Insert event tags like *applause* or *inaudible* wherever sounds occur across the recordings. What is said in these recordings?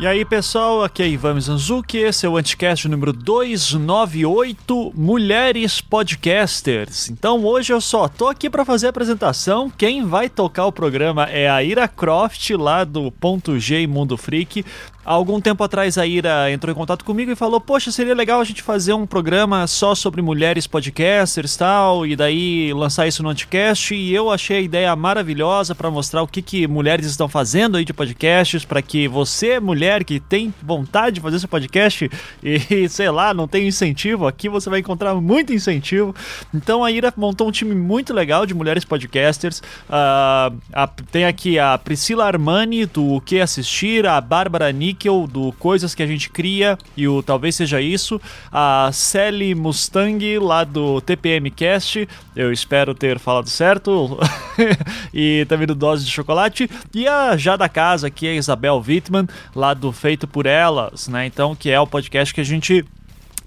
E aí, pessoal, aqui é Ivan Mizanzuki, esse é o Anticast número 298, Mulheres Podcasters. Então, hoje eu só tô aqui para fazer a apresentação. Quem vai tocar o programa é a Ira Croft, lá do Ponto G Mundo Freak. Algum tempo atrás a Ira entrou em contato comigo e falou: Poxa, seria legal a gente fazer um programa só sobre mulheres podcasters tal, e daí lançar isso no Anticast. E eu achei a ideia maravilhosa para mostrar o que, que mulheres estão fazendo aí de podcasts, para que você, mulher que tem vontade de fazer seu podcast e *laughs* sei lá, não tem incentivo, aqui você vai encontrar muito incentivo. Então a Ira montou um time muito legal de mulheres podcasters. Uh, a, tem aqui a Priscila Armani do O Que Assistir, a Bárbara Nick Nickel do Coisas que a gente cria e o Talvez Seja Isso, a Sally Mustang lá do TPM Cast, eu espero ter falado certo, *laughs* e também do Dose de Chocolate, e a já da casa aqui, a Isabel Wittmann, lá do Feito por Elas, né? Então, que é o podcast que a gente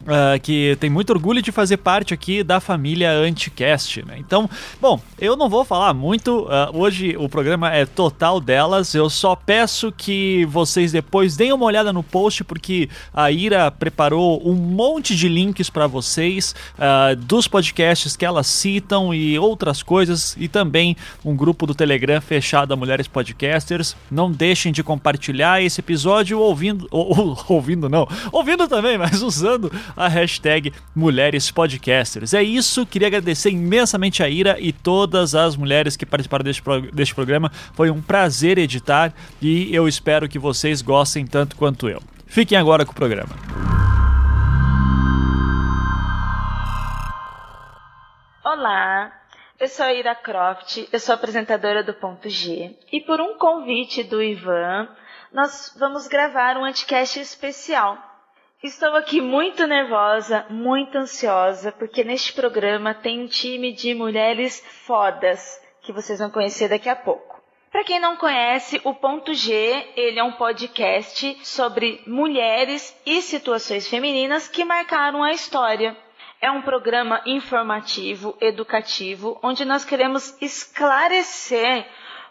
Uh, que tem muito orgulho de fazer parte aqui da família Anticast. Né? Então, bom, eu não vou falar muito. Uh, hoje o programa é total delas. Eu só peço que vocês depois deem uma olhada no post, porque a Ira preparou um monte de links para vocês uh, dos podcasts que elas citam e outras coisas, e também um grupo do Telegram fechado a Mulheres Podcasters. Não deixem de compartilhar esse episódio ouvindo, ou, ou, *laughs* ouvindo não, ouvindo também, mas usando a hashtag Mulheres Podcasters. É isso, queria agradecer imensamente a Ira e todas as mulheres que participaram deste, deste programa. Foi um prazer editar e eu espero que vocês gostem tanto quanto eu. Fiquem agora com o programa. Olá, eu sou a Ira Croft, eu sou apresentadora do Ponto G e por um convite do Ivan, nós vamos gravar um anticast especial Estou aqui muito nervosa, muito ansiosa, porque neste programa tem um time de mulheres fodas que vocês vão conhecer daqui a pouco. Para quem não conhece, o Ponto G, ele é um podcast sobre mulheres e situações femininas que marcaram a história. É um programa informativo, educativo, onde nós queremos esclarecer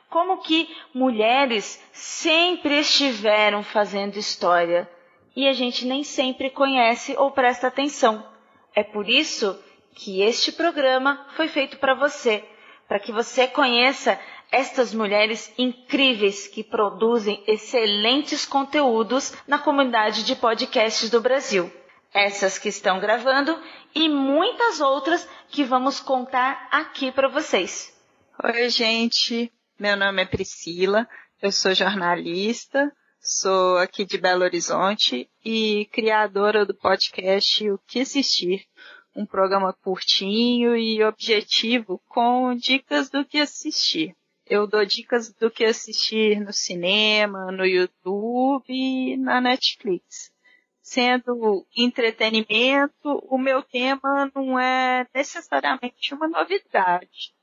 como que mulheres sempre estiveram fazendo história e a gente nem sempre conhece ou presta atenção. É por isso que este programa foi feito para você, para que você conheça estas mulheres incríveis que produzem excelentes conteúdos na comunidade de podcasts do Brasil. Essas que estão gravando e muitas outras que vamos contar aqui para vocês. Oi, gente. Meu nome é Priscila, eu sou jornalista, Sou aqui de Belo Horizonte e criadora do podcast O que Assistir, um programa curtinho e objetivo com dicas do que assistir. Eu dou dicas do que assistir no cinema, no YouTube e na Netflix. Sendo entretenimento, o meu tema não é necessariamente uma novidade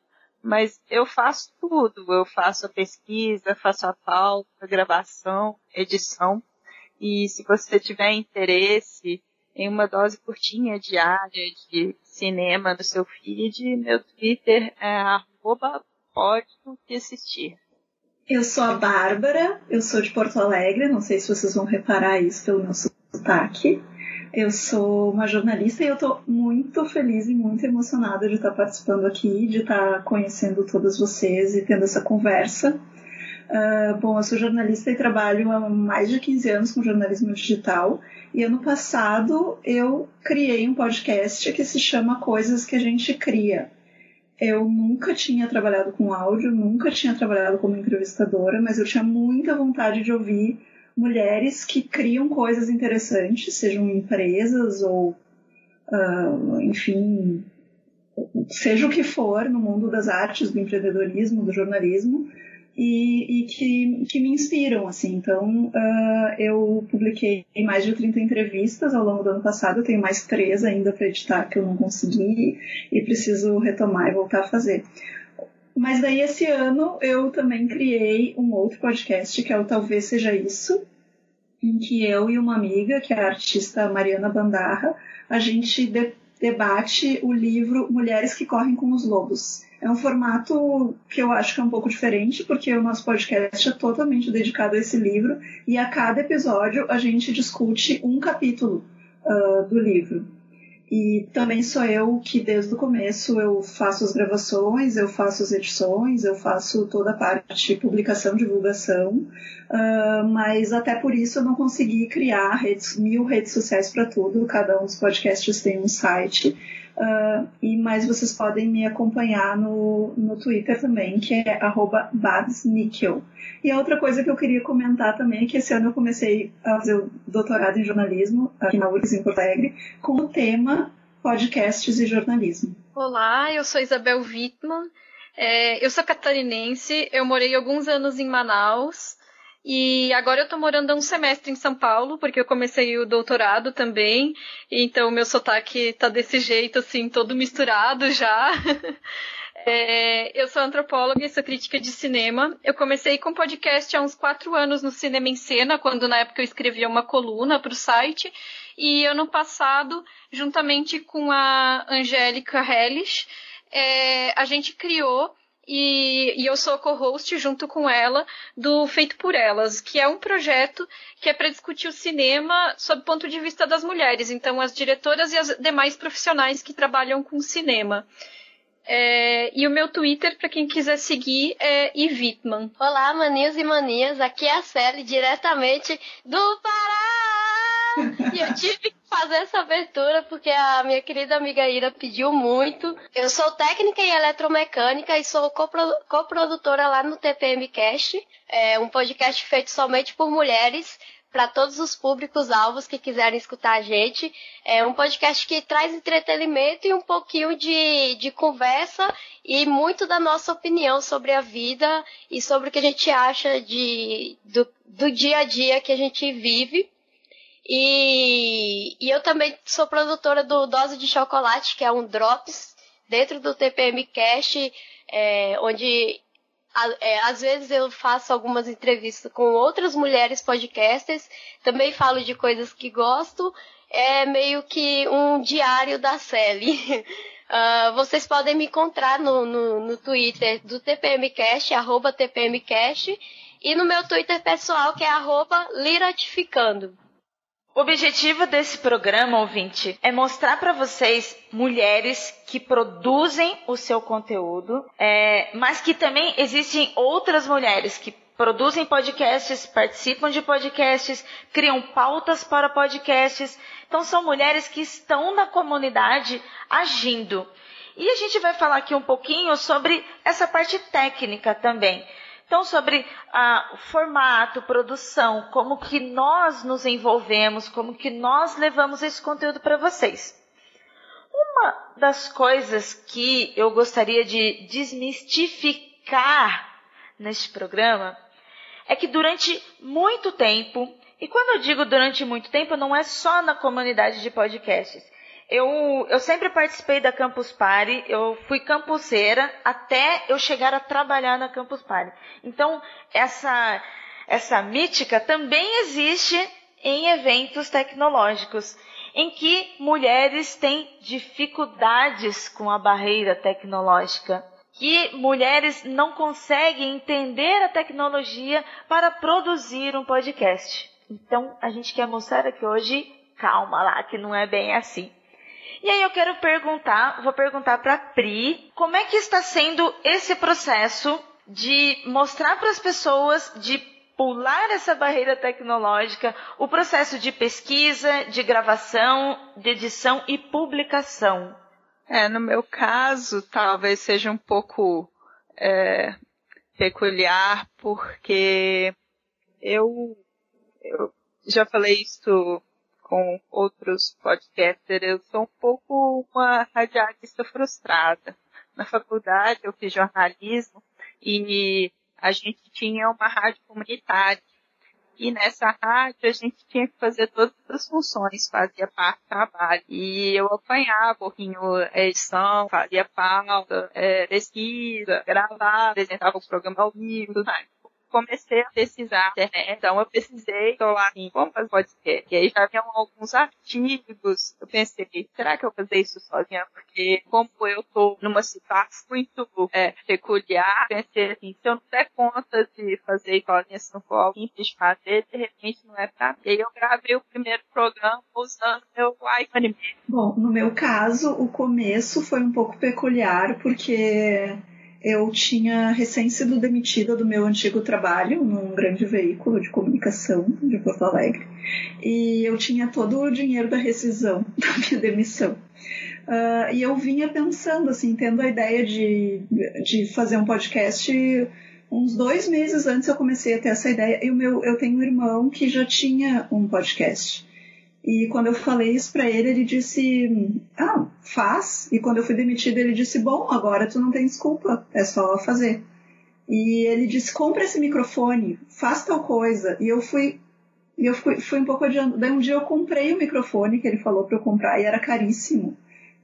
mas eu faço tudo. Eu faço a pesquisa, faço a pauta, a gravação, edição. E se você tiver interesse em uma dose curtinha diária de cinema no seu feed, meu Twitter é arroba pode assistir. Eu sou a Bárbara, eu sou de Porto Alegre, não sei se vocês vão reparar isso pelo meu sotaque. Eu sou uma jornalista e eu estou muito feliz e muito emocionada de estar participando aqui, de estar conhecendo todas vocês e tendo essa conversa. Uh, bom, eu sou jornalista e trabalho há mais de 15 anos com jornalismo digital. E ano passado eu criei um podcast que se chama Coisas que a gente cria. Eu nunca tinha trabalhado com áudio, nunca tinha trabalhado como entrevistadora, mas eu tinha muita vontade de ouvir mulheres que criam coisas interessantes, sejam empresas ou, uh, enfim, seja o que for no mundo das artes, do empreendedorismo, do jornalismo, e, e que, que, me inspiram, assim. Então, uh, eu publiquei mais de 30 entrevistas ao longo do ano passado, eu tenho mais três ainda para editar que eu não consegui e preciso retomar e voltar a fazer. Mas daí esse ano eu também criei um outro podcast que é o Talvez Seja Isso, em que eu e uma amiga, que é a artista Mariana Bandarra, a gente de debate o livro Mulheres que Correm com os Lobos, É um formato que eu acho que é um pouco diferente, porque o nosso podcast é totalmente dedicado a esse livro e a cada episódio a gente discute um capítulo uh, do livro. E também sou eu que desde o começo eu faço as gravações, eu faço as edições, eu faço toda a parte de publicação, divulgação, uh, mas até por isso eu não consegui criar redes, mil redes sociais para tudo. Cada um dos podcasts tem um site. Uh, e mais vocês podem me acompanhar no, no Twitter também, que é babsnickel. E a outra coisa que eu queria comentar também é que esse ano eu comecei a fazer o doutorado em jornalismo aqui na URGS em Porto Alegre, com o tema podcasts e jornalismo. Olá, eu sou Isabel Wittmann, é, eu sou catarinense, eu morei alguns anos em Manaus, e agora eu tô morando um semestre em São Paulo, porque eu comecei o doutorado também. Então meu sotaque tá desse jeito, assim, todo misturado já. *laughs* É, eu sou antropóloga e sou crítica de cinema. Eu comecei com podcast há uns quatro anos no Cinema em Cena, quando na época eu escrevia uma coluna para o site. E ano passado, juntamente com a Angélica Hellish, é, a gente criou e, e eu sou co-host junto com ela do Feito por Elas, que é um projeto que é para discutir o cinema sob o ponto de vista das mulheres, então as diretoras e as demais profissionais que trabalham com cinema. É, e o meu Twitter, para quem quiser seguir, é Ivitman. Olá, maninhos e manias, aqui é a Sally, diretamente do Pará! E eu tive que fazer essa abertura porque a minha querida amiga Ira pediu muito. Eu sou técnica em eletromecânica e sou coprodutora lá no TPM Cast, é um podcast feito somente por mulheres para todos os públicos alvos que quiserem escutar a gente. É um podcast que traz entretenimento e um pouquinho de, de conversa e muito da nossa opinião sobre a vida e sobre o que a gente acha de, do, do dia a dia que a gente vive. E, e eu também sou produtora do Dose de Chocolate, que é um Drops dentro do TPM Cast, é, onde é, às vezes eu faço algumas entrevistas com outras mulheres podcasters, também falo de coisas que gosto, é meio que um diário da Sally. Uh, *laughs* vocês podem me encontrar no, no, no Twitter do TPMcast, arroba TPMcast, e no meu Twitter pessoal, que é arroba Liratificando. O objetivo desse programa, ouvinte, é mostrar para vocês mulheres que produzem o seu conteúdo, é, mas que também existem outras mulheres que produzem podcasts, participam de podcasts, criam pautas para podcasts. Então são mulheres que estão na comunidade agindo. E a gente vai falar aqui um pouquinho sobre essa parte técnica também. Então, sobre ah, o formato, produção, como que nós nos envolvemos, como que nós levamos esse conteúdo para vocês. Uma das coisas que eu gostaria de desmistificar neste programa é que durante muito tempo, e quando eu digo durante muito tempo, não é só na comunidade de podcasts, eu, eu sempre participei da Campus Party, eu fui campuseira até eu chegar a trabalhar na Campus Party. Então, essa, essa mítica também existe em eventos tecnológicos, em que mulheres têm dificuldades com a barreira tecnológica, que mulheres não conseguem entender a tecnologia para produzir um podcast. Então, a gente quer mostrar aqui hoje, calma lá, que não é bem assim. E aí eu quero perguntar, vou perguntar para Pri, como é que está sendo esse processo de mostrar para as pessoas de pular essa barreira tecnológica, o processo de pesquisa, de gravação, de edição e publicação. É, no meu caso, talvez seja um pouco é, peculiar, porque eu, eu já falei isso com outros podcasters, eu sou um pouco uma radialista frustrada. Na faculdade eu fiz jornalismo e a gente tinha uma rádio comunitária. E nessa rádio a gente tinha que fazer todas as funções, fazia parte do trabalho. E eu apanhava pouquinho edição, fazia pauta, é, pesquisa, gravava, apresentava o programa ao vivo, mais. Comecei a pesquisar internet. Então eu pesquisei, tô lá assim, como fazer podcast? E aí já vinham alguns artigos. Eu pensei, será que eu fazer isso sozinha? Porque como eu tô numa situação muito é, peculiar, pensei assim, se eu não der conta de fazer sozinha, se não for alguém de fazer, de repente não é pra mim. E aí eu gravei o primeiro programa usando meu iPhone. Bom, no meu caso, o começo foi um pouco peculiar, porque eu tinha recém sido demitida do meu antigo trabalho num grande veículo de comunicação de Porto Alegre e eu tinha todo o dinheiro da rescisão *laughs* da minha demissão. Uh, e eu vinha pensando, assim, tendo a ideia de, de fazer um podcast uns dois meses antes eu comecei a ter essa ideia. E o meu, eu tenho um irmão que já tinha um podcast. E quando eu falei isso para ele, ele disse: Ah, faz. E quando eu fui demitida, ele disse: Bom, agora tu não tem desculpa, é só fazer. E ele disse: Compra esse microfone, faz tal coisa. E eu fui. Eu fui, fui um pouco adiante. Daí um dia eu comprei o microfone que ele falou para eu comprar e era caríssimo.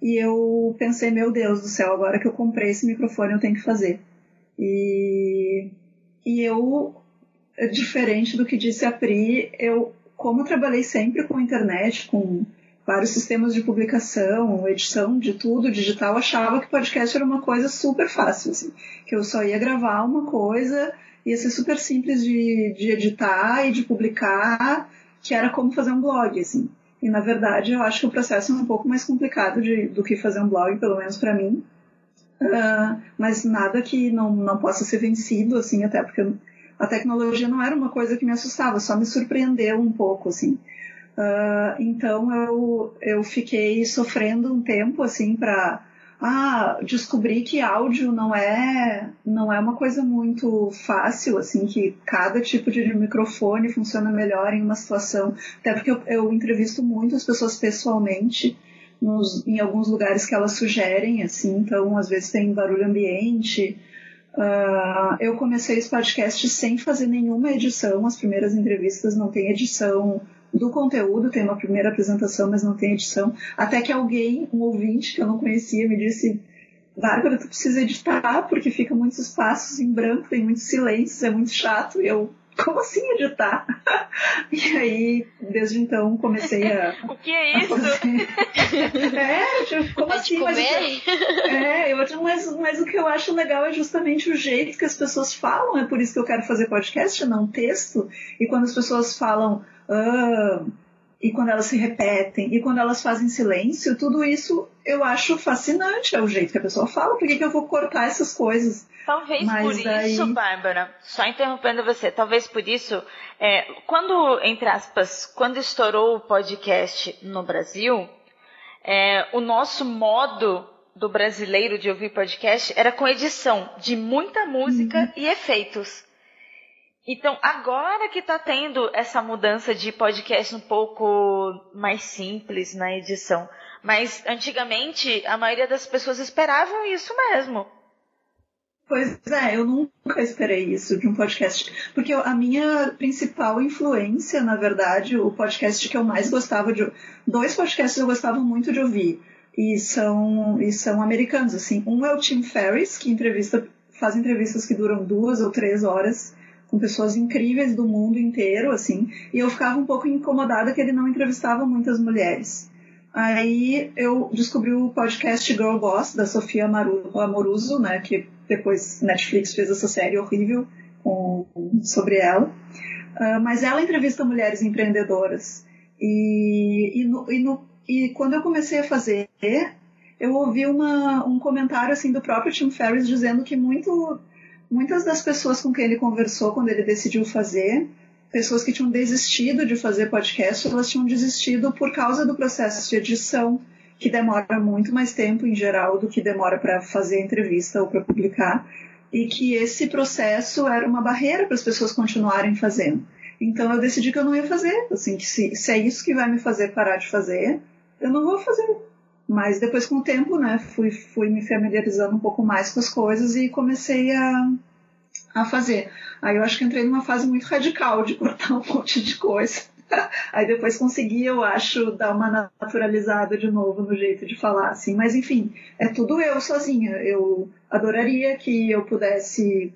E eu pensei, meu Deus do céu, agora que eu comprei esse microfone eu tenho que fazer. E, e eu, diferente do que disse a Pri, eu como eu trabalhei sempre com internet, com vários sistemas de publicação, edição de tudo digital, achava que podcast era uma coisa super fácil, assim, que eu só ia gravar uma coisa, ia ser super simples de, de editar e de publicar, que era como fazer um blog, assim. E na verdade eu acho que o processo é um pouco mais complicado de, do que fazer um blog, pelo menos para mim. Uh, mas nada que não, não possa ser vencido, assim, até porque a tecnologia não era uma coisa que me assustava, só me surpreendeu um pouco, assim. Uh, então eu, eu fiquei sofrendo um tempo, assim, para ah, descobrir que áudio não é não é uma coisa muito fácil, assim, que cada tipo de microfone funciona melhor em uma situação. Até porque eu, eu entrevisto muitas pessoas pessoalmente nos, em alguns lugares que elas sugerem, assim, então às vezes tem barulho ambiente. Uh, eu comecei esse podcast sem fazer nenhuma edição. As primeiras entrevistas não tem edição do conteúdo, tem uma primeira apresentação, mas não tem edição. Até que alguém, um ouvinte que eu não conhecia, me disse: Bárbara, tu precisa editar porque fica muitos espaços em branco, tem muitos silêncios, é muito chato. E eu, como assim editar? *laughs* E aí, desde então, comecei a. *laughs* o que é isso? *laughs* é, tipo, como assim? Mas eu, é, eu, mas, mas o que eu acho legal é justamente o jeito que as pessoas falam, é por isso que eu quero fazer podcast, não texto. E quando as pessoas falam. Ah, e quando elas se repetem, e quando elas fazem silêncio, tudo isso eu acho fascinante, é o jeito que a pessoa fala, por que, que eu vou cortar essas coisas? Talvez Mas por daí... isso, Bárbara, só interrompendo você, talvez por isso, é, quando, entre aspas, quando estourou o podcast no Brasil, é, o nosso modo do brasileiro de ouvir podcast era com edição de muita música uhum. e efeitos. Então, agora que está tendo essa mudança de podcast um pouco mais simples na edição. Mas antigamente a maioria das pessoas esperavam isso mesmo. Pois é, eu nunca esperei isso de um podcast. Porque a minha principal influência, na verdade, o podcast que eu mais gostava de. Dois podcasts eu gostava muito de ouvir. E são, e são americanos, assim. Um é o Tim Ferriss, que entrevista, faz entrevistas que duram duas ou três horas com pessoas incríveis do mundo inteiro, assim, e eu ficava um pouco incomodada que ele não entrevistava muitas mulheres. Aí eu descobri o podcast Girl Boss, da Sofia Amoruso, né, que depois Netflix fez essa série horrível com, sobre ela. Uh, mas ela entrevista mulheres empreendedoras. E, e, no, e, no, e, quando eu comecei a fazer, eu ouvi uma, um comentário assim do próprio Tim Ferriss dizendo que muito muitas das pessoas com quem ele conversou quando ele decidiu fazer, pessoas que tinham desistido de fazer podcast, elas tinham desistido por causa do processo de edição, que demora muito mais tempo em geral do que demora para fazer entrevista ou para publicar, e que esse processo era uma barreira para as pessoas continuarem fazendo. Então eu decidi que eu não ia fazer, assim, que se, se é isso que vai me fazer parar de fazer, eu não vou fazer. Mas depois, com o tempo, né, fui, fui me familiarizando um pouco mais com as coisas e comecei a, a fazer. Aí eu acho que entrei numa fase muito radical de cortar um monte de coisa. *laughs* Aí depois consegui, eu acho, dar uma naturalizada de novo no jeito de falar, assim. Mas enfim, é tudo eu sozinha. Eu adoraria que eu pudesse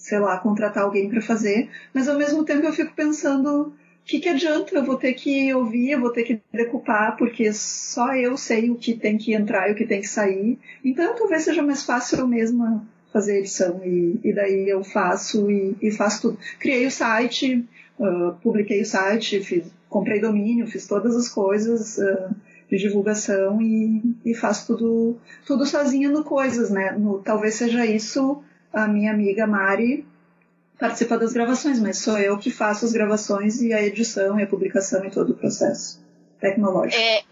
sei lá, contratar alguém para fazer, mas ao mesmo tempo eu fico pensando o que, que adianta? Eu vou ter que ouvir, eu vou ter que decupar, porque só eu sei o que tem que entrar e o que tem que sair. Então talvez seja mais fácil eu mesma fazer a edição e, e daí eu faço e, e, faço tudo. Criei o site, uh, publiquei o site, fiz, comprei domínio, fiz todas as coisas uh, de divulgação e, e faço tudo, tudo sozinha no Coisas, né? No, talvez seja isso a minha amiga Mari participa das gravações, mas sou eu que faço as gravações e a edição e a publicação e todo o processo tecnológico. É,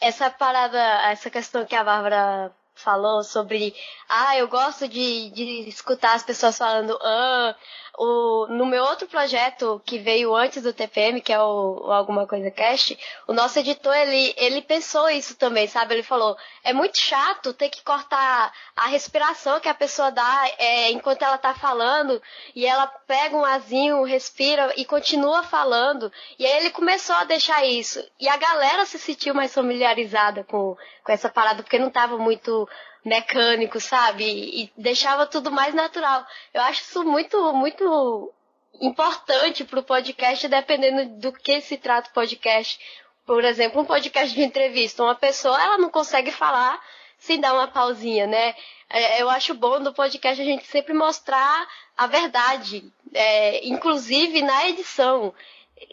essa parada, essa questão que a Bárbara falou sobre, ah, eu gosto de, de escutar as pessoas falando, ah, o, no meu outro projeto que veio antes do TPM, que é o, o Alguma Coisa Cast, o nosso editor, ele, ele pensou isso também, sabe? Ele falou, é muito chato ter que cortar a respiração que a pessoa dá é, enquanto ela tá falando, e ela pega um azinho, respira e continua falando. E aí ele começou a deixar isso. E a galera se sentiu mais familiarizada com, com essa parada, porque não tava muito mecânico, sabe? E deixava tudo mais natural. Eu acho isso muito, muito importante para o podcast, dependendo do que se trata o podcast. Por exemplo, um podcast de entrevista, uma pessoa ela não consegue falar sem dar uma pausinha, né? É, eu acho bom no podcast a gente sempre mostrar a verdade, é, inclusive na edição.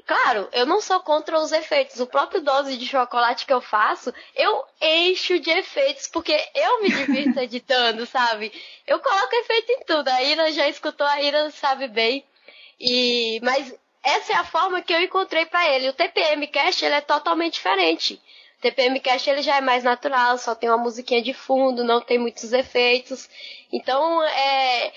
Claro, eu não sou contra os efeitos. O próprio dose de chocolate que eu faço, eu encho de efeitos, porque eu me divirto *laughs* editando, sabe? Eu coloco efeito em tudo. A Ira já escutou, a Ira sabe bem. E, mas essa é a forma que eu encontrei para ele. O TPM Cast ele é totalmente diferente. O TPM Cast ele já é mais natural, só tem uma musiquinha de fundo, não tem muitos efeitos. Então, é,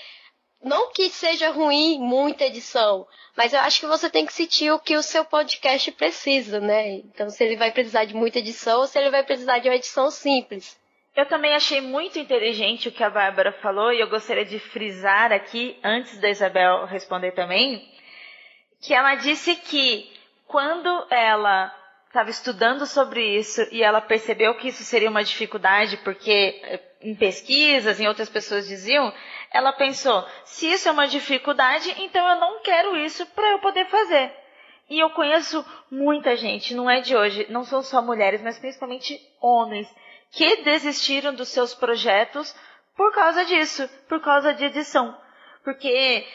não que seja ruim muita edição, mas eu acho que você tem que sentir o que o seu podcast precisa, né? Então, se ele vai precisar de muita edição ou se ele vai precisar de uma edição simples. Eu também achei muito inteligente o que a Bárbara falou e eu gostaria de frisar aqui, antes da Isabel responder também, que ela disse que quando ela estava estudando sobre isso e ela percebeu que isso seria uma dificuldade, porque eh, em pesquisas, em outras pessoas diziam, ela pensou: se isso é uma dificuldade, então eu não quero isso para eu poder fazer. E eu conheço muita gente, não é de hoje, não são só mulheres, mas principalmente homens, que desistiram dos seus projetos por causa disso, por causa de edição. Porque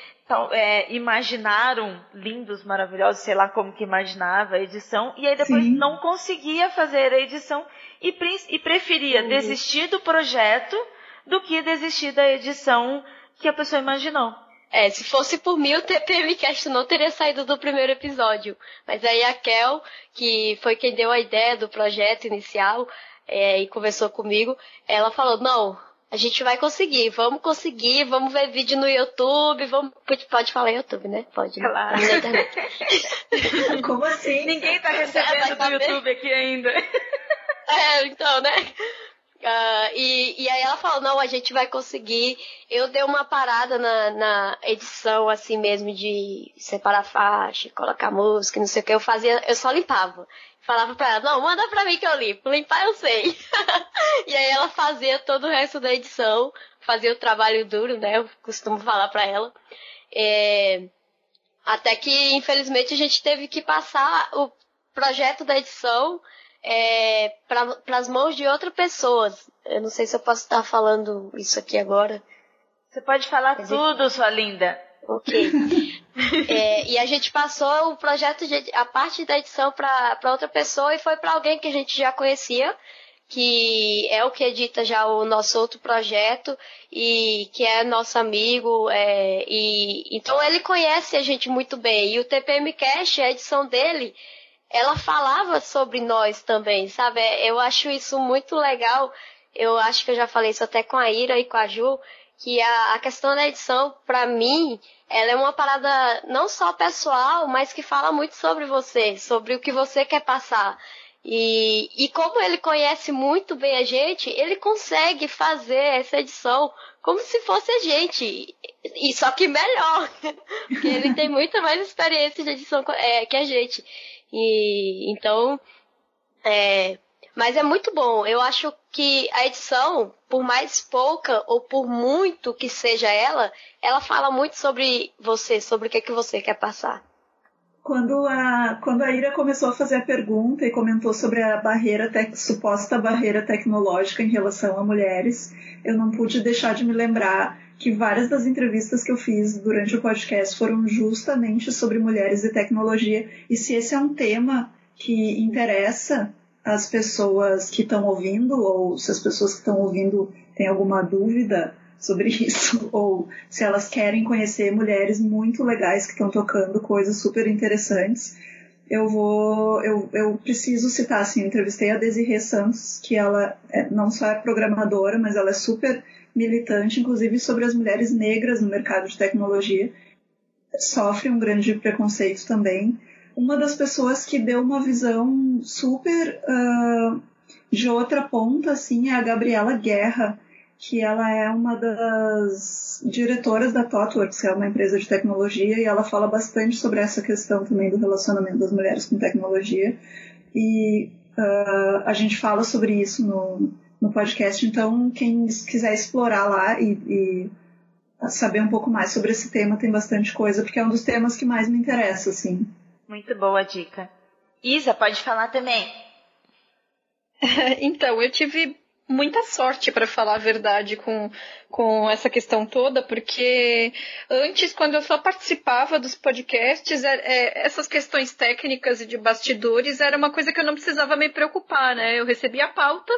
é, imaginaram lindos, maravilhosos, sei lá como que imaginava a edição, e aí depois Sim. não conseguia fazer a edição e, e preferia desistir do projeto do que desistir da edição que a pessoa imaginou. É, se fosse por mim, o TPMcast não teria saído do primeiro episódio. Mas aí a Kel, que foi quem deu a ideia do projeto inicial é, e conversou comigo, ela falou, não, a gente vai conseguir, vamos conseguir, vamos ver vídeo no YouTube, vamos. Pode falar YouTube, né? Pode. Né? Claro. *laughs* Como assim? Ninguém tá recebendo do YouTube aqui ainda. É, então, né? Uh, e, e aí ela falou, não, a gente vai conseguir. Eu dei uma parada na, na edição, assim mesmo, de separar faixa, colocar música, não sei o que. Eu fazia, eu só limpava falava pra ela, não, manda pra mim que eu limpo, limpar eu sei. *laughs* e aí ela fazia todo o resto da edição, fazia o trabalho duro, né? Eu costumo falar pra ela. É... Até que, infelizmente, a gente teve que passar o projeto da edição é, para as mãos de outra pessoa. Eu não sei se eu posso estar falando isso aqui agora. Você pode falar tudo, sua linda. Ok. é, e a gente passou o projeto, de, a parte da edição para outra pessoa e foi para alguém que a gente já conhecia, que é o que edita já o nosso outro projeto e que é nosso amigo. É, e Então ele conhece a gente muito bem. E o TPM Cash, a edição dele, ela falava sobre nós também, sabe? Eu acho isso muito legal. Eu acho que eu já falei isso até com a Ira e com a Ju que a, a questão da edição, para mim, ela é uma parada não só pessoal, mas que fala muito sobre você, sobre o que você quer passar. E, e como ele conhece muito bem a gente, ele consegue fazer essa edição como se fosse a gente. E só que melhor. *laughs* Porque ele tem muita mais experiência de edição é, que a gente. E então, é, Mas é muito bom. Eu acho que a edição, por mais pouca ou por muito que seja ela, ela fala muito sobre você, sobre o que, é que você quer passar. Quando a, quando a Ira começou a fazer a pergunta e comentou sobre a barreira suposta barreira tecnológica em relação a mulheres, eu não pude deixar de me lembrar que várias das entrevistas que eu fiz durante o podcast foram justamente sobre mulheres e tecnologia. E se esse é um tema que interessa as pessoas que estão ouvindo, ou se as pessoas que estão ouvindo têm alguma dúvida sobre *laughs* isso, ou se elas querem conhecer mulheres muito legais que estão tocando coisas super interessantes, eu vou, eu, eu preciso citar, assim, eu entrevistei a Desiree Santos, que ela é, não só é programadora, mas ela é super militante, inclusive sobre as mulheres negras no mercado de tecnologia, sofre um grande preconceito também uma das pessoas que deu uma visão super uh, de outra ponta, assim, é a Gabriela Guerra, que ela é uma das diretoras da ThoughtWorks, que é uma empresa de tecnologia, e ela fala bastante sobre essa questão também do relacionamento das mulheres com tecnologia. E uh, a gente fala sobre isso no, no podcast, então quem quiser explorar lá e, e saber um pouco mais sobre esse tema tem bastante coisa, porque é um dos temas que mais me interessa, assim. Muito boa dica. Isa, pode falar também. *laughs* então, eu tive muita sorte, para falar a verdade, com, com essa questão toda, porque antes, quando eu só participava dos podcasts, é, é, essas questões técnicas e de bastidores era uma coisa que eu não precisava me preocupar, né? Eu recebia a pauta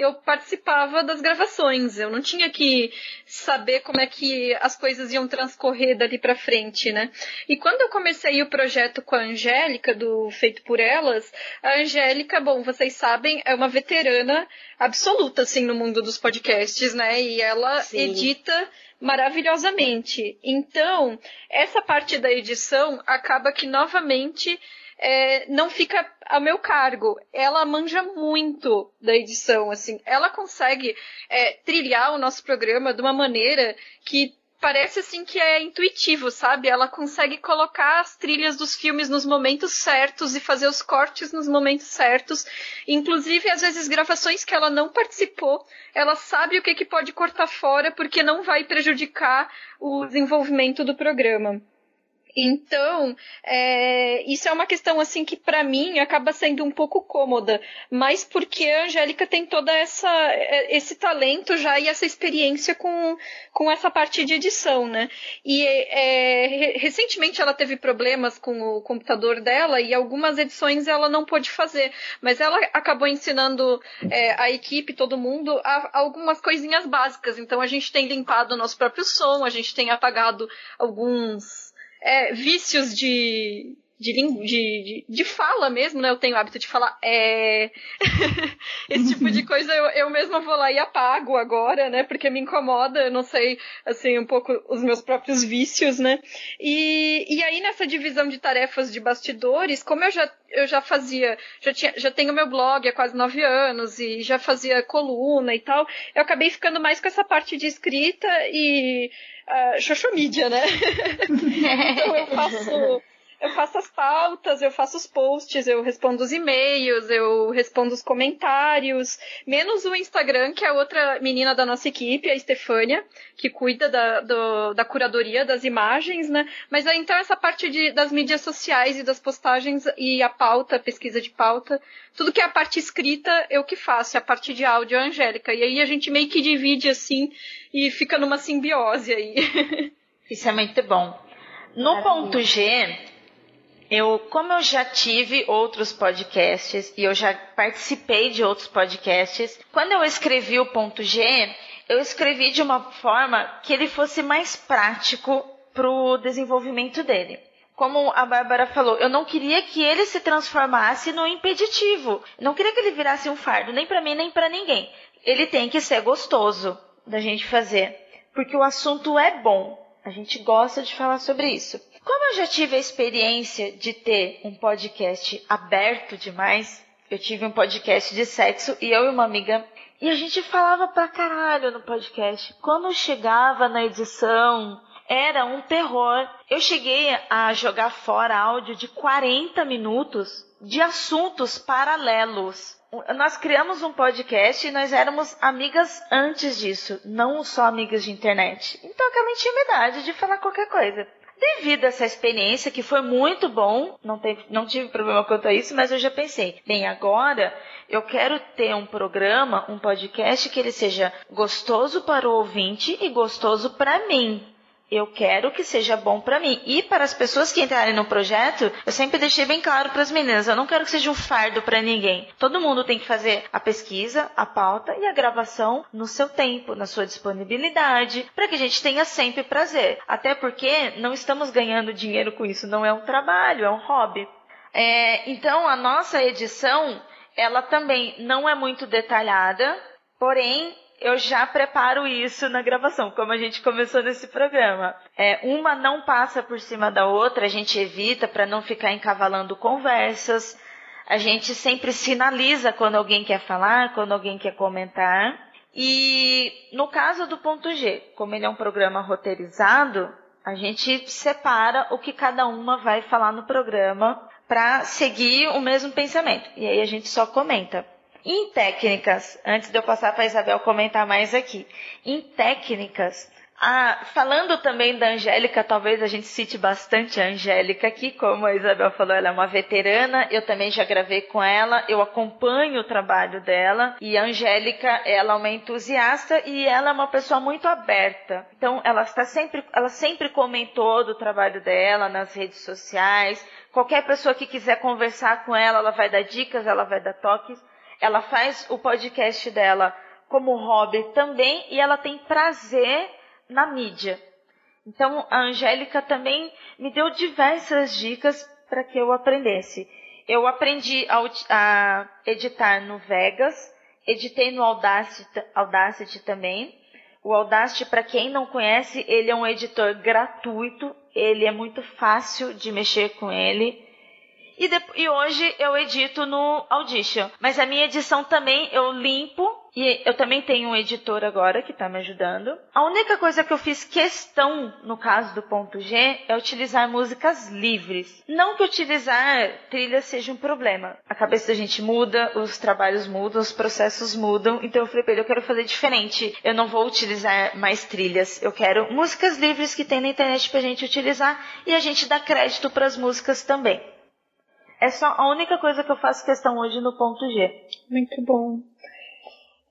eu participava das gravações. Eu não tinha que saber como é que as coisas iam transcorrer dali para frente, né? E quando eu comecei o projeto com a Angélica, do Feito por Elas, a Angélica, bom, vocês sabem, é uma veterana absoluta, assim, no mundo dos podcasts, né? E ela Sim. edita maravilhosamente. Então, essa parte da edição acaba que novamente é, não fica a meu cargo. Ela manja muito da edição, assim. Ela consegue é, trilhar o nosso programa de uma maneira que parece assim que é intuitivo, sabe? Ela consegue colocar as trilhas dos filmes nos momentos certos e fazer os cortes nos momentos certos. Inclusive, às vezes, gravações que ela não participou, ela sabe o que, que pode cortar fora porque não vai prejudicar o desenvolvimento do programa. Então, é, isso é uma questão assim que para mim acaba sendo um pouco cômoda, mas porque a Angélica tem toda essa é, esse talento já e essa experiência com, com essa parte de edição, né? E é, recentemente ela teve problemas com o computador dela e algumas edições ela não pôde fazer, mas ela acabou ensinando é, a equipe, todo mundo, a, algumas coisinhas básicas. Então a gente tem limpado o nosso próprio som, a gente tem apagado alguns é, vícios de, de, de, de, fala mesmo, né? Eu tenho o hábito de falar é. *laughs* Esse tipo de coisa eu, eu mesma vou lá e apago agora, né? Porque me incomoda, não sei, assim, um pouco os meus próprios vícios, né? E, e aí nessa divisão de tarefas de bastidores, como eu já, eu já fazia, já, tinha, já tenho meu blog há quase nove anos e já fazia coluna e tal, eu acabei ficando mais com essa parte de escrita e uh, social media, né? *laughs* então eu faço eu faço as pautas, eu faço os posts, eu respondo os e-mails, eu respondo os comentários, menos o Instagram, que é outra menina da nossa equipe, a Estefânia, que cuida da, do, da curadoria das imagens, né? Mas então essa parte de, das mídias sociais e das postagens e a pauta, a pesquisa de pauta, tudo que é a parte escrita eu que faço, a parte de áudio é a Angélica. E aí a gente meio que divide assim e fica numa simbiose aí. *laughs* Isso é muito bom. No ponto G, eu, como eu já tive outros podcasts e eu já participei de outros podcasts, quando eu escrevi o ponto G, eu escrevi de uma forma que ele fosse mais prático para o desenvolvimento dele. Como a Bárbara falou, eu não queria que ele se transformasse no impeditivo. Não queria que ele virasse um fardo, nem para mim, nem para ninguém. Ele tem que ser gostoso da gente fazer, porque o assunto é bom. A gente gosta de falar sobre isso. Como eu já tive a experiência de ter um podcast aberto demais, eu tive um podcast de sexo e eu e uma amiga e a gente falava pra caralho no podcast. Quando chegava na edição, era um terror. Eu cheguei a jogar fora áudio de 40 minutos de assuntos paralelos nós criamos um podcast e nós éramos amigas antes disso, não só amigas de internet. Então aquela intimidade de falar qualquer coisa. Devido a essa experiência, que foi muito bom, não, não tive problema quanto a isso, mas eu já pensei, bem, agora eu quero ter um programa, um podcast que ele seja gostoso para o ouvinte e gostoso para mim eu quero que seja bom para mim. E para as pessoas que entrarem no projeto, eu sempre deixei bem claro para as meninas, eu não quero que seja um fardo para ninguém. Todo mundo tem que fazer a pesquisa, a pauta e a gravação no seu tempo, na sua disponibilidade, para que a gente tenha sempre prazer. Até porque não estamos ganhando dinheiro com isso, não é um trabalho, é um hobby. É, então a nossa edição, ela também não é muito detalhada, porém eu já preparo isso na gravação, como a gente começou nesse programa. É, uma não passa por cima da outra, a gente evita para não ficar encavalando conversas. A gente sempre sinaliza quando alguém quer falar, quando alguém quer comentar. E no caso do ponto G, como ele é um programa roteirizado, a gente separa o que cada uma vai falar no programa para seguir o mesmo pensamento. E aí a gente só comenta. Em técnicas, antes de eu passar para a Isabel comentar mais aqui, em técnicas, ah, falando também da Angélica, talvez a gente cite bastante a Angélica aqui, como a Isabel falou, ela é uma veterana, eu também já gravei com ela, eu acompanho o trabalho dela, e a Angélica, ela é uma entusiasta e ela é uma pessoa muito aberta. Então, ela está sempre, ela sempre comentou do trabalho dela nas redes sociais, qualquer pessoa que quiser conversar com ela, ela vai dar dicas, ela vai dar toques, ela faz o podcast dela como hobby também e ela tem prazer na mídia. Então a Angélica também me deu diversas dicas para que eu aprendesse. Eu aprendi a, a, editar no Vegas, editei no Audacity, Audacity também. O Audacity, para quem não conhece, ele é um editor gratuito, ele é muito fácil de mexer com ele. E, de, e hoje eu edito no Audition. Mas a minha edição também eu limpo e eu também tenho um editor agora que está me ajudando. A única coisa que eu fiz questão, no caso do ponto G, é utilizar músicas livres. Não que utilizar trilhas seja um problema. A cabeça da gente muda, os trabalhos mudam, os processos mudam. Então eu falei pra ele, eu quero fazer diferente. Eu não vou utilizar mais trilhas. Eu quero músicas livres que tem na internet pra gente utilizar e a gente dá crédito para as músicas também. É só a única coisa que eu faço questão hoje no ponto G. Muito bom.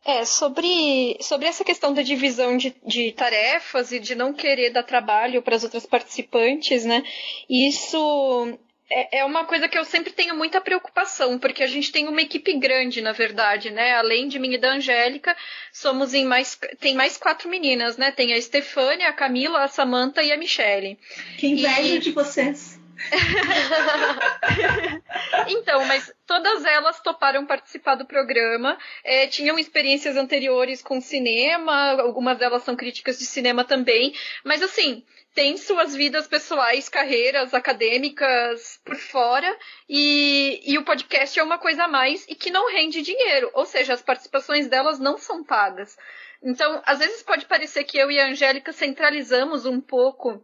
É, sobre, sobre essa questão da divisão de, de tarefas e de não querer dar trabalho para as outras participantes, né? Isso é, é uma coisa que eu sempre tenho muita preocupação, porque a gente tem uma equipe grande, na verdade, né? Além de mim e da Angélica, somos em mais. Tem mais quatro meninas, né? Tem a Estefânia, a Camila, a Samanta e a Michele. Que inveja e... de vocês. *laughs* então, mas todas elas toparam participar do programa, é, tinham experiências anteriores com cinema, algumas delas são críticas de cinema também, mas assim, tem suas vidas pessoais, carreiras acadêmicas por fora, e, e o podcast é uma coisa a mais e que não rende dinheiro, ou seja, as participações delas não são pagas. Então, às vezes pode parecer que eu e a Angélica centralizamos um pouco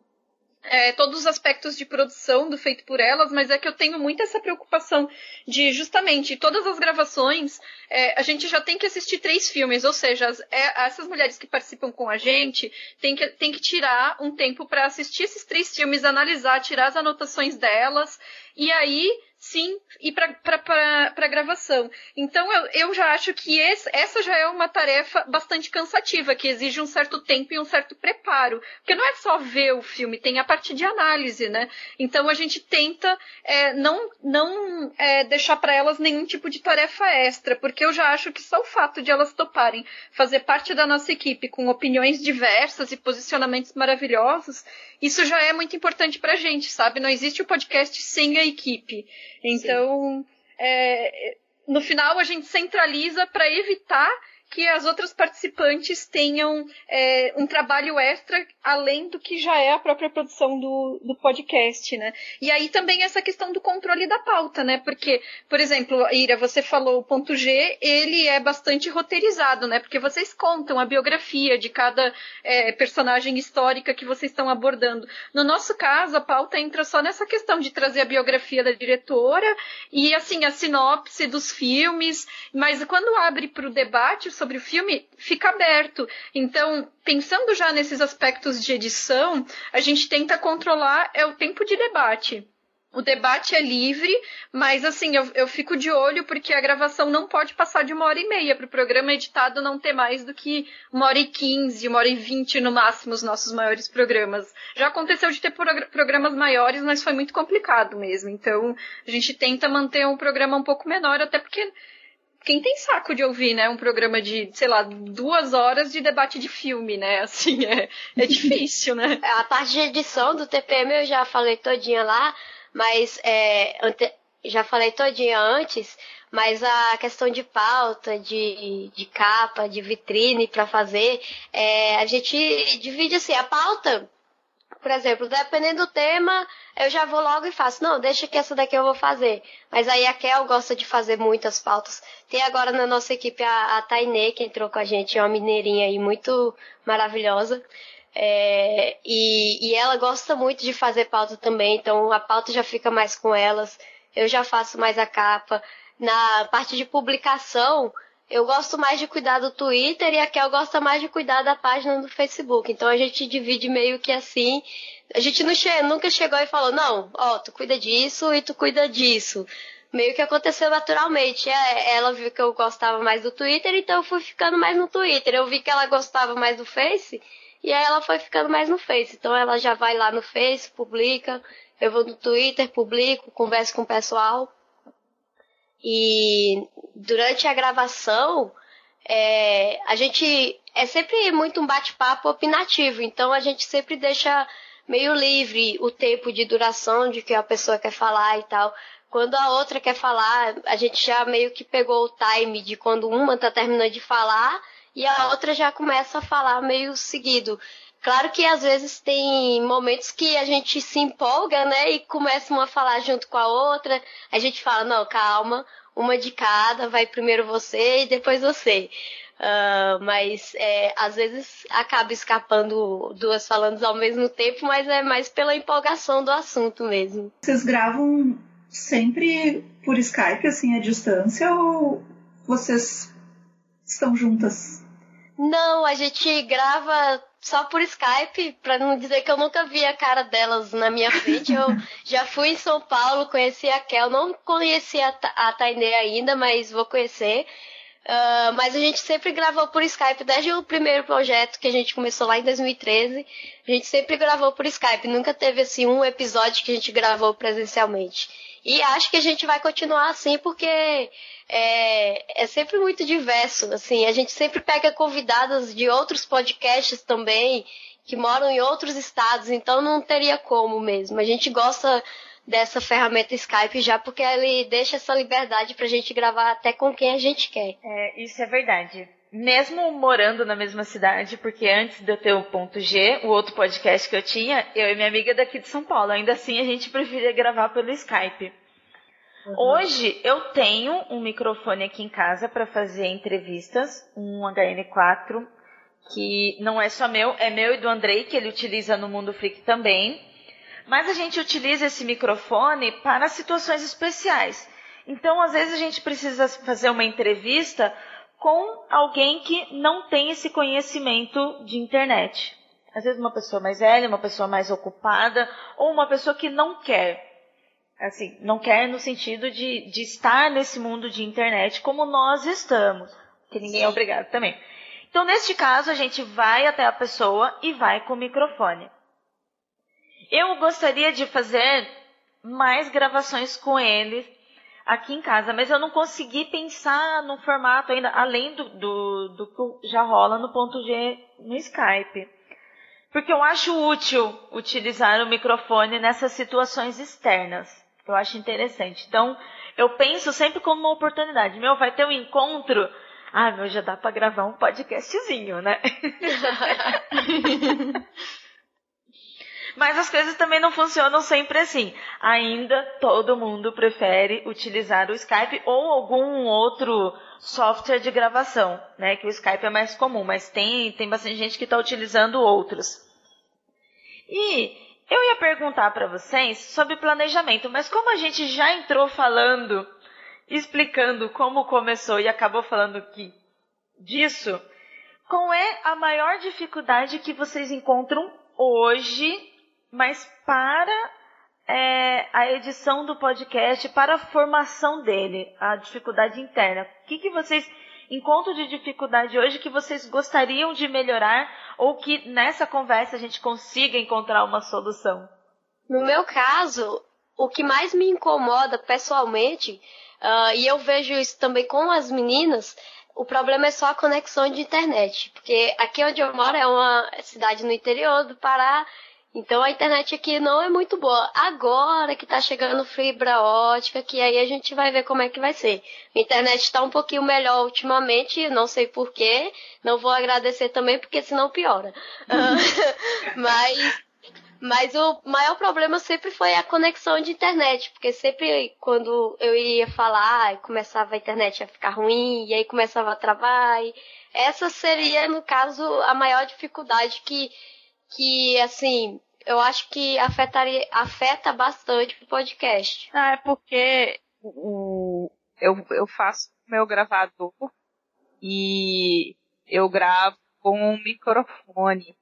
é, todos os aspectos de produção do feito por elas, mas é que eu tenho muito essa preocupação de justamente todas as gravações é, a gente já tem que assistir três filmes, ou seja, as, é, essas mulheres que participam com a gente tem que, tem que tirar um tempo para assistir esses três filmes, analisar, tirar as anotações delas e aí sim ir para a gravação. Então eu, eu já acho que esse, essa já é uma tarefa bastante cansativa, que exige um certo tempo e um certo preparo. Porque não é só ver o filme, tem a parte de análise, né? Então a gente tenta é, não, não é, deixar para elas nenhum tipo de tarefa extra, porque eu já acho que só o fato de elas toparem fazer parte da nossa equipe com opiniões diversas e posicionamentos maravilhosos, isso já é muito importante pra gente, sabe? Não existe o podcast sem a equipe. Então, é, no final a gente centraliza para evitar que as outras participantes tenham é, um trabalho extra além do que já é a própria produção do, do podcast, né? E aí também essa questão do controle da pauta, né? Porque, por exemplo, Ira, você falou o ponto G, ele é bastante roteirizado, né? Porque vocês contam a biografia de cada é, personagem histórica que vocês estão abordando. No nosso caso, a pauta entra só nessa questão de trazer a biografia da diretora e, assim, a sinopse dos filmes, mas quando abre para o debate sobre o filme, fica aberto. Então, pensando já nesses aspectos de edição, a gente tenta controlar é o tempo de debate. O debate é livre, mas assim, eu, eu fico de olho porque a gravação não pode passar de uma hora e meia para o programa editado não ter mais do que uma hora e quinze, uma hora e vinte no máximo os nossos maiores programas. Já aconteceu de ter programas maiores, mas foi muito complicado mesmo. Então, a gente tenta manter um programa um pouco menor, até porque quem tem saco de ouvir, né, um programa de, sei lá, duas horas de debate de filme, né? *laughs* Assim, é, é difícil, né? A parte de edição do TPM eu já falei todinha lá mas é, já falei todinha antes, mas a questão de pauta, de, de capa, de vitrine para fazer, é, a gente divide assim, a pauta, por exemplo, dependendo do tema, eu já vou logo e faço, não, deixa que essa daqui eu vou fazer. Mas aí a Kel gosta de fazer muitas pautas. Tem agora na nossa equipe a, a Tainê, que entrou com a gente, é uma mineirinha aí muito maravilhosa. É, e, e ela gosta muito de fazer pauta também, então a pauta já fica mais com elas. Eu já faço mais a capa. Na parte de publicação, eu gosto mais de cuidar do Twitter e a Kel gosta mais de cuidar da página do Facebook. Então a gente divide meio que assim. A gente che nunca chegou e falou, não, ó, tu cuida disso e tu cuida disso. Meio que aconteceu naturalmente. É, ela viu que eu gostava mais do Twitter, então eu fui ficando mais no Twitter. Eu vi que ela gostava mais do Face, e aí ela foi ficando mais no Face. Então ela já vai lá no Face, publica. Eu vou no Twitter, publico, converso com o pessoal. E durante a gravação, é, a gente é sempre muito um bate-papo opinativo. Então a gente sempre deixa meio livre o tempo de duração de que a pessoa quer falar e tal. Quando a outra quer falar, a gente já meio que pegou o time de quando uma tá terminando de falar e a outra já começa a falar meio seguido. Claro que às vezes tem momentos que a gente se empolga, né? E começa uma a falar junto com a outra. A gente fala, não, calma, uma de cada, vai primeiro você e depois você. Uh, mas é, às vezes acaba escapando duas falando ao mesmo tempo, mas é mais pela empolgação do assunto mesmo. Vocês gravam sempre por Skype, assim, à distância, ou vocês estão juntas? Não, a gente grava só por Skype, para não dizer que eu nunca vi a cara delas na minha frente. Eu *laughs* já fui em São Paulo, conheci a Kel, não conheci a, a Tainê ainda, mas vou conhecer. Uh, mas a gente sempre gravou por Skype, desde o primeiro projeto que a gente começou lá em 2013, a gente sempre gravou por Skype, nunca teve assim um episódio que a gente gravou presencialmente. E acho que a gente vai continuar assim porque é, é sempre muito diverso. Assim, a gente sempre pega convidadas de outros podcasts também que moram em outros estados, então não teria como mesmo. A gente gosta dessa ferramenta Skype já porque ele deixa essa liberdade pra gente gravar até com quem a gente quer. É, isso é verdade. Mesmo morando na mesma cidade, porque antes de eu ter o ponto G, o outro podcast que eu tinha, eu e minha amiga daqui de São Paulo, ainda assim a gente preferia gravar pelo Skype. Uhum. Hoje eu tenho um microfone aqui em casa para fazer entrevistas, um HN4, que não é só meu, é meu e do Andrei, que ele utiliza no Mundo Freak também. Mas a gente utiliza esse microfone para situações especiais. Então, às vezes, a gente precisa fazer uma entrevista com alguém que não tem esse conhecimento de internet. Às vezes, uma pessoa mais velha, uma pessoa mais ocupada, ou uma pessoa que não quer assim, não quer no sentido de, de estar nesse mundo de internet como nós estamos, que ninguém é Sim. é obrigado também. Então, neste caso, a gente vai até a pessoa e vai com o microfone. Eu gostaria de fazer mais gravações com ele aqui em casa, mas eu não consegui pensar no formato ainda, além do, do, do que já rola no ponto G no Skype. Porque eu acho útil utilizar o microfone nessas situações externas. Eu acho interessante. Então, eu penso sempre como uma oportunidade. Meu, vai ter um encontro. Ah, meu, já dá pra gravar um podcastzinho, né? *laughs* *laughs* Mas as coisas também não funcionam sempre assim. Ainda todo mundo prefere utilizar o Skype ou algum outro software de gravação, né? Que o Skype é mais comum, mas tem, tem bastante gente que está utilizando outros. E eu ia perguntar para vocês sobre planejamento, mas como a gente já entrou falando, explicando como começou e acabou falando que disso, qual é a maior dificuldade que vocês encontram hoje mas para é, a edição do podcast, para a formação dele, a dificuldade interna. O que, que vocês encontram de dificuldade hoje que vocês gostariam de melhorar ou que nessa conversa a gente consiga encontrar uma solução? No meu caso, o que mais me incomoda pessoalmente, uh, e eu vejo isso também com as meninas, o problema é só a conexão de internet. Porque aqui onde eu moro é uma cidade no interior do Pará então a internet aqui não é muito boa. Agora que tá chegando fibra ótica, que aí a gente vai ver como é que vai ser. A internet está um pouquinho melhor ultimamente, não sei porquê. Não vou agradecer também, porque senão piora. *laughs* mas, mas o maior problema sempre foi a conexão de internet, porque sempre quando eu ia falar, começava a internet a ficar ruim, e aí começava a travar. Essa seria, no caso, a maior dificuldade que que, assim, eu acho que afetaria, afeta bastante o podcast. Ah, é porque o, eu, eu faço meu gravador e eu gravo com um microfone.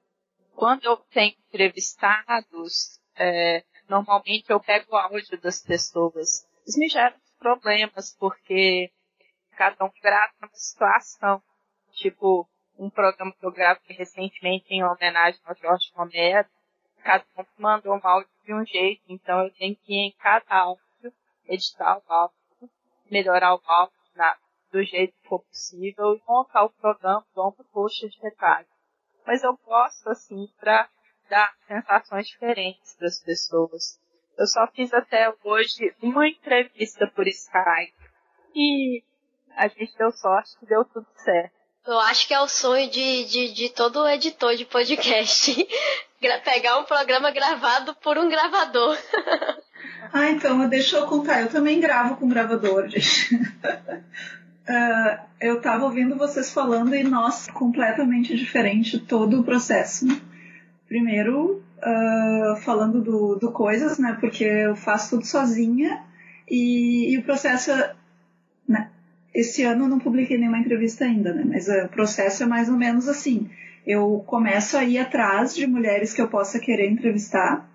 Quando eu tenho entrevistados, é, normalmente eu pego o áudio das pessoas. Isso me gera problemas, porque cada um grava uma situação. Tipo, um programa que eu gravei recentemente em homenagem ao Jorge Romero, cada um mandou um áudio de um jeito, então eu tenho que ir em cada áudio, editar o áudio, melhorar o áudio na, do jeito que for possível e montar o programa, um post de detalhes. Mas eu gosto, assim, para dar sensações diferentes para as pessoas. Eu só fiz até hoje uma entrevista por Skype e a gente deu sorte que deu tudo certo. Eu acho que é o sonho de, de, de todo editor de podcast. *laughs* Pegar um programa gravado por um gravador. *laughs* ah, então, deixa eu contar. Eu também gravo com gravador, gente. Uh, *laughs* eu estava ouvindo vocês falando e, nossa, completamente diferente todo o processo. Primeiro, uh, falando do, do coisas, né? Porque eu faço tudo sozinha e, e o processo, né? Esse ano eu não publiquei nenhuma entrevista ainda, né? Mas uh, o processo é mais ou menos assim. Eu começo a ir atrás de mulheres que eu possa querer entrevistar.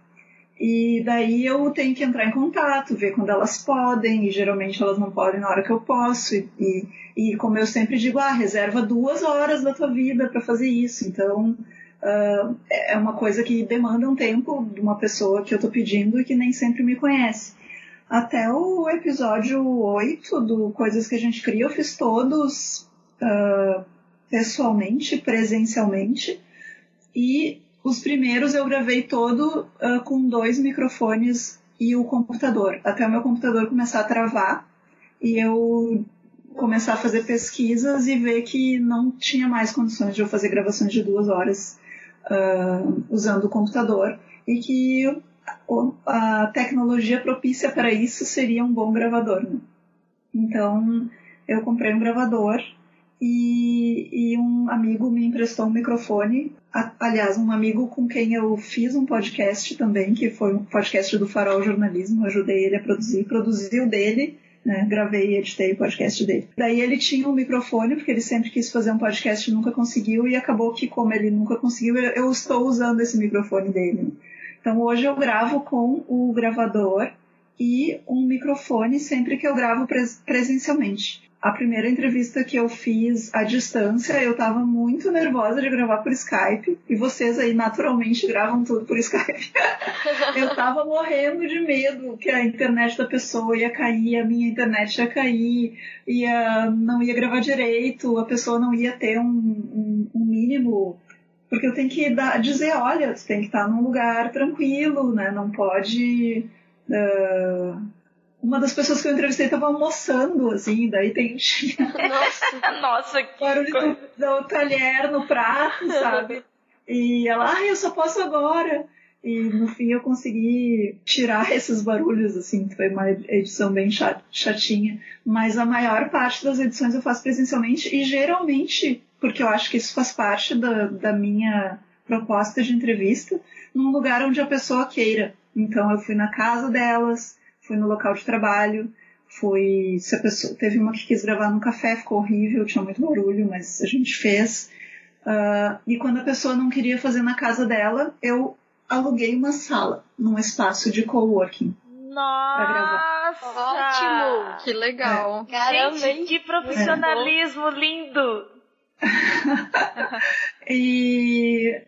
E daí eu tenho que entrar em contato, ver quando elas podem, e geralmente elas não podem na hora que eu posso. E, e, e como eu sempre digo, ah, reserva duas horas da tua vida para fazer isso. Então, uh, é uma coisa que demanda um tempo de uma pessoa que eu estou pedindo e que nem sempre me conhece. Até o episódio 8 do Coisas que a gente cria, eu fiz todos uh, pessoalmente, presencialmente. E os primeiros eu gravei todo uh, com dois microfones e o computador, até o meu computador começar a travar e eu começar a fazer pesquisas e ver que não tinha mais condições de eu fazer gravações de duas horas uh, usando o computador e que a tecnologia propícia para isso seria um bom gravador. Né? Então, eu comprei um gravador e, e, um amigo me emprestou um microfone. aliás, um amigo com quem eu fiz um podcast também, que foi um podcast do Farol Jornalismo, ajudei ele a produzir, produzi o dele, né, gravei e editei o podcast dele. Daí ele tinha um microfone, porque ele sempre quis fazer um podcast e nunca conseguiu, e acabou que, como ele nunca conseguiu, eu, eu estou usando esse microfone dele. Então hoje eu gravo com o gravador e um microfone sempre que eu gravo pres presencialmente. A primeira entrevista que eu fiz à distância, eu estava muito nervosa de gravar por Skype. E vocês aí naturalmente gravam tudo por Skype. *laughs* eu estava morrendo de medo que a internet da pessoa ia cair, a minha internet ia cair, ia, não ia gravar direito, a pessoa não ia ter um, um, um mínimo porque eu tenho que dar, dizer, olha, tu tem que estar num lugar tranquilo, né? Não pode. Uh, uma das pessoas que eu entrevistei estava almoçando, assim, daí tem. *laughs* Nossa, nossa, que barulho do, do talher no prato, sabe? E ela, ah, eu só posso agora. E no fim eu consegui tirar esses barulhos, assim, foi uma edição bem chatinha. Mas a maior parte das edições eu faço presencialmente e geralmente, porque eu acho que isso faz parte da, da minha proposta de entrevista, num lugar onde a pessoa queira. Então eu fui na casa delas, fui no local de trabalho, fui. Se a pessoa teve uma que quis gravar no café, ficou horrível, tinha muito barulho, mas a gente fez. Uh, e quando a pessoa não queria fazer na casa dela, eu aluguei uma sala num espaço de coworking. Nossa! Ótimo! Que legal! É. Caramba, Gente, que profissionalismo é. lindo! *laughs* e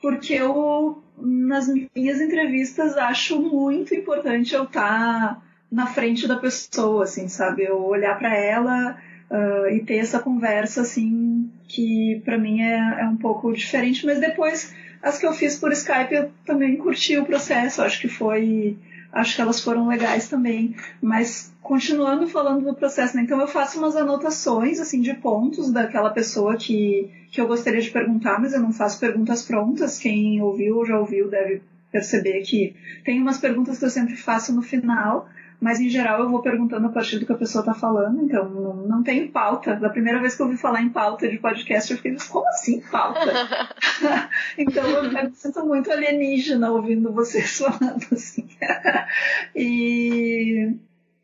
porque eu, nas minhas entrevistas, acho muito importante eu estar tá na frente da pessoa, assim, sabe? Eu olhar para ela uh, e ter essa conversa, assim, que para mim é, é um pouco diferente, mas depois as que eu fiz por Skype eu também curti o processo, acho que foi. Acho que elas foram legais também. Mas continuando falando do processo, né? Então eu faço umas anotações assim de pontos daquela pessoa que, que eu gostaria de perguntar, mas eu não faço perguntas prontas. Quem ouviu ou já ouviu deve perceber que tem umas perguntas que eu sempre faço no final mas em geral eu vou perguntando a partir do que a pessoa está falando, então não, não tenho pauta. Da primeira vez que eu ouvi falar em pauta de podcast, eu fiquei, como assim pauta? *laughs* *laughs* então eu, eu me sinto muito alienígena ouvindo vocês *laughs* falando assim. e,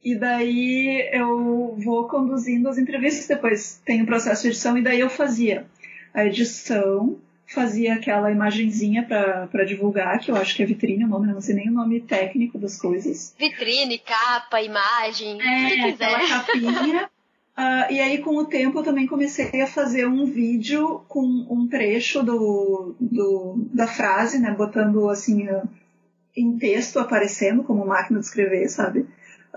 e daí eu vou conduzindo as entrevistas, depois tem o processo de edição, e daí eu fazia a edição, fazia aquela imagenzinha para divulgar, que eu acho que é vitrine o nome, não sei nem o nome técnico das coisas. Vitrine, capa, imagem, é, aquela capinha. Uh, *laughs* e aí, com o tempo, eu também comecei a fazer um vídeo com um trecho do, do da frase, né? Botando assim em texto aparecendo como máquina de escrever, sabe?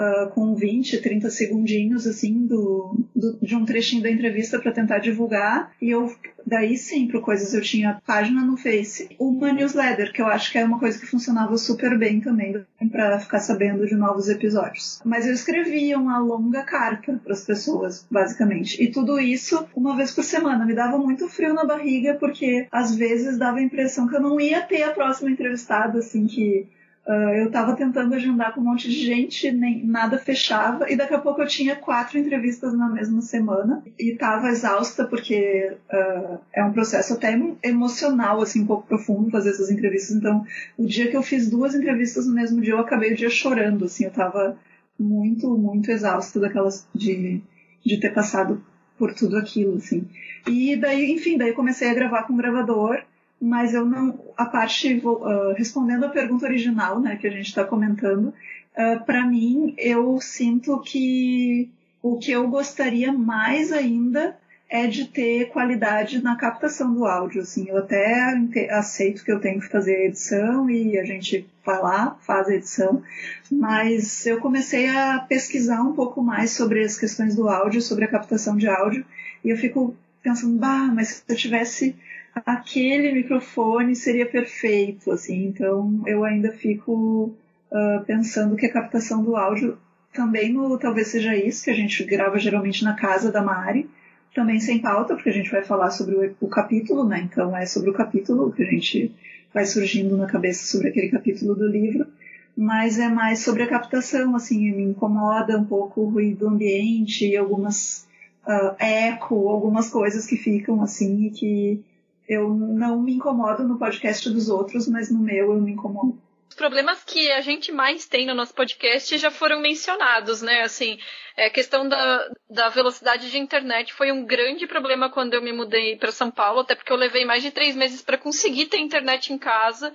Uh, com 20, 30 segundinhos assim do, do de um trechinho da entrevista para tentar divulgar. E eu daí sim, para coisas eu tinha página no Face, uma newsletter que eu acho que é uma coisa que funcionava super bem também para ficar sabendo de novos episódios. Mas eu escrevia uma longa carta para as pessoas, basicamente. E tudo isso uma vez por semana. Me dava muito frio na barriga porque às vezes dava a impressão que eu não ia ter a próxima entrevistada, assim que Uh, eu estava tentando agendar com um monte de gente, nem nada fechava, e daqui a pouco eu tinha quatro entrevistas na mesma semana e estava exausta porque uh, é um processo até emocional, assim, um pouco profundo fazer essas entrevistas. Então, o dia que eu fiz duas entrevistas no mesmo dia, eu acabei o dia chorando, assim, eu estava muito, muito exausta daquelas de, de ter passado por tudo aquilo, assim. E daí, enfim, daí comecei a gravar com o gravador mas eu não. A parte. Uh, respondendo a pergunta original, né, que a gente está comentando, uh, ah, para mim, eu sinto que o que eu gostaria mais ainda é de ter qualidade na captação do áudio. Assim, eu até aceito que eu tenho que fazer edição e a gente vai lá, faz a edição, mas eu comecei a pesquisar um pouco mais sobre as questões do áudio, sobre a captação de áudio, e eu fico pensando, bah, mas se eu tivesse aquele microfone seria perfeito, assim. Então eu ainda fico uh, pensando que a captação do áudio também no talvez seja isso que a gente grava geralmente na casa da Mari, também sem pauta, porque a gente vai falar sobre o, o capítulo, né? Então é sobre o capítulo que a gente vai surgindo na cabeça sobre aquele capítulo do livro mas é mais sobre a captação, assim, me incomoda um pouco o ruído ambiente, algumas uh, eco, algumas coisas que ficam assim e que eu não me incomodo no podcast dos outros, mas no meu eu me incomodo. Os problemas que a gente mais tem no nosso podcast já foram mencionados, né? Assim, a é, questão da, da velocidade de internet foi um grande problema quando eu me mudei para São Paulo, até porque eu levei mais de três meses para conseguir ter internet em casa.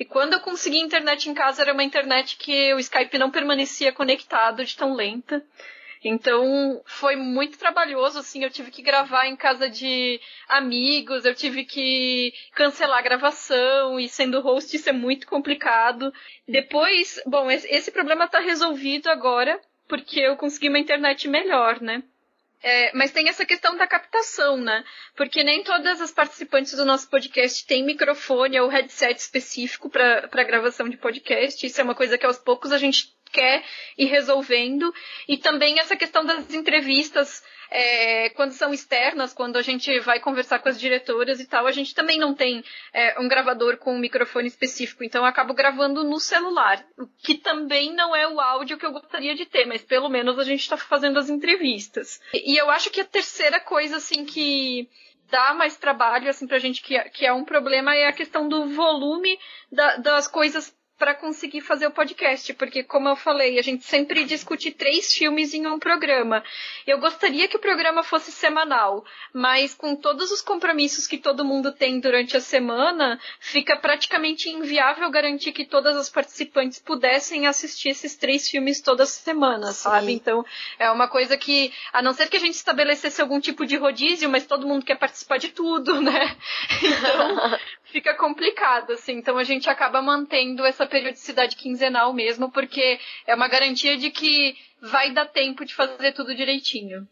E quando eu consegui internet em casa, era uma internet que o Skype não permanecia conectado de tão lenta. Então foi muito trabalhoso, assim, eu tive que gravar em casa de amigos, eu tive que cancelar a gravação e sendo host isso é muito complicado. Depois, bom, esse problema está resolvido agora porque eu consegui uma internet melhor, né? É, mas tem essa questão da captação, né? Porque nem todas as participantes do nosso podcast têm microfone ou headset específico para gravação de podcast. Isso é uma coisa que aos poucos a gente quer ir resolvendo. E também essa questão das entrevistas é, quando são externas, quando a gente vai conversar com as diretoras e tal, a gente também não tem é, um gravador com um microfone específico, então eu acabo gravando no celular, o que também não é o áudio que eu gostaria de ter, mas pelo menos a gente está fazendo as entrevistas. E, eu acho que a terceira coisa, assim, que dá mais trabalho, assim, pra gente que, é, que é um problema é a questão do volume da, das coisas para conseguir fazer o podcast, porque como eu falei, a gente sempre discute três filmes em um programa. Eu gostaria que o programa fosse semanal, mas com todos os compromissos que todo mundo tem durante a semana, fica praticamente inviável garantir que todas as participantes pudessem assistir esses três filmes toda semana, sabe? Então, é uma coisa que, a não ser que a gente estabelecesse algum tipo de rodízio, mas todo mundo quer participar de tudo, *laughs* né? Então, fica complicado, assim. Então a gente acaba mantendo essa periodicidade quinzenal mesmo, porque é uma garantia de que vai dar tempo de fazer tudo direitinho.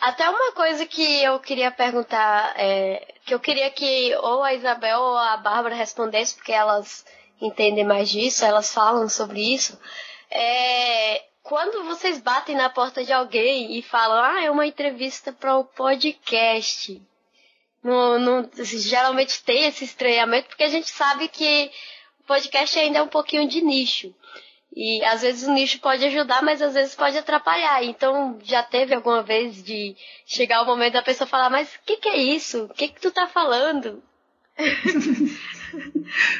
Até uma coisa que eu queria perguntar, é, que eu queria que ou a Isabel ou a Bárbara respondessem, porque elas entendem mais disso, elas falam sobre isso. É, quando vocês batem na porta de alguém e falam, ah, é uma entrevista para o podcast, no, no, geralmente tem esse estranhamento, porque a gente sabe que o podcast ainda é um pouquinho de nicho. E às vezes o nicho pode ajudar, mas às vezes pode atrapalhar. Então já teve alguma vez de chegar o momento da pessoa falar, mas o que, que é isso? O que, que tu tá falando? *laughs*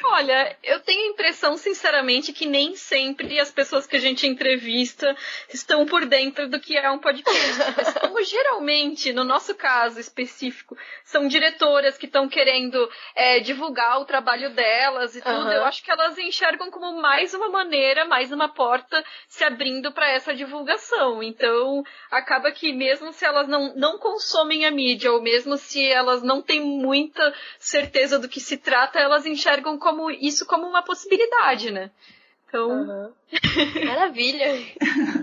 Olha, eu tenho a impressão, sinceramente, que nem sempre as pessoas que a gente entrevista estão por dentro do que é um podcast. *laughs* Mas como geralmente, no nosso caso específico, são diretoras que estão querendo é, divulgar o trabalho delas e tudo, uhum. eu acho que elas enxergam como mais uma maneira, mais uma porta se abrindo para essa divulgação. Então, acaba que mesmo se elas não, não consomem a mídia, ou mesmo se elas não têm muita certeza do que se trata, elas enxergam como isso como uma possibilidade, né? Então. Uhum. *laughs* Maravilha!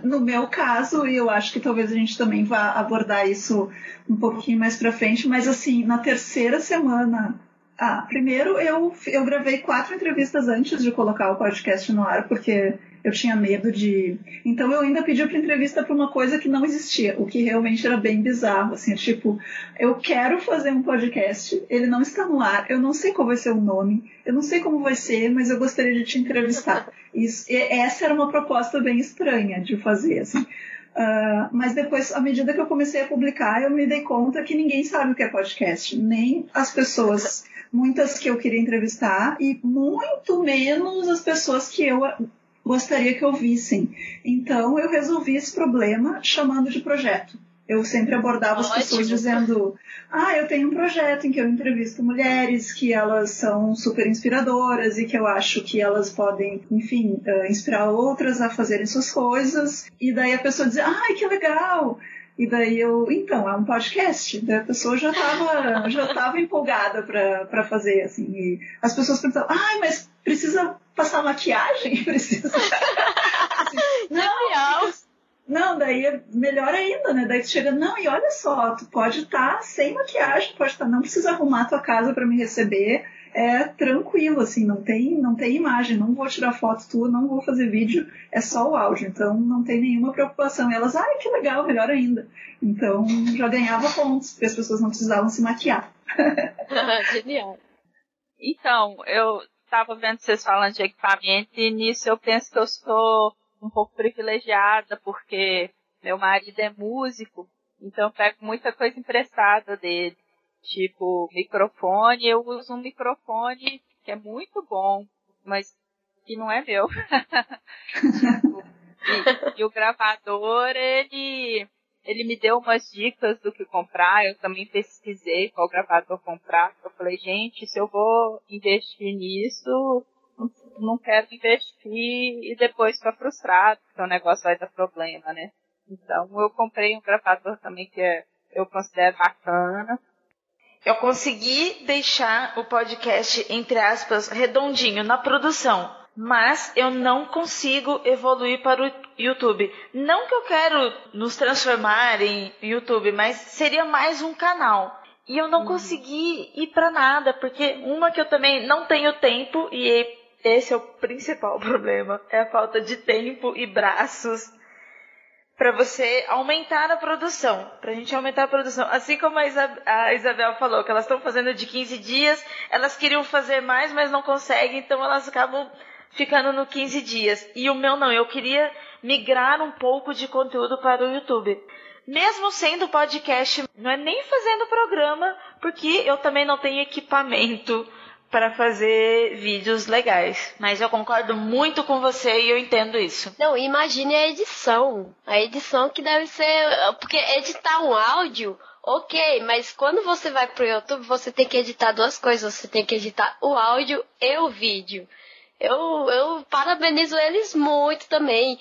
no meu caso, e eu acho que talvez a gente também vá abordar isso um pouquinho mais pra frente, mas assim, na terceira semana. Ah, primeiro eu, eu gravei quatro entrevistas antes de colocar o podcast no ar, porque eu tinha medo de. Então eu ainda pedi para entrevista para uma coisa que não existia, o que realmente era bem bizarro. Assim, tipo, eu quero fazer um podcast, ele não está no ar, eu não sei qual vai ser o nome, eu não sei como vai ser, mas eu gostaria de te entrevistar. Isso, essa era uma proposta bem estranha de fazer, assim. Uh, mas depois, à medida que eu comecei a publicar, eu me dei conta que ninguém sabe o que é podcast, nem as pessoas, muitas que eu queria entrevistar, e muito menos as pessoas que eu gostaria que ouvissem. Então eu resolvi esse problema chamando de projeto. Eu sempre abordava Ótimo. as pessoas dizendo: Ah, eu tenho um projeto em que eu entrevisto mulheres que elas são super inspiradoras e que eu acho que elas podem, enfim, uh, inspirar outras a fazerem suas coisas. E daí a pessoa dizia: Ai, que legal! E daí eu, então, é um podcast. Daí a pessoa já estava já tava empolgada para fazer, assim. E as pessoas perguntavam, ai, mas precisa passar maquiagem? *laughs* Precisa. assim, *laughs* não, não, daí é melhor ainda, né? Daí tu chega, não, e olha só, tu pode estar tá sem maquiagem, pode estar, tá, não precisa arrumar tua casa para me receber, é tranquilo, assim, não tem, não tem imagem, não vou tirar foto tua, não vou fazer vídeo, é só o áudio, então não tem nenhuma preocupação. E elas, ai, que legal, melhor ainda. Então já ganhava pontos, porque as pessoas não precisavam se maquiar. *laughs* Genial. Então, eu estava vendo vocês falando de equipamento e nisso eu penso que eu sou um pouco privilegiada porque meu marido é músico, então eu pego muita coisa emprestada dele. Tipo, microfone, eu uso um microfone que é muito bom, mas que não é meu. *laughs* tipo, e, e, o gravador, ele, ele me deu umas dicas do que comprar, eu também pesquisei qual gravador comprar. Eu falei, gente, se eu vou investir nisso, não quero investir e depois ficar frustrado, porque o negócio vai dar problema, né? Então eu comprei um gravador também que é, eu considero bacana. Eu consegui deixar o podcast, entre aspas, redondinho na produção, mas eu não consigo evoluir para o YouTube. Não que eu quero nos transformar em YouTube, mas seria mais um canal. E eu não uhum. consegui ir para nada, porque uma que eu também não tenho tempo e esse é o principal *laughs* problema. É a falta de tempo e braços para você aumentar a produção, para a gente aumentar a produção. Assim como a, Isab a Isabel falou, que elas estão fazendo de 15 dias, elas queriam fazer mais, mas não conseguem, então elas acabam ficando no 15 dias. E o meu não, eu queria migrar um pouco de conteúdo para o YouTube. Mesmo sendo podcast, não é nem fazendo programa, porque eu também não tenho equipamento para fazer vídeos legais. Mas eu concordo muito com você e eu entendo isso. Não, imagine a edição. A edição que deve ser. Porque editar um áudio, ok, mas quando você vai pro YouTube, você tem que editar duas coisas. Você tem que editar o áudio e o vídeo. Eu, eu parabenizo eles muito também.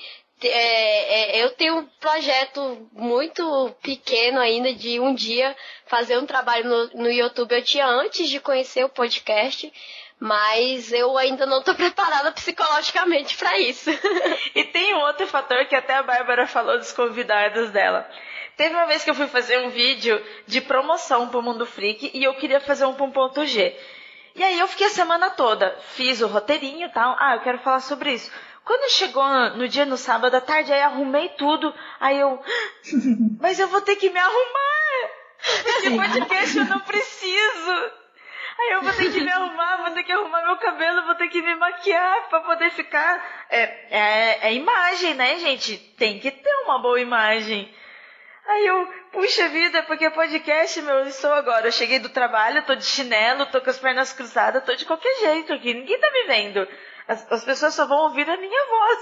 É, é, eu tenho um projeto muito pequeno ainda de um dia fazer um trabalho no, no YouTube. Eu tinha antes de conhecer o podcast, mas eu ainda não estou *laughs* preparada psicologicamente para isso. *laughs* e tem um outro fator que até a Bárbara falou dos convidados dela. Teve uma vez que eu fui fazer um vídeo de promoção para o Mundo Freak e eu queria fazer um ponto G. E aí eu fiquei a semana toda, fiz o roteirinho e tal. Ah, eu quero falar sobre isso. Quando chegou no dia no sábado à tarde, aí arrumei tudo. Aí eu, *laughs* mas eu vou ter que me arrumar. Porque podcast eu não preciso. Aí eu vou ter que me arrumar, vou ter que arrumar meu cabelo, vou ter que me maquiar para poder ficar. É, é, é imagem, né, gente? Tem que ter uma boa imagem. Aí eu, puxa vida, porque podcast, meu, eu estou agora. Eu cheguei do trabalho, tô de chinelo, tô com as pernas cruzadas, tô de qualquer jeito aqui, ninguém tá me vendo. As, as pessoas só vão ouvir a minha voz.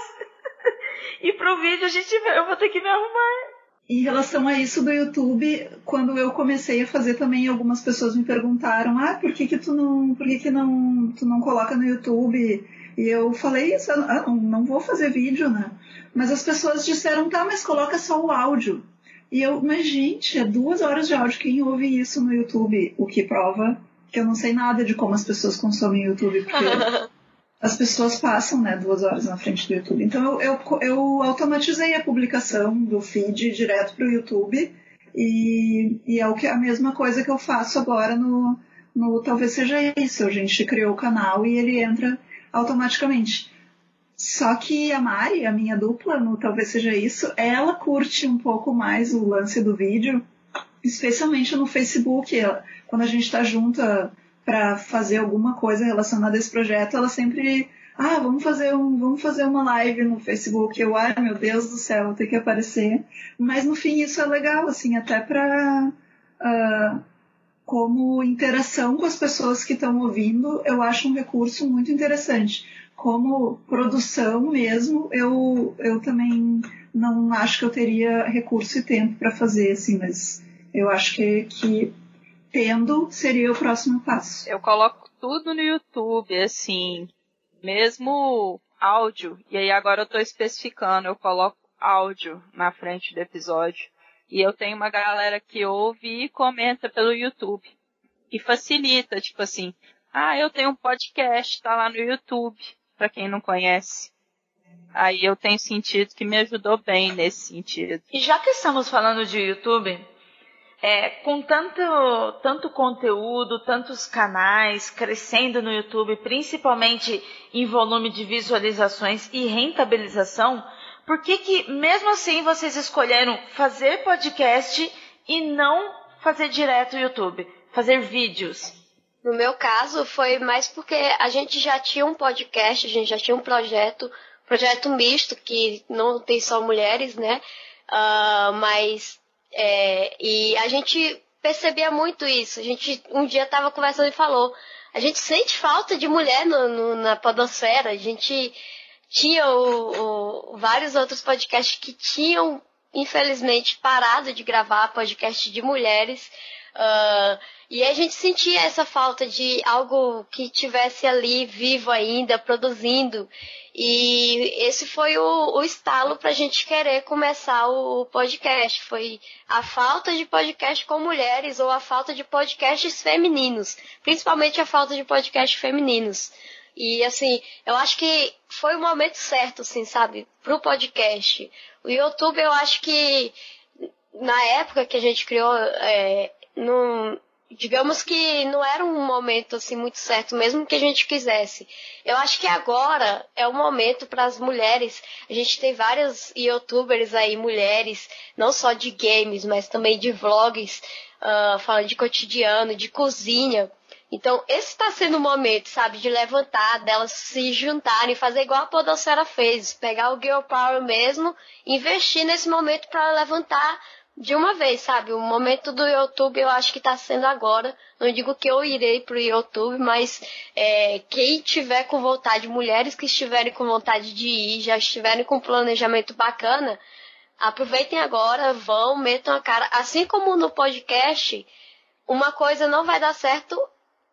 *laughs* e pro vídeo a gente eu vou ter que me arrumar. Em relação a isso do YouTube, quando eu comecei a fazer também, algumas pessoas me perguntaram: "Ah, por que que tu não, por que que não, tu não coloca no YouTube?" E eu falei isso, ah, não, não vou fazer vídeo, né? Mas as pessoas disseram: "Tá, mas coloca só o áudio." E eu, mas gente, é duas horas de áudio. Quem ouve isso no YouTube? O que prova que eu não sei nada de como as pessoas consomem YouTube, porque *laughs* as pessoas passam né, duas horas na frente do YouTube. Então eu, eu, eu automatizei a publicação do feed direto para o YouTube e, e, é o que, a mesma coisa que eu faço agora no, no Talvez Seja Isso. A gente criou o canal e ele entra automaticamente. Só que a Mari, a minha dupla, no Talvez Seja Isso, ela curte um pouco mais o lance do vídeo, especialmente no Facebook. Quando a gente está junta para fazer alguma coisa relacionada a esse projeto, ela sempre ah, vamos fazer um, vamos fazer uma live no Facebook. Eu, ai meu Deus do céu, ter que aparecer. Mas no fim isso é legal, assim, até para uh, ah, como interação com as pessoas que estão ouvindo, eu acho um recurso muito interessante. Como produção mesmo, eu, eu também não acho que eu teria recurso e tempo para fazer, assim, mas eu acho que, que tendo seria o próximo passo. Eu coloco tudo no YouTube, assim, mesmo áudio, e aí agora eu estou especificando, eu coloco áudio na frente do episódio. E eu tenho uma galera que ouve e comenta pelo YouTube. E facilita, tipo assim, ah, eu tenho um podcast, tá lá no YouTube, para quem não conhece. Aí eu tenho sentido que me ajudou bem nesse sentido. E já que estamos falando de YouTube, é, com tanto, tanto conteúdo, tantos canais crescendo no YouTube, principalmente em volume de visualizações e rentabilização, por que que mesmo assim vocês escolheram fazer podcast e não fazer direto YouTube, fazer vídeos? No meu caso, foi mais porque a gente já tinha um podcast, a gente já tinha um projeto, projeto misto, que não tem só mulheres, né? Uh, mas é, e a gente percebia muito isso. A gente um dia estava conversando e falou: a gente sente falta de mulher no, no, na podosfera. A gente tinha o, o, vários outros podcasts que tinham, infelizmente, parado de gravar podcast de mulheres. Uh, e a gente sentia essa falta de algo que tivesse ali vivo ainda, produzindo. E esse foi o, o estalo para a gente querer começar o, o podcast. Foi a falta de podcast com mulheres ou a falta de podcasts femininos. Principalmente a falta de podcasts femininos. E assim, eu acho que foi o momento certo, assim, sabe, pro podcast. O YouTube, eu acho que na época que a gente criou, é, não, digamos que não era um momento assim muito certo, mesmo que a gente quisesse. Eu acho que agora é o momento para as mulheres. A gente tem várias youtubers aí, mulheres, não só de games, mas também de vlogs, uh, falando de cotidiano, de cozinha. Então, esse está sendo o momento, sabe, de levantar, delas se juntarem, fazer igual a Podosfera fez, pegar o Girl Power mesmo, investir nesse momento para levantar de uma vez, sabe? O momento do YouTube eu acho que está sendo agora. Não digo que eu irei pro YouTube, mas é, quem tiver com vontade, mulheres que estiverem com vontade de ir, já estiverem com um planejamento bacana, aproveitem agora, vão, metam a cara. Assim como no podcast, uma coisa não vai dar certo,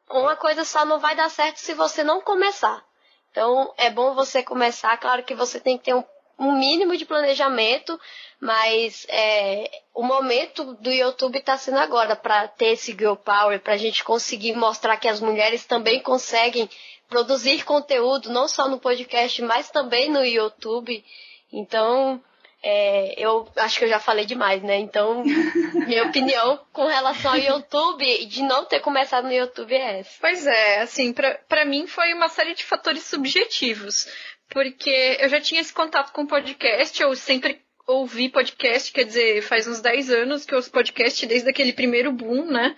uma coisa só não vai dar certo se você não começar. Então é bom você começar, claro que você tem que ter um um mínimo de planejamento, mas é, o momento do YouTube está sendo agora para ter esse girl power, para a gente conseguir mostrar que as mulheres também conseguem produzir conteúdo, não só no podcast, mas também no YouTube. Então, é, eu acho que eu já falei demais, né? Então, *laughs* minha opinião com relação ao YouTube, de não ter começado no YouTube é essa. Pois é, assim, para mim foi uma série de fatores subjetivos porque eu já tinha esse contato com podcast, eu sempre ouvi podcast, quer dizer, faz uns 10 anos que eu ouço podcast desde aquele primeiro boom, né?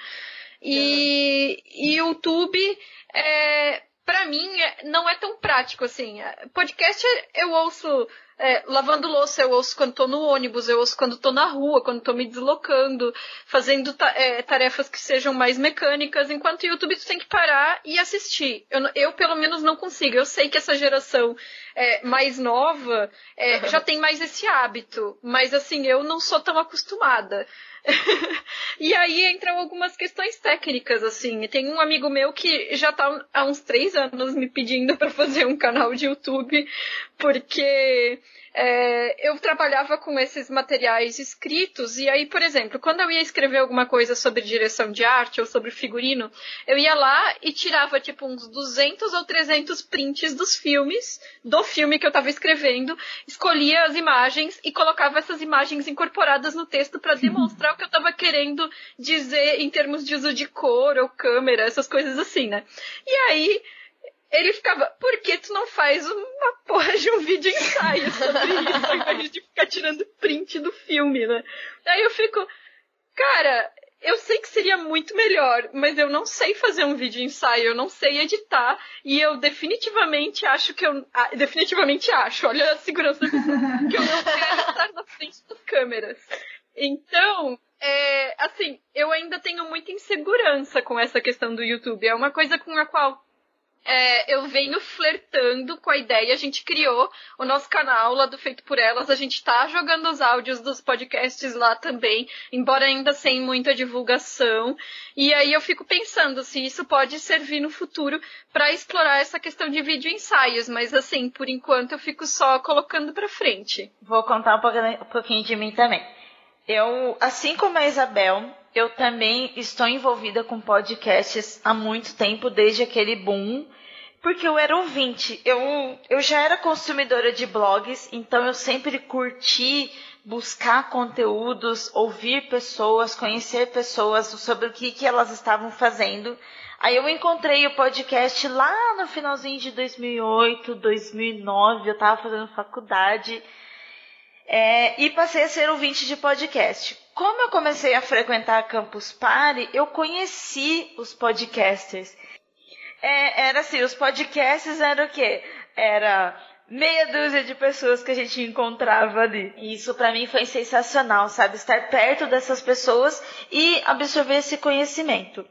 E, e YouTube, é, para mim, é, não é tão prático assim. Podcast eu ouço é, lavando louça, eu ouço quando tô no ônibus, eu ouço quando tô na rua, quando tô me deslocando, fazendo ta é, tarefas que sejam mais mecânicas, enquanto o YouTube tu tem que parar e assistir. Eu, eu pelo menos não consigo. Eu sei que essa geração é, mais nova é, já tem mais esse hábito, mas assim, eu não sou tão acostumada. *laughs* e aí entram algumas questões técnicas, assim. Tem um amigo meu que já tá há uns três anos me pedindo *laughs* para fazer um canal de YouTube, porque é, eu trabalhava com esses materiais escritos, e aí, por exemplo, quando eu ia escrever alguma coisa sobre direção de arte ou sobre figurino, eu ia lá e tirava, tipo, uns 200 ou 300 prints dos filmes, do filme que eu estava escrevendo, escolhia as imagens e colocava essas imagens incorporadas no texto para *laughs* demonstrar o que eu estava querendo dizer em termos de uso de cor ou câmera, essas coisas assim, né? E aí ele ficava, por que tu não faz uma *laughs* porra de um vídeo ensaio sobre isso, ao invés de ficar tirando print do filme, né? Aí eu fico, cara, eu sei que seria muito melhor, mas eu não sei fazer um vídeo ensaio, eu não sei editar, e eu definitivamente acho que eu. Ah, definitivamente acho, olha a segurança que eu não quero estar na frente das câmeras. Então, é, assim, eu ainda tenho muita insegurança com essa questão do YouTube. É uma coisa com a qual é, eu venho flertando com a ideia, a gente criou o nosso canal lá do Feito por Elas, a gente tá jogando os áudios dos podcasts lá também, embora ainda sem muita divulgação. E aí eu fico pensando se isso pode servir no futuro para explorar essa questão de vídeo ensaios, mas assim, por enquanto eu fico só colocando para frente. Vou contar um pouquinho de mim também. Eu, assim como a Isabel, eu também estou envolvida com podcasts há muito tempo, desde aquele boom, porque eu era ouvinte. Eu, eu já era consumidora de blogs, então eu sempre curti buscar conteúdos, ouvir pessoas, conhecer pessoas sobre o que, que elas estavam fazendo. Aí eu encontrei o podcast lá no finalzinho de 2008, 2009, eu estava fazendo faculdade. É, e passei a ser ouvinte de podcast. Como eu comecei a frequentar a Campus Party, eu conheci os podcasters. É, era assim, os podcasts eram o quê? Era meia dúzia de pessoas que a gente encontrava ali. E isso para mim foi sensacional, sabe? Estar perto dessas pessoas e absorver esse conhecimento.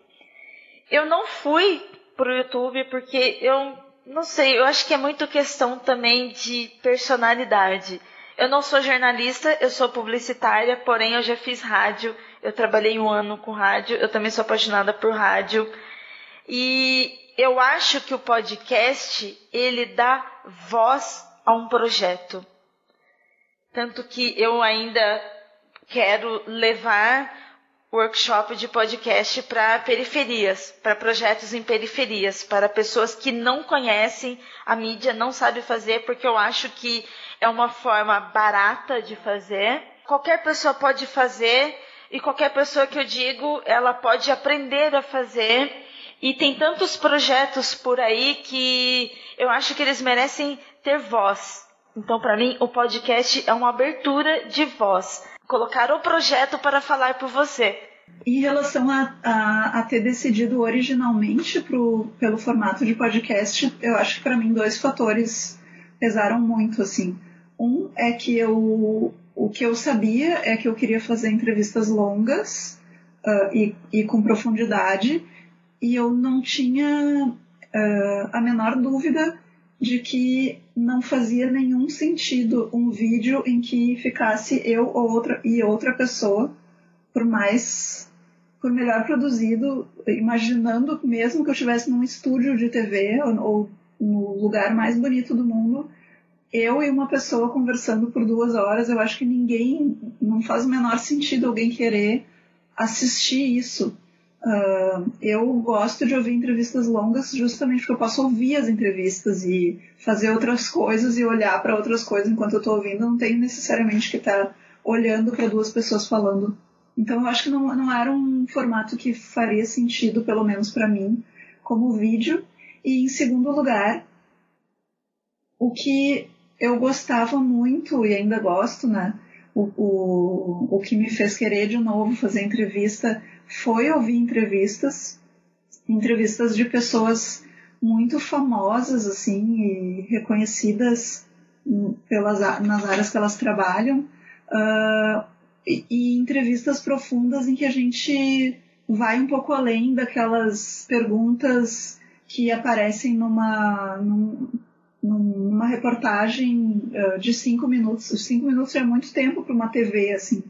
Eu não fui pro YouTube porque eu não sei, eu acho que é muito questão também de personalidade. Eu não sou jornalista, eu sou publicitária, porém eu já fiz rádio. Eu trabalhei um ano com rádio, eu também sou apaixonada por rádio. E eu acho que o podcast, ele dá voz a um projeto. Tanto que eu ainda quero levar workshop de podcast para periferias, para projetos em periferias, para pessoas que não conhecem a mídia, não sabem fazer, porque eu acho que é uma forma barata de fazer. Qualquer pessoa pode fazer. e qualquer pessoa que eu digo, ela pode aprender a fazer. E tem tantos projetos por aí que eu acho que eles merecem ter voz. Então, para mim, o podcast é uma abertura de voz. Colocar o projeto para falar por você. Em relação a, a, a ter decidido originalmente pro, pelo formato de podcast, eu acho que para mim dois fatores pesaram muito, assim. Um é que eu o que eu sabia é que eu queria fazer entrevistas longas uh, e, e, com profundidade, e eu não tinha uh, a menor dúvida de que não fazia nenhum sentido um vídeo em que ficasse eu ou outra e outra pessoa, por mais por melhor produzido, imaginando mesmo que eu estivesse num estúdio de TV ou, ou no lugar mais bonito do mundo, eu e uma pessoa conversando por duas horas, eu acho que ninguém, não faz o menor sentido alguém querer assistir isso. Eu gosto de ouvir entrevistas longas justamente porque eu posso ouvir as entrevistas e fazer outras coisas e olhar para outras coisas enquanto eu estou ouvindo. não tenho necessariamente que estar tá olhando para duas pessoas falando. Então eu acho que não, não era um formato que faria sentido, pelo menos para mim, como vídeo. E em segundo lugar, o que eu gostava muito e ainda gosto, né? O, o, o que me fez querer de novo fazer entrevista foi ouvir entrevistas, entrevistas de pessoas muito famosas, assim, e reconhecidas pelas, nas áreas que elas trabalham, uh, e, e, entrevistas profundas em que a gente vai um pouco além daquelas perguntas que aparecem numa, num, numa reportagem uh, de cinco minutos. Os cinco minutos é muito tempo para uma TV, assim.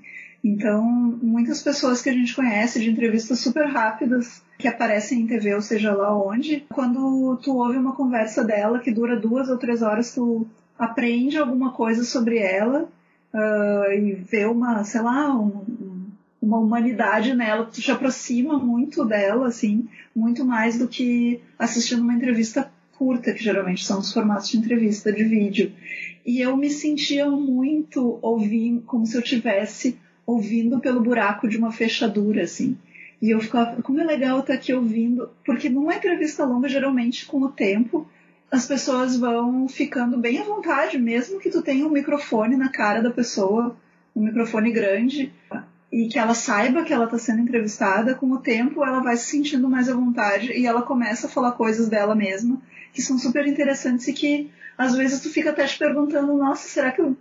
Então, muitas pessoas que a gente conhece de entrevistas super rápidas que aparecem em TV, ou seja lá onde, quando tu ouve uma conversa dela que dura duas ou três horas, tu aprende alguma coisa sobre ela uh, e vê uma, sei lá, um, uma humanidade nela, tu te aproxima muito dela, assim, muito mais do que assistindo uma entrevista curta, que geralmente são os formatos de entrevista de vídeo. E eu me sentia muito ouvindo, como se eu tivesse ouvindo pelo buraco de uma fechadura, assim. E eu ficava, como é legal estar aqui ouvindo, porque numa entrevista longa, geralmente com o tempo, as pessoas vão ficando bem à vontade, mesmo que tu tenha um microfone na cara da pessoa, um microfone grande, e que ela saiba que ela está sendo entrevistada, com o tempo ela vai se sentindo mais à vontade e ela começa a falar coisas dela mesma que são super interessantes e que às vezes tu fica até te perguntando, nossa, será que eu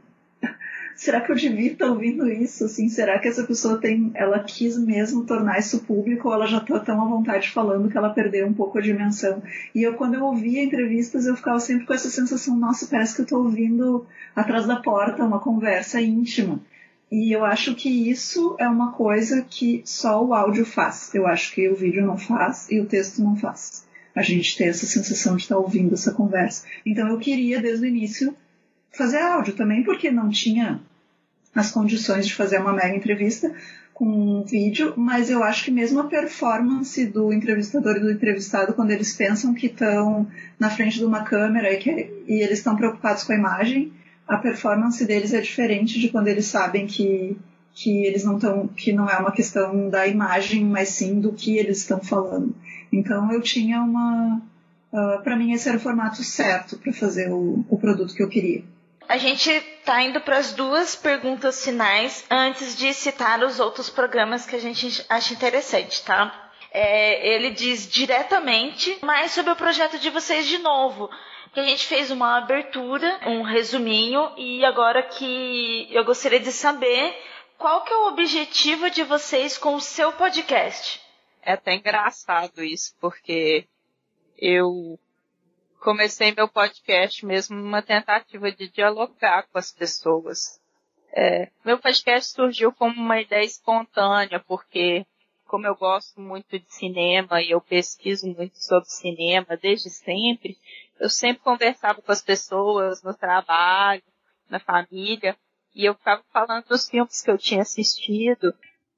será que eu devia estar ouvindo isso? Assim, será que essa pessoa tem, ela quis mesmo tornar isso público ou ela já está tão à vontade falando que ela perdeu um pouco a dimensão? E eu, quando eu ouvia entrevistas, eu ficava sempre com essa sensação, nossa, parece que eu estou ouvindo atrás da porta uma conversa íntima. E eu acho que isso é uma coisa que só o áudio faz. Eu acho que o vídeo não faz e o texto não faz a gente ter essa sensação de estar ouvindo essa conversa. Então eu queria desde o início fazer áudio também, porque não tinha as condições de fazer uma mega entrevista com um vídeo, mas eu acho que mesmo a performance do entrevistador e do entrevistado, quando eles pensam que estão na frente de uma câmera e, que, e eles estão preocupados com a imagem, a performance deles é diferente de quando eles sabem que, que eles não estão, que não é uma questão da imagem, mas sim do que eles estão falando. Então eu tinha uma. Uh, para mim, esse era o formato certo para fazer o, o produto que eu queria. A gente está indo para as duas perguntas finais antes de citar os outros programas que a gente acha interessante, tá? É, ele diz diretamente mais sobre o projeto de vocês de novo. Que a gente fez uma abertura, um resuminho, e agora que eu gostaria de saber qual que é o objetivo de vocês com o seu podcast. É até engraçado isso, porque eu comecei meu podcast mesmo numa tentativa de dialogar com as pessoas. É, meu podcast surgiu como uma ideia espontânea, porque como eu gosto muito de cinema e eu pesquiso muito sobre cinema desde sempre, eu sempre conversava com as pessoas no trabalho, na família, e eu ficava falando dos filmes que eu tinha assistido.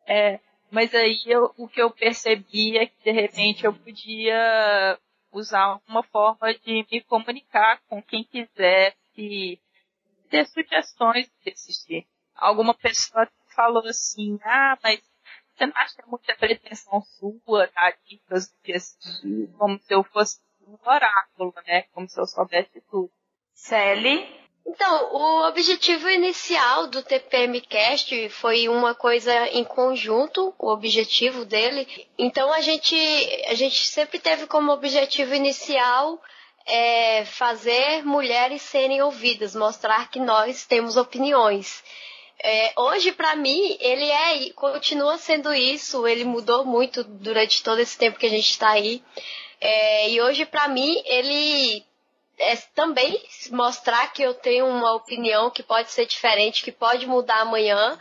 É, mas aí eu, o que eu percebi é que de repente eu podia usar uma forma de me comunicar com quem quisesse ter sugestões de assistir. Alguma pessoa falou assim, ah, mas você não acha que é muita pretensão sua, tá? Dicas assistir, como se eu fosse um oráculo, né? Como se eu soubesse tudo. Sally? Então, o objetivo inicial do TPMcast foi uma coisa em conjunto, o objetivo dele. Então a gente, a gente sempre teve como objetivo inicial é, fazer mulheres serem ouvidas, mostrar que nós temos opiniões. É, hoje, para mim, ele é, continua sendo isso. Ele mudou muito durante todo esse tempo que a gente está aí. É, e hoje, para mim, ele é também mostrar que eu tenho uma opinião que pode ser diferente, que pode mudar amanhã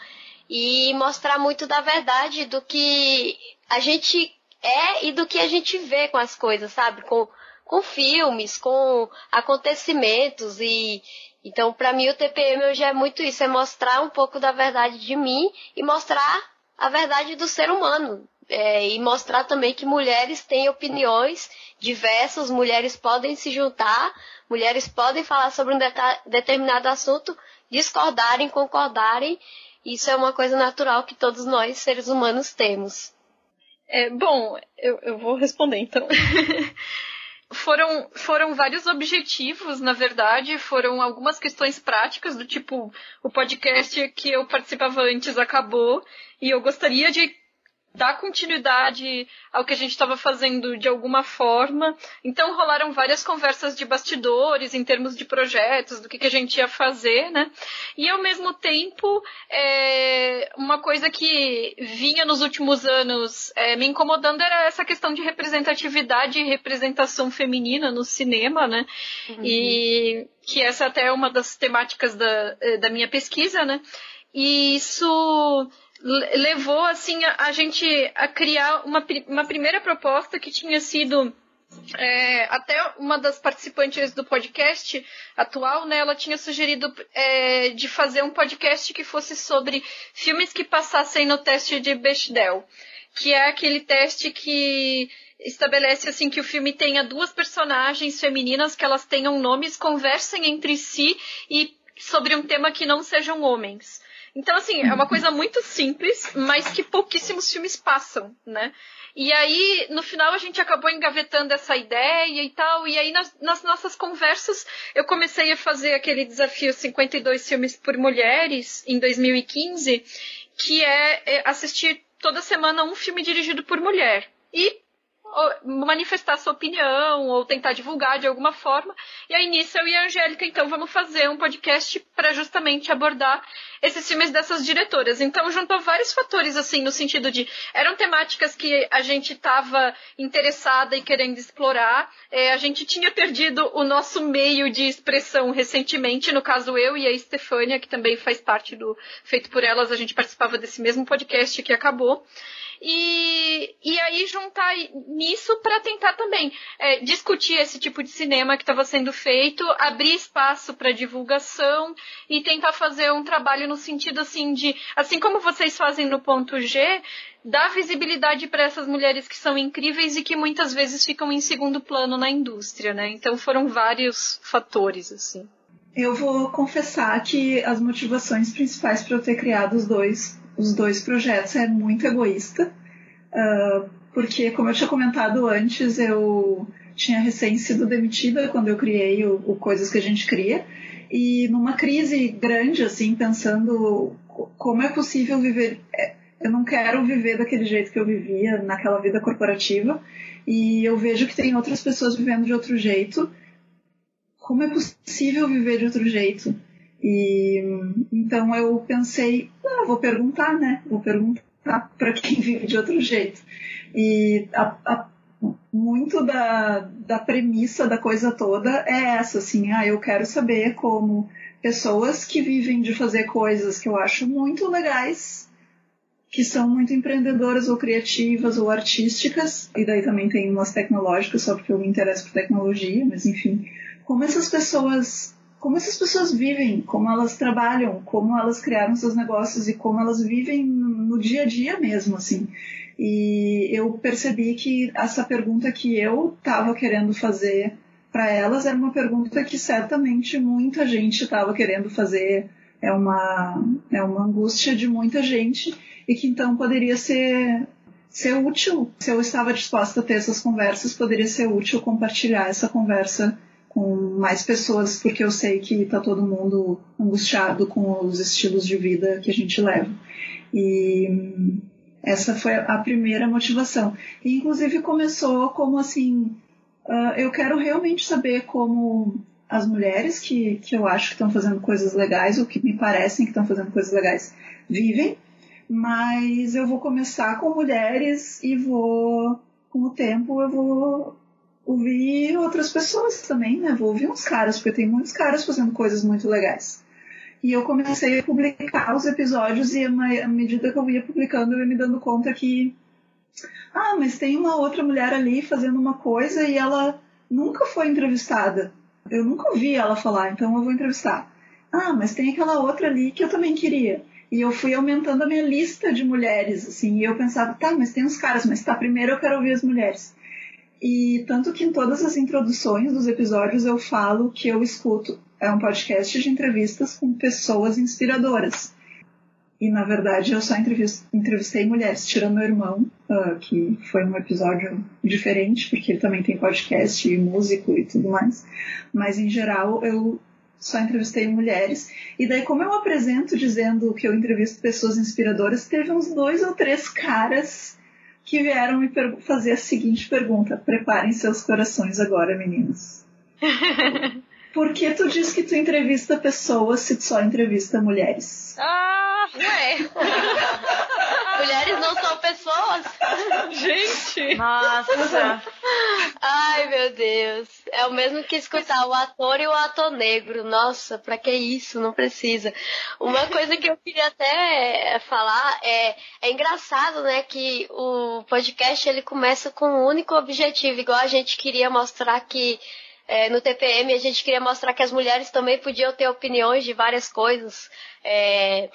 e mostrar muito da verdade do que a gente é e do que a gente vê com as coisas, sabe? Com, com filmes, com acontecimentos e então para mim o TPM hoje é muito isso, é mostrar um pouco da verdade de mim e mostrar a verdade do ser humano é, e mostrar também que mulheres têm opiniões diversas, mulheres podem se juntar, mulheres podem falar sobre um determinado assunto, discordarem, concordarem. Isso é uma coisa natural que todos nós, seres humanos, temos. É, bom, eu, eu vou responder então. *laughs* foram, foram vários objetivos, na verdade, foram algumas questões práticas, do tipo, o podcast que eu participava antes acabou, e eu gostaria de dar continuidade ao que a gente estava fazendo de alguma forma. Então rolaram várias conversas de bastidores em termos de projetos, do que, que a gente ia fazer, né? E ao mesmo tempo, é, uma coisa que vinha nos últimos anos é, me incomodando era essa questão de representatividade e representação feminina no cinema, né? Uhum. E que essa até é uma das temáticas da, da minha pesquisa, né? E isso levou assim a, a, gente a criar uma, uma primeira proposta que tinha sido é, até uma das participantes do podcast atual, né, ela tinha sugerido é, de fazer um podcast que fosse sobre filmes que passassem no teste de Bechdel, que é aquele teste que estabelece assim que o filme tenha duas personagens femininas que elas tenham nomes, conversem entre si e sobre um tema que não sejam homens. Então, assim, é uma coisa muito simples, mas que pouquíssimos filmes passam, né? E aí, no final, a gente acabou engavetando essa ideia e tal. E aí, nas, nas, nossas conversas, eu comecei a fazer aquele desafio 52 filmes por mulheres em 2015, que é, é assistir toda semana um filme dirigido por mulher. E manifestar sua opinião ou tentar divulgar de alguma forma. E aí nisso eu e a Angélica então vamos fazer um podcast para justamente abordar esses filmes dessas diretoras. Então juntou vários fatores assim no sentido de eram temáticas que a gente estava interessada e querendo explorar. É, a gente tinha perdido o nosso meio de expressão recentemente, no caso eu e a Estefânia, que também faz parte do Feito por Elas, a gente participava desse mesmo podcast que acabou. E, e aí juntar nisso para tentar também é, discutir esse tipo de cinema que estava sendo feito, abrir espaço para divulgação e tentar fazer um trabalho no sentido assim de, assim como vocês fazem no ponto G, dar visibilidade para essas mulheres que são incríveis e que muitas vezes ficam em segundo plano na indústria, né? Então foram vários fatores assim. Eu vou confessar que as motivações principais para eu ter criado os dois os dois projetos é muito egoísta, uh, porque, como eu tinha comentado antes, eu tinha recém sido demitida quando eu criei o, o Coisas que a gente cria, e numa crise grande, assim, pensando como é possível viver. É, eu não quero viver daquele jeito que eu vivia naquela vida corporativa, e eu vejo que tem outras pessoas vivendo de outro jeito. Como é possível viver de outro jeito? E então eu pensei, ah, vou perguntar, né? Vou perguntar para quem *laughs* vive de outro jeito. E a, a, muito da, da premissa da coisa toda é essa, assim, ah, eu quero saber como pessoas que vivem de fazer coisas que eu acho muito legais, que são muito empreendedoras ou criativas ou artísticas, e daí também tem umas tecnológicas, só porque eu me interesso por tecnologia, mas enfim, como essas pessoas como essas pessoas vivem, como elas trabalham, como elas criaram seus negócios e como elas vivem no dia a dia mesmo, assim. E eu percebi que essa pergunta que eu estava querendo fazer para elas era uma pergunta que certamente muita gente estava querendo fazer é uma, é uma angústia de muita gente e que então poderia ser, ser útil. Se eu estava disposta a ter essas conversas, poderia ser útil compartilhar essa conversa com mais pessoas, porque eu sei que está todo mundo angustiado com os estilos de vida que a gente leva. E essa foi a primeira motivação. E, inclusive começou como assim, uh, eu quero realmente saber como as mulheres que, que eu acho que estão fazendo coisas legais, ou que me parecem que estão fazendo coisas legais, vivem, mas eu vou começar com mulheres e vou, com o tempo, eu vou ouvir outras pessoas também, né? Vou ouvir uns caras, porque tem muitos caras fazendo coisas muito legais. E eu comecei a publicar os episódios e à medida que eu ia publicando, eu ia me dando conta que ah, mas tem uma outra mulher ali fazendo uma coisa e ela nunca foi entrevistada. Eu nunca ouvi ela falar, então eu vou entrevistar. Ah, mas tem aquela outra ali que eu também queria. E eu fui aumentando a minha lista de mulheres, assim, e eu pensava, tá, mas tem uns caras, mas tá, primeiro eu quero ouvir as mulheres. E tanto que em todas as introduções dos episódios eu falo que eu escuto. É um podcast de entrevistas com pessoas inspiradoras. E na verdade eu só entrevistei mulheres, tirando meu irmão, uh, que foi um episódio diferente, porque ele também tem podcast e músico e tudo mais. Mas em geral eu só entrevistei mulheres. E daí, como eu apresento dizendo que eu entrevisto pessoas inspiradoras, teve uns dois ou três caras que vieram me fazer a seguinte pergunta. Preparem seus corações agora, meninas. *laughs* Por que tu diz que tu entrevista pessoas se tu só entrevista mulheres? Ah, ué. Mulheres não são pessoas? Gente. Nossa. Ai, meu Deus. É o mesmo que escutar o ator e o ator negro. Nossa, pra que isso? Não precisa. Uma coisa que eu queria até falar é, é engraçado, né, que o podcast ele começa com um único objetivo, igual a gente queria mostrar que é, no TPM a gente queria mostrar que as mulheres também podiam ter opiniões de várias coisas. É,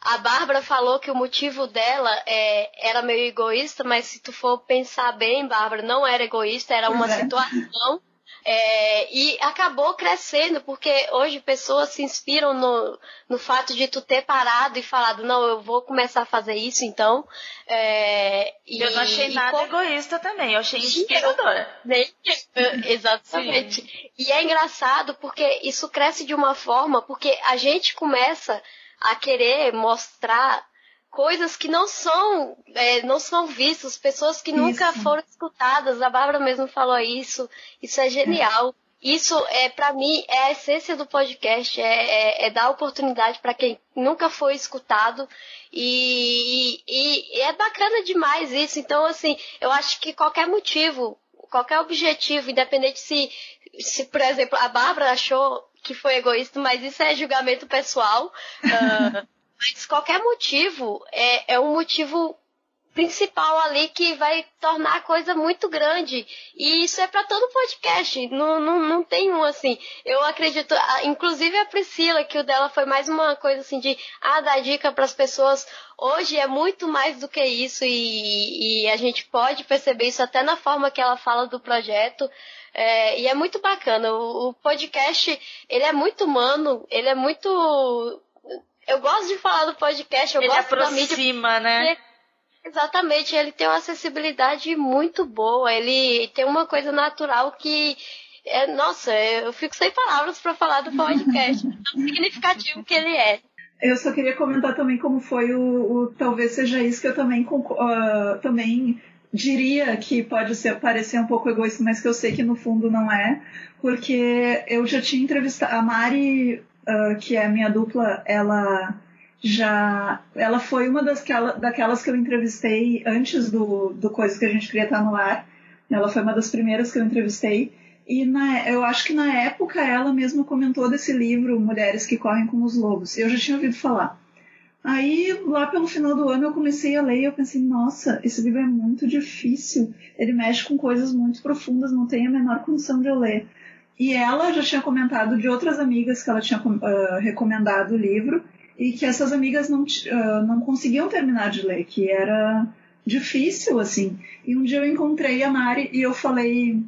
a Bárbara falou que o motivo dela é, era meio egoísta, mas se tu for pensar bem, Bárbara, não era egoísta, era uma é. situação é, e acabou crescendo, porque hoje pessoas se inspiram no, no fato de tu ter parado e falado, não, eu vou começar a fazer isso então. É, eu não achei nada egoísta também, eu achei inspiradora. *laughs* Exatamente. Sim. E é engraçado porque isso cresce de uma forma, porque a gente começa a querer mostrar coisas que não são é, não são vistas, pessoas que nunca isso. foram escutadas. A Bárbara mesmo falou isso. Isso é genial. É. Isso é para mim é a essência do podcast, é, é, é dar oportunidade para quem nunca foi escutado e, e, e é bacana demais isso. Então assim, eu acho que qualquer motivo, qualquer objetivo, independente se, se por exemplo a Bárbara achou que foi egoísta, mas isso é julgamento pessoal. Uh, *laughs* Mas qualquer motivo é, é um motivo principal ali que vai tornar a coisa muito grande. E isso é para todo podcast. Não, não, não tem um assim. Eu acredito, inclusive a Priscila, que o dela foi mais uma coisa assim de ah, dar dica para as pessoas. Hoje é muito mais do que isso e, e, a gente pode perceber isso até na forma que ela fala do projeto. É, e é muito bacana. O, o podcast, ele é muito humano, ele é muito eu gosto de falar do podcast, eu ele gosto aproxima, da mídia. né? Exatamente, ele tem uma acessibilidade muito boa, ele tem uma coisa natural que é, nossa, eu fico sem palavras para falar do podcast, *laughs* tão significativo que ele é. Eu só queria comentar também como foi o, o talvez seja isso que eu também uh, também diria que pode ser parecer um pouco egoísta, mas que eu sei que no fundo não é, porque eu já tinha entrevistado a Mari uh, que é minha dupla, ela já ela foi uma das daquelas que eu entrevistei antes do, do coisa que a gente queria estar no ar. Ela foi uma das primeiras que eu entrevistei. E na, eu acho que na época ela mesma comentou desse livro Mulheres que Correm com os Lobos. Eu já tinha ouvido falar. Aí, lá pelo final do ano, eu comecei a ler e eu pensei, nossa, esse livro é muito difícil. Ele mexe com coisas muito profundas, não tenho a menor condição de eu ler. E ela já tinha comentado de outras amigas que ela tinha uh, recomendado o livro e que essas amigas não, uh, não conseguiam terminar de ler, que era difícil, assim. E um dia eu encontrei a Mari e eu falei,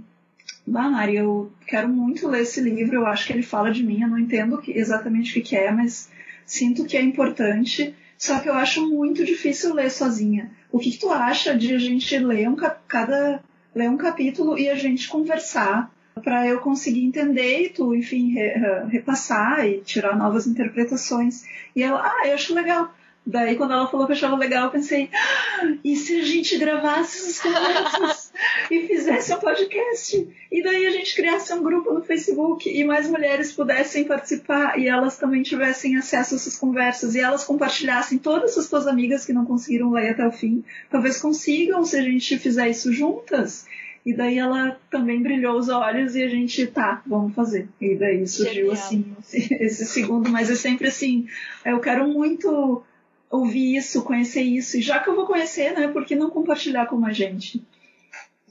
bah, Mari, eu quero muito ler esse livro, eu acho que ele fala de mim, eu não entendo exatamente o que é, mas sinto que é importante, só que eu acho muito difícil ler sozinha. O que, que tu acha de a gente ler um, cada ler um capítulo e a gente conversar para eu conseguir entender e tu, enfim, re, repassar e tirar novas interpretações. E ela, ah, eu acho legal. Daí, quando ela falou que achava legal, eu pensei: ah, e se a gente gravasse essas conversas e fizesse um podcast? E daí a gente criasse um grupo no Facebook e mais mulheres pudessem participar e elas também tivessem acesso a essas conversas e elas compartilhassem todas as suas amigas que não conseguiram ler até o fim. Talvez consigam se a gente fizer isso juntas. E daí ela também brilhou os olhos e a gente, tá, vamos fazer. E daí surgiu Genial. assim, *laughs* esse segundo, mas é sempre assim, eu quero muito ouvir isso, conhecer isso. E já que eu vou conhecer, né, por que não compartilhar com a gente?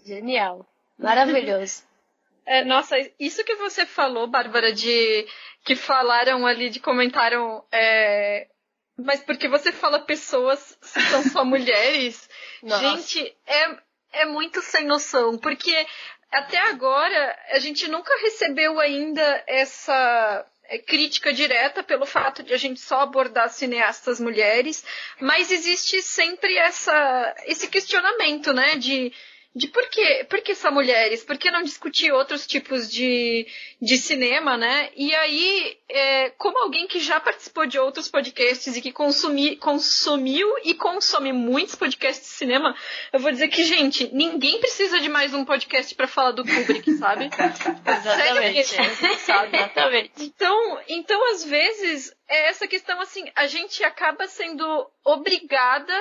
Genial. Maravilhoso. *laughs* É, nossa, isso que você falou, Bárbara, de que falaram ali, de comentaram, é, mas porque você fala pessoas são só *laughs* mulheres, gente, é, é muito sem noção, porque até agora a gente nunca recebeu ainda essa crítica direta pelo fato de a gente só abordar cineastas mulheres, mas existe sempre essa, esse questionamento, né, de de por que, por que só mulheres? Por que não discutir outros tipos de, de cinema, né? E aí, é, como alguém que já participou de outros podcasts e que consumi, consumiu e consome muitos podcasts de cinema, eu vou dizer que, gente, ninguém precisa de mais um podcast para falar do Kubrick, sabe? *laughs* Exatamente. Exatamente. Então, então, às vezes, é essa questão assim, a gente acaba sendo obrigada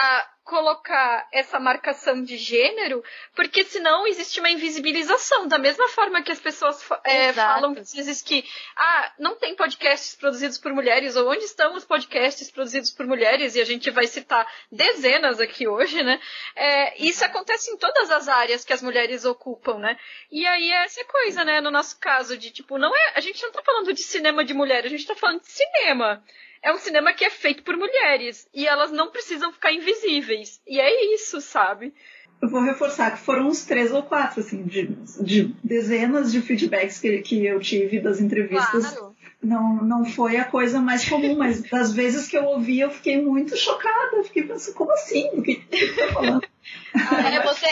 a colocar essa marcação de gênero, porque senão existe uma invisibilização. Da mesma forma que as pessoas é, falam às vezes que ah, não tem podcasts produzidos por mulheres, ou onde estão os podcasts produzidos por mulheres, e a gente vai citar dezenas aqui hoje, né? É, isso acontece em todas as áreas que as mulheres ocupam, né? E aí é essa coisa, né? No nosso caso, de tipo, não é. A gente não tá falando de cinema de mulher, a gente tá falando de cinema é um cinema que é feito por mulheres e elas não precisam ficar invisíveis. E é isso, sabe? Eu vou reforçar que foram uns três ou quatro, assim, de, de dezenas de feedbacks que, que eu tive das entrevistas. Claro. Não, não foi a coisa mais comum, mas das vezes que eu ouvi, eu fiquei muito chocada. Eu fiquei pensando, como assim? O que tá falando? É, você,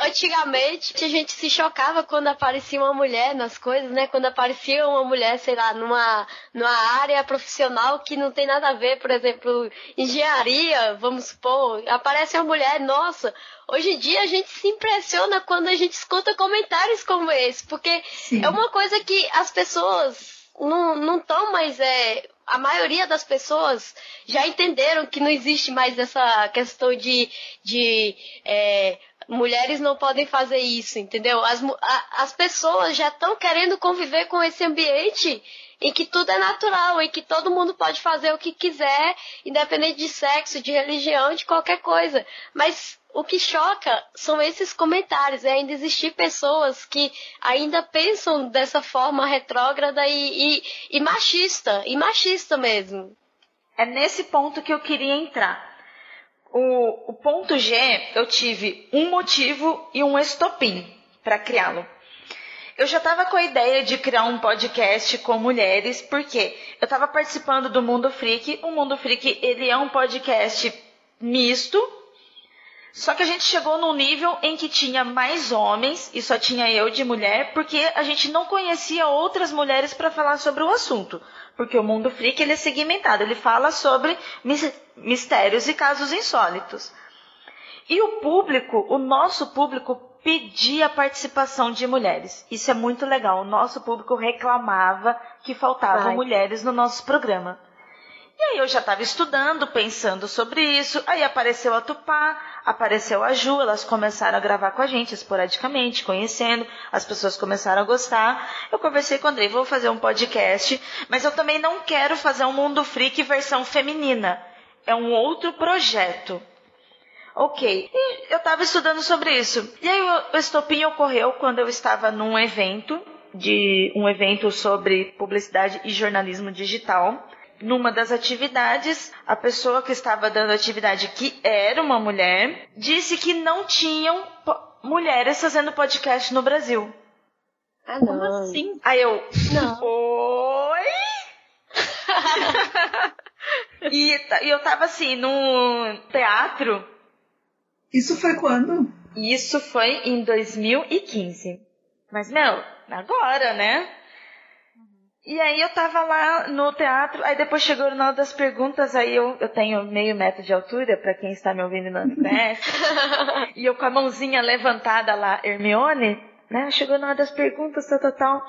antigamente a gente se chocava quando aparecia uma mulher nas coisas, né? Quando aparecia uma mulher, sei lá, numa, numa área profissional que não tem nada a ver, por exemplo, engenharia, vamos supor, aparece uma mulher, nossa, hoje em dia a gente se impressiona quando a gente escuta comentários como esse, porque Sim. é uma coisa que as pessoas não estão mais é, a maioria das pessoas já entenderam que não existe mais essa questão de, de é, mulheres não podem fazer isso, entendeu? As, a, as pessoas já estão querendo conviver com esse ambiente em que tudo é natural, em que todo mundo pode fazer o que quiser, independente de sexo, de religião, de qualquer coisa. Mas o que choca são esses comentários, é ainda existir pessoas que ainda pensam dessa forma retrógrada e, e, e machista, e machista mesmo. É nesse ponto que eu queria entrar. O, o ponto G, eu tive um motivo e um estopim para criá-lo. Eu já estava com a ideia de criar um podcast com mulheres, porque eu estava participando do Mundo Freak. O Mundo Freak ele é um podcast misto, só que a gente chegou num nível em que tinha mais homens e só tinha eu de mulher, porque a gente não conhecia outras mulheres para falar sobre o assunto. Porque o mundo freak ele é segmentado, ele fala sobre mistérios e casos insólitos. E o público, o nosso público pedia a participação de mulheres. Isso é muito legal. O nosso público reclamava que faltavam mulheres no nosso programa. E aí eu já estava estudando, pensando sobre isso. Aí apareceu a Tupá, apareceu a Ju, elas começaram a gravar com a gente esporadicamente, conhecendo, as pessoas começaram a gostar. Eu conversei com o Andrei, vou fazer um podcast, mas eu também não quero fazer um Mundo Freak versão feminina. É um outro projeto. Ok. E eu estava estudando sobre isso. E aí o estopim ocorreu quando eu estava num evento, de um evento sobre publicidade e jornalismo digital numa das atividades, a pessoa que estava dando a atividade, que era uma mulher, disse que não tinham mulheres fazendo podcast no Brasil. Ah, não. Como assim? Aí eu. Não. Oi? *laughs* *laughs* e, e eu tava assim, no teatro. Isso foi quando? Isso foi em 2015. Mas, meu, agora, né? E aí eu tava lá no teatro, aí depois chegou na hora das perguntas, aí eu, eu tenho meio metro de altura, para quem está me ouvindo não *laughs* conhece, e eu com a mãozinha levantada lá, Hermione, né, chegou na hora das perguntas, tal, tal, tal.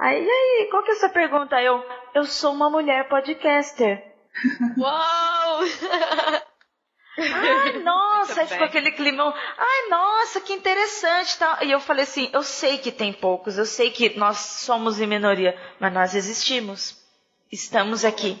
Aí, e aí, qual que é a sua pergunta? Eu, eu sou uma mulher podcaster. Uau! *laughs* Ai, *laughs* nossa, aí ficou aquele climão. Ai, nossa, que interessante. Tal. E eu falei assim: eu sei que tem poucos, eu sei que nós somos em minoria, mas nós existimos. Estamos aqui.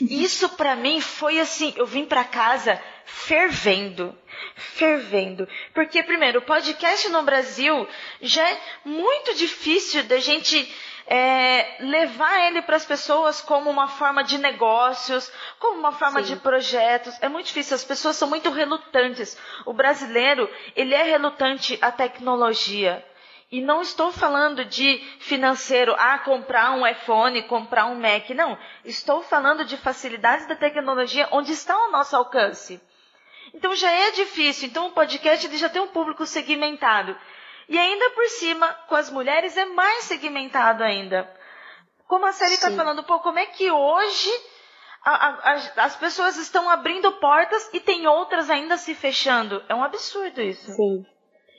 Isso para mim foi assim: eu vim para casa fervendo. Fervendo. Porque, primeiro, o podcast no Brasil já é muito difícil da gente é, levar ele para as pessoas como uma forma de negócios, como uma forma Sim. de projetos. É muito difícil, as pessoas são muito relutantes. O brasileiro, ele é relutante à tecnologia. E não estou falando de financeiro, ah, comprar um iPhone, comprar um Mac. Não. Estou falando de facilidades da tecnologia onde está ao nosso alcance. Então já é difícil. Então o podcast ele já tem um público segmentado. E ainda por cima, com as mulheres é mais segmentado ainda. Como a série está falando, pô, como é que hoje a, a, as pessoas estão abrindo portas e tem outras ainda se fechando? É um absurdo isso. Sim.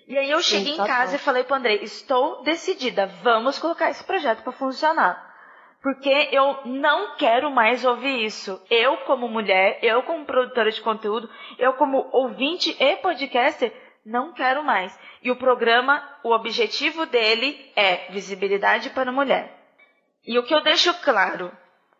E aí eu Sim, cheguei em casa bom. e falei para André, estou decidida, vamos colocar esse projeto para funcionar. Porque eu não quero mais ouvir isso. Eu, como mulher, eu, como produtora de conteúdo, eu, como ouvinte e podcaster, não quero mais. E o programa, o objetivo dele é visibilidade para a mulher. E o que eu deixo claro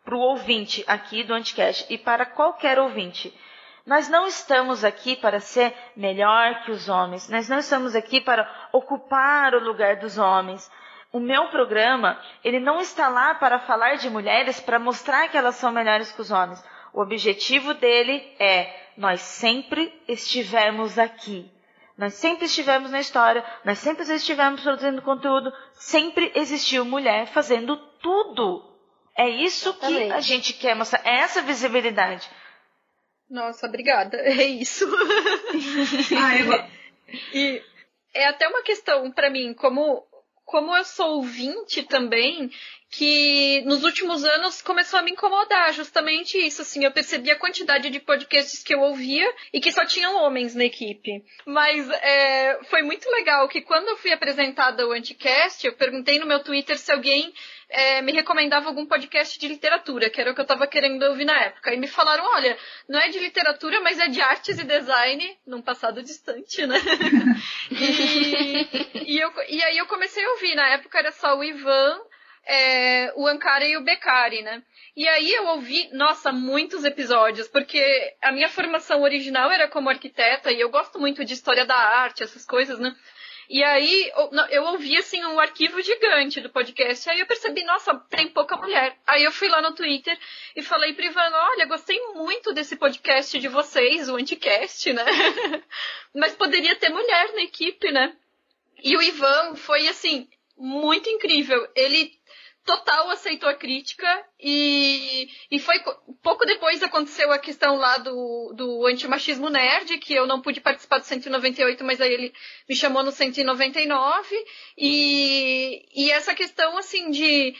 para o ouvinte aqui do Anticast e para qualquer ouvinte, nós não estamos aqui para ser melhor que os homens, nós não estamos aqui para ocupar o lugar dos homens. O meu programa, ele não está lá para falar de mulheres, para mostrar que elas são melhores que os homens. O objetivo dele é nós sempre estivemos aqui. Nós sempre estivemos na história, nós sempre estivemos produzindo conteúdo, sempre existiu mulher fazendo tudo. É isso que a gente quer mostrar, é essa visibilidade. Nossa, obrigada. É isso. *laughs* Ai, e é até uma questão para mim, como como eu sou ouvinte também, que nos últimos anos começou a me incomodar justamente isso, assim, eu percebi a quantidade de podcasts que eu ouvia e que só tinham homens na equipe. Mas é, foi muito legal que quando eu fui apresentada ao Anticast, eu perguntei no meu Twitter se alguém é, me recomendava algum podcast de literatura, que era o que eu estava querendo ouvir na época. E me falaram, olha, não é de literatura, mas é de artes e design, num passado distante, né? *laughs* e, e, eu, e aí eu comecei a ouvir. Na época era só o Ivan, é, o Ankara e o Beccari, né? E aí eu ouvi, nossa, muitos episódios, porque a minha formação original era como arquiteta e eu gosto muito de história da arte, essas coisas, né? E aí eu ouvi assim um arquivo gigante do podcast. Aí eu percebi, nossa, tem pouca mulher. Aí eu fui lá no Twitter e falei pro Ivan, olha, gostei muito desse podcast de vocês, o Anticast, né? *laughs* Mas poderia ter mulher na equipe, né? E o Ivan foi assim, muito incrível. Ele total aceitou a crítica e, e foi pouco depois aconteceu a questão lá do, do antimachismo nerd, que eu não pude participar do 198, mas aí ele me chamou no 199 e, e essa questão assim de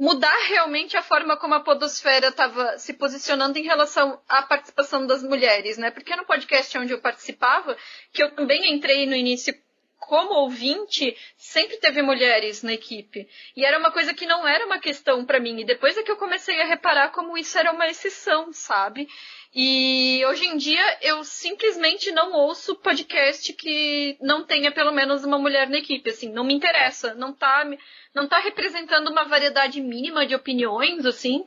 mudar realmente a forma como a podosfera estava se posicionando em relação à participação das mulheres, né? Porque no podcast onde eu participava, que eu também entrei no início como ouvinte, sempre teve mulheres na equipe. E era uma coisa que não era uma questão para mim. E depois é que eu comecei a reparar como isso era uma exceção, sabe? E hoje em dia eu simplesmente não ouço podcast que não tenha pelo menos uma mulher na equipe, assim, não me interessa, não tá, não tá representando uma variedade mínima de opiniões, assim,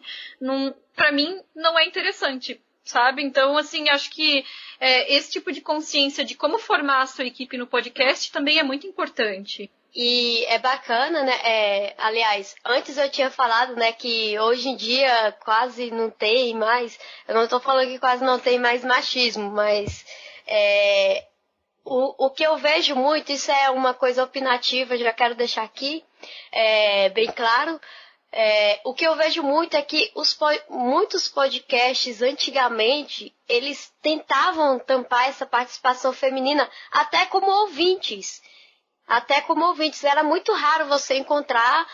para mim não é interessante sabe? Então, assim, acho que é, esse tipo de consciência de como formar a sua equipe no podcast também é muito importante. E é bacana, né? É, aliás, antes eu tinha falado, né, que hoje em dia quase não tem mais. Eu não estou falando que quase não tem mais machismo, mas é, o, o que eu vejo muito, isso é uma coisa opinativa, já quero deixar aqui, é, bem claro, É, o que eu vejo muito é que os, muitos podcasts antigamente eles tentavam tampar essa participação feminina até como ouvintes. Até como ouvintes. Era muito raro você encontrar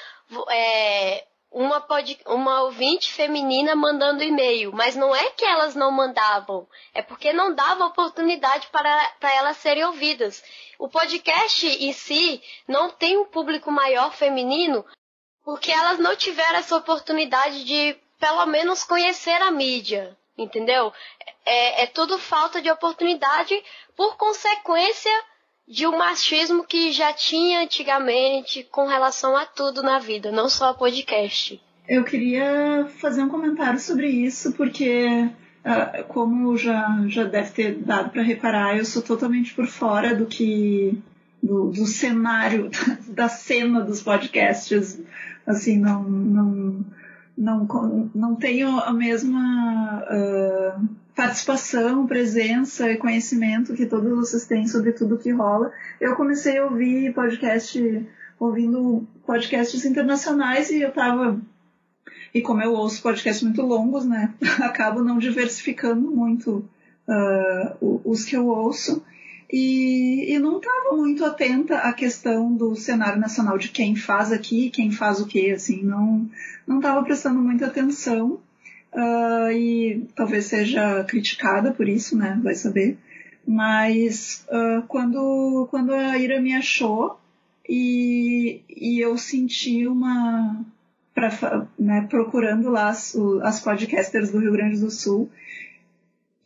é, uma, pod, uma ouvinte feminina mandando e-mail, mas não é que elas não mandavam, é porque não dava oportunidade para, para elas serem ouvidas. O podcast em si não tem um público maior feminino porque elas não tiveram essa oportunidade de, pelo menos, conhecer a mídia, entendeu? É, é tudo falta de oportunidade por consequência de um machismo que já tinha antigamente com relação a tudo na vida, não só a podcast. Eu queria fazer um comentário sobre isso, porque, uh, como já, já deve ter dado para reparar, eu sou totalmente por fora do que. do, do cenário, *laughs* da cena dos podcasts. Assim, não. não não, não tenho a mesma uh, participação, presença e conhecimento que todos vocês têm sobre tudo que rola. Eu comecei a ouvir podcast, ouvindo podcasts internacionais e eu tava. E como eu ouço podcasts muito longos, né? *laughs* Acabo não diversificando muito uh, os que eu ouço. E, não estava muito atenta à questão do cenário nacional de quem faz aqui, quem faz o quê, assim, não não estava prestando muita atenção uh, e talvez seja criticada por isso, né, vai saber. Mas uh, quando quando a Ira me achou e, e eu senti uma pra, né, procurando lá as, as podcasters do Rio Grande do Sul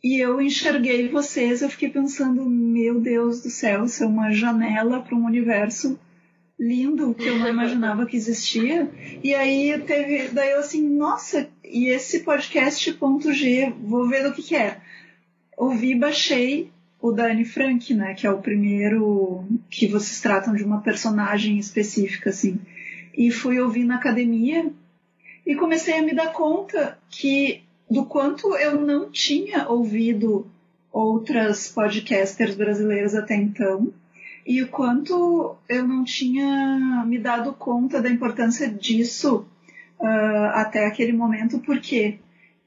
e eu enxerguei vocês, eu fiquei pensando, meu Deus do céu, isso é uma janela para um universo lindo que eu não imaginava que existia. E aí teve, daí eu assim, nossa, e esse podcast ponto G, vou ver do que, que é. Ouvi, baixei o Dani Frank, né, que é o primeiro que vocês tratam de uma personagem específica assim. E fui ouvir na academia e comecei a me dar conta que do quanto eu não tinha ouvido outras podcasters brasileiras até então e o quanto eu não tinha me dado conta da importância disso uh, até aquele momento, porque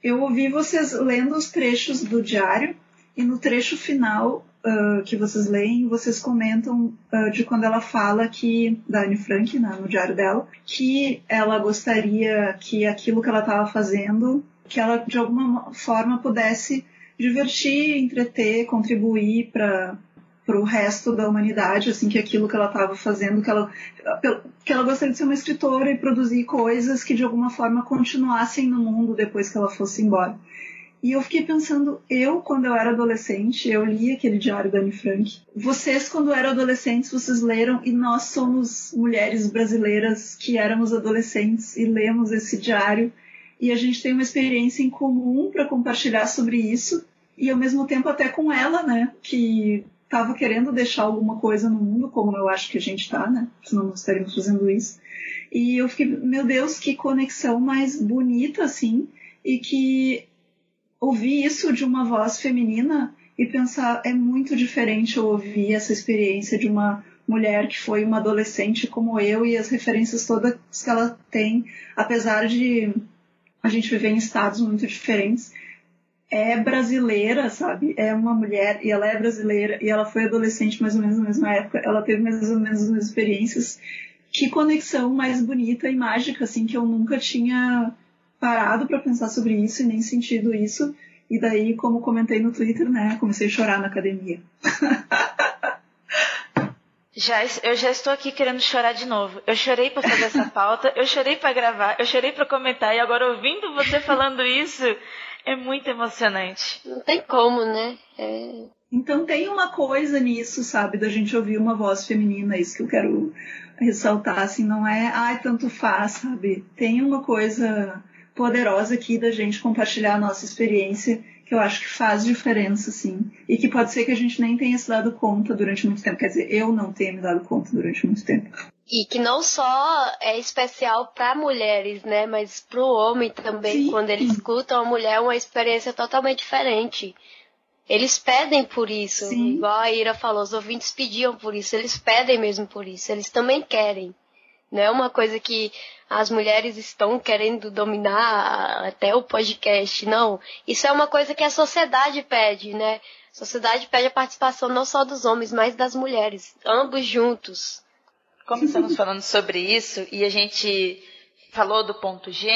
eu ouvi vocês lendo os trechos do diário e no trecho final uh, que vocês leem, vocês comentam uh, de quando ela fala que, da Anne Frank, né, no diário dela, que ela gostaria que aquilo que ela estava fazendo que ela de alguma forma pudesse divertir, entreter, contribuir para para o resto da humanidade, assim, que aquilo que ela estava fazendo, que ela, que ela gostaria de ser uma escritora e produzir coisas que de alguma forma continuassem no mundo depois que ela fosse embora. E eu fiquei pensando, eu, quando eu era adolescente, eu li aquele diário da Anne Frank. Vocês, quando eram adolescentes, vocês leram, e nós somos mulheres brasileiras que éramos adolescentes e lemos esse diário e a gente tem uma experiência em comum para compartilhar sobre isso e ao mesmo tempo até com ela, né, que estava querendo deixar alguma coisa no mundo, como eu acho que a gente está, né, senão não estaríamos fazendo isso. E eu fiquei, meu Deus, que conexão mais bonita assim, e que ouvir isso de uma voz feminina e pensar é muito diferente eu ouvir essa experiência de uma mulher que foi uma adolescente como eu e as referências todas que ela tem, apesar de a gente vive em estados muito diferentes. É brasileira, sabe? É uma mulher e ela é brasileira e ela foi adolescente mais ou menos na mesma época. Ela teve mais ou menos as mesmas experiências. Que conexão mais bonita e mágica, assim, que eu nunca tinha parado para pensar sobre isso e nem sentido isso. E daí, como comentei no Twitter, né, comecei a chorar na academia. *laughs* Já, eu já estou aqui querendo chorar de novo. Eu chorei para fazer essa pauta, eu chorei para gravar, eu chorei para comentar e agora ouvindo você falando isso é muito emocionante. Não tem como, né? É... Então tem uma coisa nisso, sabe, da gente ouvir uma voz feminina, isso que eu quero ressaltar, assim, não é, ai, tanto faz, sabe? Tem uma coisa poderosa aqui da gente compartilhar a nossa experiência que eu acho que faz diferença, sim. E que pode ser que a gente nem tenha se dado conta durante muito tempo. Quer dizer, eu não tenha me dado conta durante muito tempo. E que não só é especial para mulheres, né? Mas para o homem também. Sim. Quando ele escuta uma mulher, é uma experiência totalmente diferente. Eles pedem por isso. Sim. Igual a Ira falou, os ouvintes pediam por isso. Eles pedem mesmo por isso. Eles também querem. Não é uma coisa que as mulheres estão querendo dominar até o podcast, não. Isso é uma coisa que a sociedade pede, né? A sociedade pede a participação não só dos homens, mas das mulheres, ambos juntos. Como estamos falando sobre isso e a gente falou do ponto G,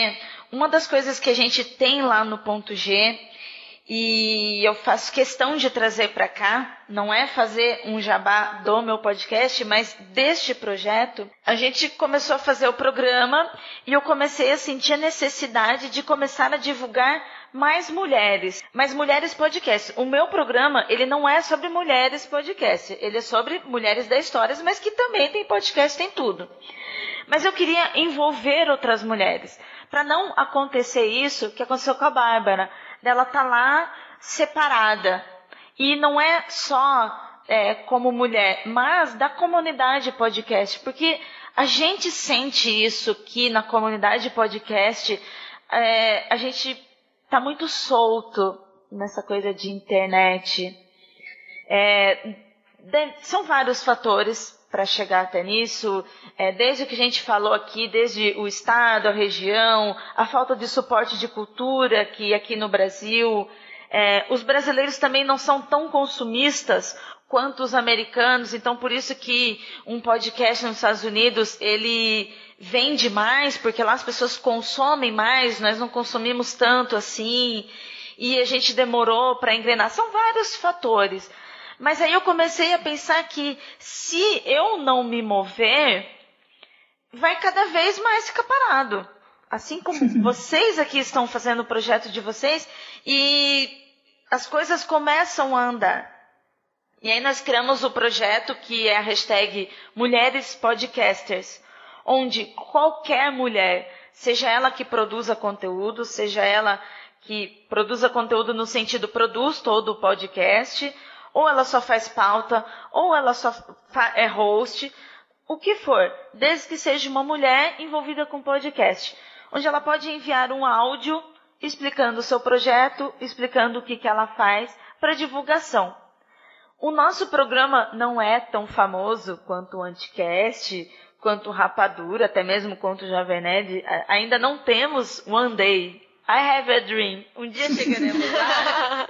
uma das coisas que a gente tem lá no ponto G e eu faço questão de trazer para cá, não é fazer um jabá do meu podcast, mas deste projeto, a gente começou a fazer o programa e eu comecei a sentir a necessidade de começar a divulgar mais mulheres, mais mulheres podcast. O meu programa, ele não é sobre mulheres podcast, ele é sobre mulheres da história, mas que também tem podcast, tem tudo. Mas eu queria envolver outras mulheres, para não acontecer isso que aconteceu com a Bárbara dela tá lá separada. E não é só é, como mulher, mas da comunidade podcast, porque a gente sente isso que na comunidade podcast é, a gente tá muito solto nessa coisa de internet. É, são vários fatores para chegar até nisso, é, desde o que a gente falou aqui, desde o Estado, a região, a falta de suporte de cultura que aqui no Brasil, é, os brasileiros também não são tão consumistas quanto os americanos, então por isso que um podcast nos Estados Unidos, ele vende mais, porque lá as pessoas consomem mais, nós não consumimos tanto assim, e a gente demorou para engrenar. São vários fatores. Mas aí eu comecei a pensar que se eu não me mover, vai cada vez mais ficar parado. Assim como *laughs* vocês aqui estão fazendo o projeto de vocês e as coisas começam a andar. E aí nós criamos o projeto que é a hashtag Mulheres Podcasters, onde qualquer mulher, seja ela que produza conteúdo, seja ela que produza conteúdo no sentido produz todo o podcast, ou ela só faz pauta, ou ela só é host, o que for, desde que seja uma mulher envolvida com podcast, onde ela pode enviar um áudio explicando o seu projeto, explicando o que, que ela faz para divulgação. O nosso programa não é tão famoso quanto o Anticast, quanto o Rapadura, até mesmo quanto o Jovem Nerd. Ainda não temos One Day, I have a dream. Um dia chegaremos lá.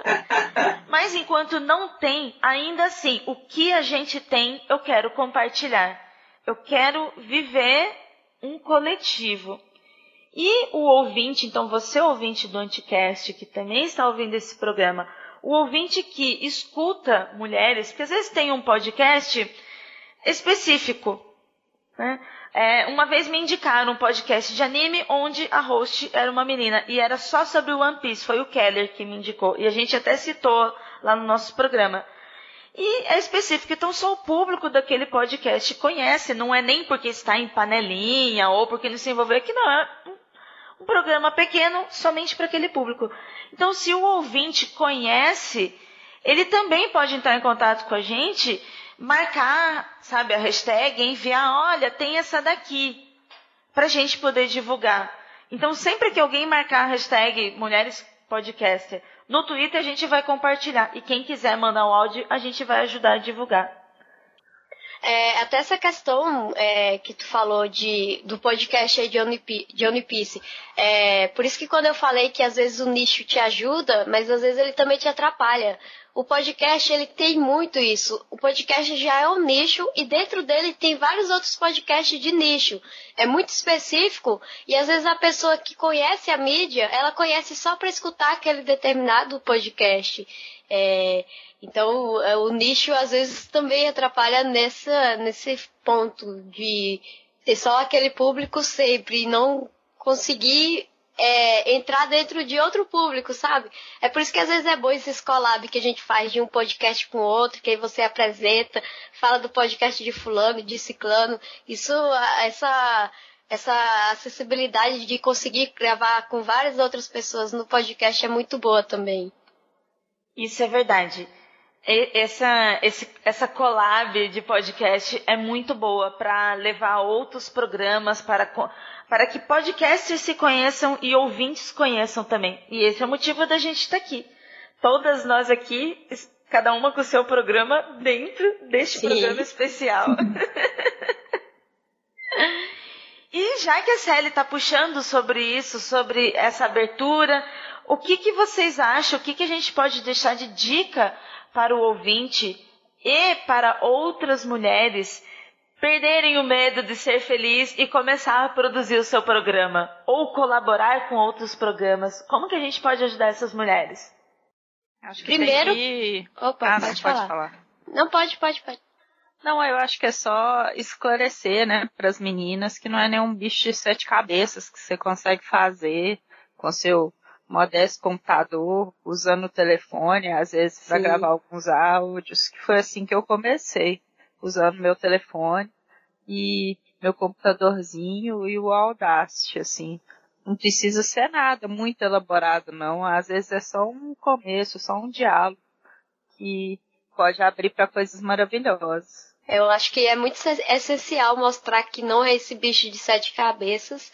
*laughs* Mas enquanto não tem, ainda assim, o que a gente tem, eu quero compartilhar. Eu quero viver um coletivo. E o ouvinte, então você ouvinte do Anticast, que também está ouvindo esse programa, o ouvinte que escuta mulheres, porque às vezes tem um podcast específico, né? É, uma vez me indicaram um podcast de anime onde a host era uma menina e era só sobre One Piece. Foi o Keller que me indicou. E a gente até citou lá no nosso programa. E é específico, então só o público daquele podcast conhece, não é nem porque está em panelinha ou porque não se envolveu aqui, não. É um programa pequeno somente para aquele público. Então, se o ouvinte conhece, ele também pode entrar em contato com a gente marcar, sabe, a hashtag, enviar, olha, tem essa daqui, para a gente poder divulgar. Então, sempre que alguém marcar a hashtag Mulheres Podcaster no Twitter, a gente vai compartilhar. E quem quiser mandar um áudio, a gente vai ajudar a divulgar. É, até essa questão é, que tu falou de, do podcast aí de One Piece. É, por isso que quando eu falei que às vezes o nicho te ajuda, mas às vezes ele também te atrapalha. O podcast ele tem muito isso. O podcast já é um nicho e dentro dele tem vários outros podcasts de nicho. É muito específico e às vezes a pessoa que conhece a mídia, ela conhece só para escutar aquele determinado podcast. É, então, é, o nicho às vezes também atrapalha nessa, nesse ponto de ter só aquele público sempre e não conseguir é, entrar dentro de outro público, sabe? É por isso que às vezes é bom esse collab que a gente faz de um podcast com outro, que aí você apresenta, fala do podcast de fulano, de ciclano. Isso, essa, essa acessibilidade de conseguir gravar com várias outras pessoas no podcast é muito boa também. Isso é verdade. Essa, esse, essa collab de podcast é muito boa para levar outros programas, para, para que podcasters se conheçam e ouvintes conheçam também. E esse é o motivo da gente estar tá aqui. Todas nós aqui, cada uma com o seu programa dentro deste Sim. programa especial. *laughs* já que a Sally está puxando sobre isso, sobre essa abertura, o que, que vocês acham? O que, que a gente pode deixar de dica para o ouvinte e para outras mulheres perderem o medo de ser feliz e começar a produzir o seu programa ou colaborar com outros programas? Como que a gente pode ajudar essas mulheres? Acho que Primeiro, que... opa, ah, pode, pode falar. Não pode, pode, pode. Não, eu acho que é só esclarecer, né, para as meninas que não é nenhum bicho de sete cabeças que você consegue fazer com seu modesto computador, usando o telefone, às vezes para gravar alguns áudios, que foi assim que eu comecei, usando meu telefone e meu computadorzinho e o Audacity, assim. Não precisa ser nada muito elaborado, não. Às vezes é só um começo, só um diálogo que pode abrir para coisas maravilhosas. Eu acho que é muito essencial mostrar que não é esse bicho de sete cabeças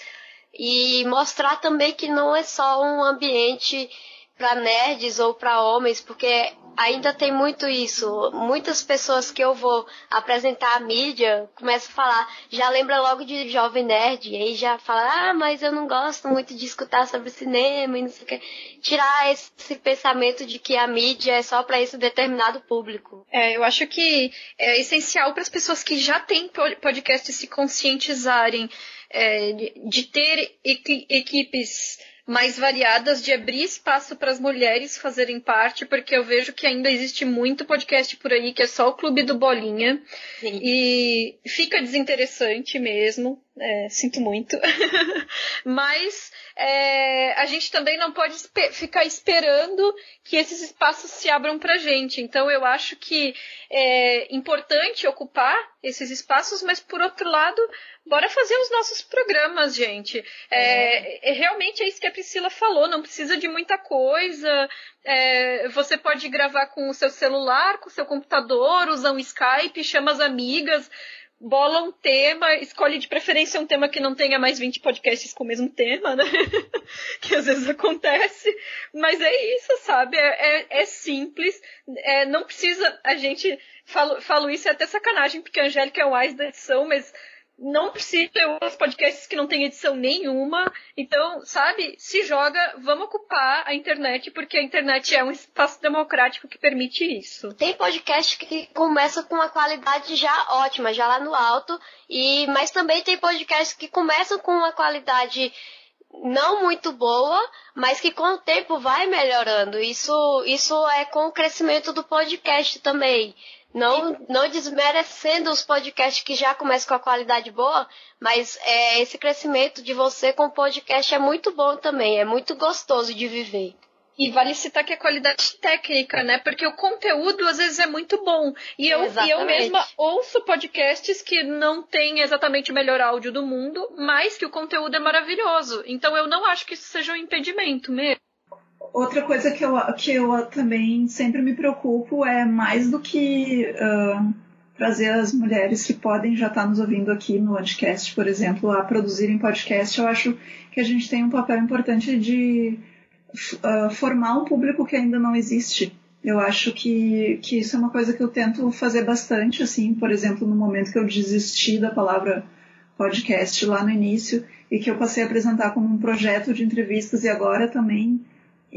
e mostrar também que não é só um ambiente para nerds ou para homens, porque ainda tem muito isso. Muitas pessoas que eu vou apresentar a mídia começam a falar, já lembra logo de Jovem Nerd, e aí já fala, ah, mas eu não gosto muito de escutar sobre cinema e não sei o que. Tirar esse pensamento de que a mídia é só para esse determinado público. É, eu acho que é essencial para as pessoas que já têm podcast se conscientizarem é, de, de ter equipes mais variadas, de abrir espaço para as mulheres fazerem parte, porque eu vejo que ainda existe muito podcast por aí que é só o Clube do Bolinha. Sim. E fica desinteressante mesmo. É, sinto muito. *laughs* Mas é, a gente também não pode ficar esperando que esses espaços se abram para gente. Então eu acho que é importante ocupar esses espaços, mas por outro lado, bora fazer os nossos programas, gente. É, é. realmente é isso que a Priscila falou, não precisa de muita coisa. É, você pode gravar com o seu celular, com o seu computador, usar um Skype, chama as amigas bola um tema, escolhe de preferência um tema que não tenha mais 20 podcasts com o mesmo tema, né? *laughs* que às vezes acontece. Mas é isso, sabe? É, é, é simples. É, não precisa. A gente. Falo, falo isso é até sacanagem, porque a Angélica é o da edição, mas não precisa outros podcasts que não tem edição nenhuma. Então, sabe, se joga, vamos ocupar a internet, porque a internet é um espaço democrático que permite isso. Tem podcast que começa com uma qualidade já ótima, já lá no alto, e mas também tem podcasts que começam com uma qualidade não muito boa, mas que com o tempo vai melhorando. Isso, isso é com o crescimento do podcast também. Não, não desmerecendo os podcasts que já começam com a qualidade boa, mas é, esse crescimento de você com o podcast é muito bom também, é muito gostoso de viver. E vale citar que é qualidade técnica, né? Porque o conteúdo às vezes é muito bom. E eu, e eu mesma ouço podcasts que não têm exatamente o melhor áudio do mundo, mas que o conteúdo é maravilhoso. Então eu não acho que isso seja um impedimento mesmo. Outra coisa que eu, que eu também sempre me preocupo é mais do que uh, trazer as mulheres que podem já estar nos ouvindo aqui no podcast, por exemplo, a produzirem podcast. Eu acho que a gente tem um papel importante de uh, formar um público que ainda não existe. Eu acho que, que isso é uma coisa que eu tento fazer bastante, assim, por exemplo, no momento que eu desisti da palavra podcast lá no início e que eu passei a apresentar como um projeto de entrevistas e agora também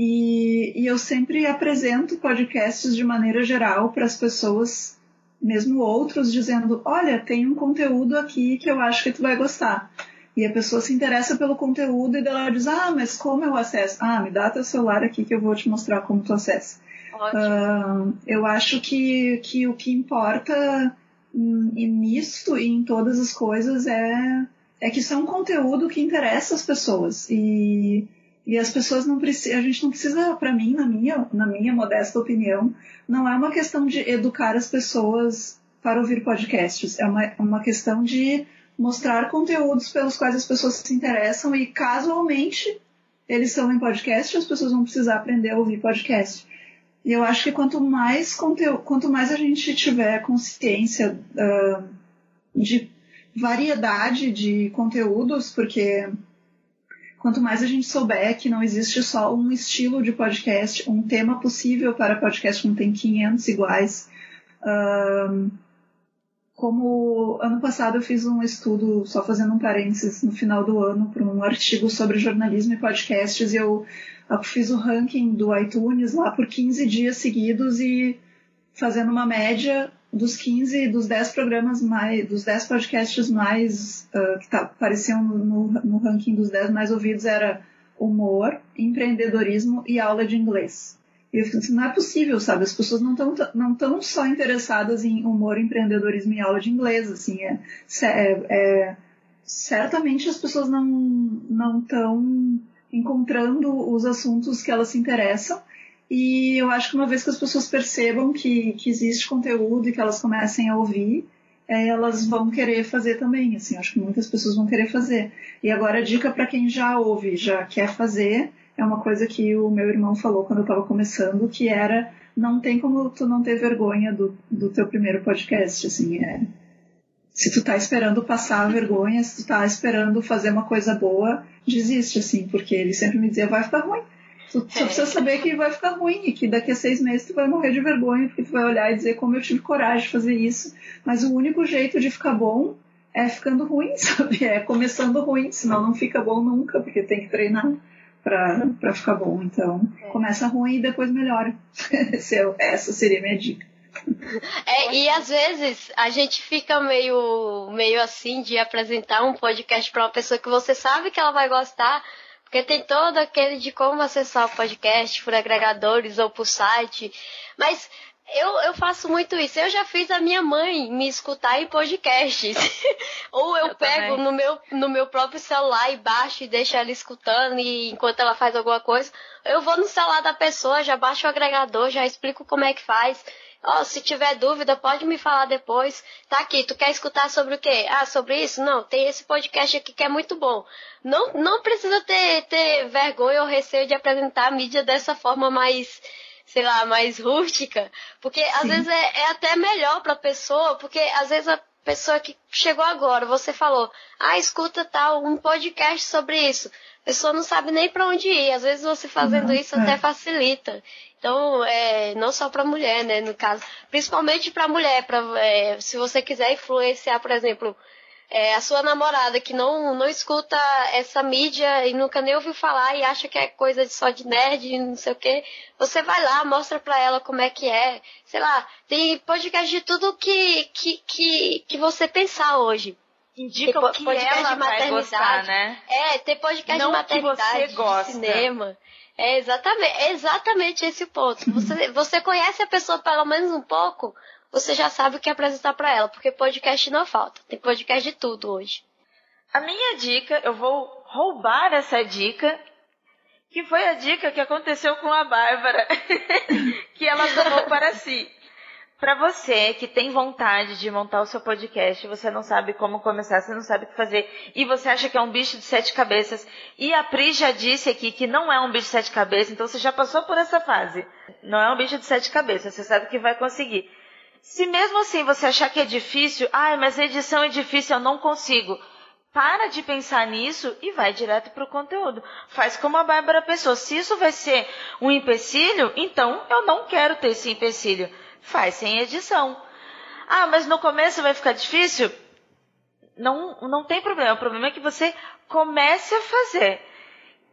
e, e eu sempre apresento podcasts de maneira geral para as pessoas, mesmo outros, dizendo: olha, tem um conteúdo aqui que eu acho que tu vai gostar. E a pessoa se interessa pelo conteúdo e ela diz: ah, mas como eu acesso? Ah, me dá teu celular aqui que eu vou te mostrar como tu acessa. Uh, eu acho que, que o que importa nisso e em todas as coisas é, é que isso é um conteúdo que interessa as pessoas. E e as pessoas não precisam, a gente não precisa, para mim, na minha, na minha modesta opinião, não é uma questão de educar as pessoas para ouvir podcasts, é uma, uma questão de mostrar conteúdos pelos quais as pessoas se interessam e casualmente eles são em podcast, as pessoas vão precisar aprender a ouvir podcast. E eu acho que quanto mais conteúdo, quanto mais a gente tiver consciência uh, de variedade de conteúdos, porque Quanto mais a gente souber que não existe só um estilo de podcast, um tema possível para podcast, não tem 500 iguais, como ano passado eu fiz um estudo, só fazendo um parênteses, no final do ano, para um artigo sobre jornalismo e podcasts, e eu fiz o ranking do iTunes lá por 15 dias seguidos e fazendo uma média dos 15, dos 10 programas mais, dos 10 podcasts mais, uh, que tá, apareciam no, no ranking dos 10 mais ouvidos era humor, empreendedorismo e aula de inglês. E eu fico assim, não é possível, sabe? As pessoas não estão não tão só interessadas em humor, empreendedorismo e aula de inglês, assim, é, é, é certamente as pessoas não não estão encontrando os assuntos que elas se interessam e eu acho que uma vez que as pessoas percebam que, que existe conteúdo e que elas comecem a ouvir, é, elas vão querer fazer também. Assim, acho que muitas pessoas vão querer fazer. E agora a dica para quem já ouve, já quer fazer, é uma coisa que o meu irmão falou quando eu estava começando, que era não tem como tu não ter vergonha do, do teu primeiro podcast, assim, é, se tu tá esperando passar a vergonha, se tu tá esperando fazer uma coisa boa, desiste, assim, porque ele sempre me dizia, vai ficar ruim, Tu só precisa saber que vai ficar ruim e que daqui a seis meses tu vai morrer de vergonha, porque tu vai olhar e dizer como eu tive coragem de fazer isso. Mas o único jeito de ficar bom é ficando ruim, *laughs* sabe? É começando ruim, senão não fica bom nunca, porque tem que treinar pra, pra ficar bom. Então, é. começa ruim e depois melhora. *laughs* É essa seria a minha dica. É, e às vezes a gente fica meio, meio assim de apresentar um podcast para uma pessoa que você sabe que ela vai gostar, porque tem todo aquele de como acessar o podcast por agregadores ou por site. Mas eu, eu faço muito isso. Eu já fiz a minha mãe me escutar em podcasts. *laughs* Ou eu, eu pego no meu, no meu próprio celular e baixo e deixo ela escutando e enquanto ela faz alguma coisa. Eu vou no celular da pessoa, já baixo o agregador, já explico como é que faz. Ó, oh, se tiver dúvida, pode me falar depois. Tá aqui, tu quer escutar sobre o quê? Ah, sobre isso? Não, tem esse podcast aqui que é muito bom. Não, não precisa ter, ter vergonha ou receio de apresentar a mídia dessa forma mais, sei lá, mais rústica. Porque às vezes é, é até melhor pra pessoa, porque às vezes a pessoa que chegou agora, você falou, ah, escuta tal, um podcast sobre isso. A pessoa não sabe nem para onde ir. Às vezes você fazendo isso é. até facilita. Então, é, não só para mulher, né, no caso, principalmente para mulher, pra, é, se você quiser influenciar, por exemplo, é, a sua namorada que não, não escuta essa mídia e nunca nem ouviu falar e acha que é coisa só de nerd, não sei o que, você vai lá, mostra pra ela como é que é. Sei lá, tem podcast de tudo que, que, que, que você pensar hoje. Indica o que podcast ela de maternidade. Vai gostar, né? É, tem podcast não de maternidade, que você gosta. de cinema. É exatamente, exatamente esse ponto. Você, você conhece a pessoa pelo menos um pouco, você já sabe o que apresentar para ela, porque podcast não falta. Tem podcast de tudo hoje. A minha dica, eu vou roubar essa dica, que foi a dica que aconteceu com a Bárbara, *laughs* que ela tomou para si. Para você que tem vontade de montar o seu podcast, você não sabe como começar, você não sabe o que fazer, e você acha que é um bicho de sete cabeças, e a Pri já disse aqui que não é um bicho de sete cabeças, então você já passou por essa fase. Não é um bicho de sete cabeças, você sabe que vai conseguir. Se mesmo assim você achar que é difícil, ai, mas a edição é difícil, eu não consigo. Para de pensar nisso e vai direto para o conteúdo. Faz como a Bárbara pensou. Se isso vai ser um empecilho, então eu não quero ter esse empecilho faz sem edição. Ah, mas no começo vai ficar difícil? Não, não tem problema. O problema é que você comece a fazer.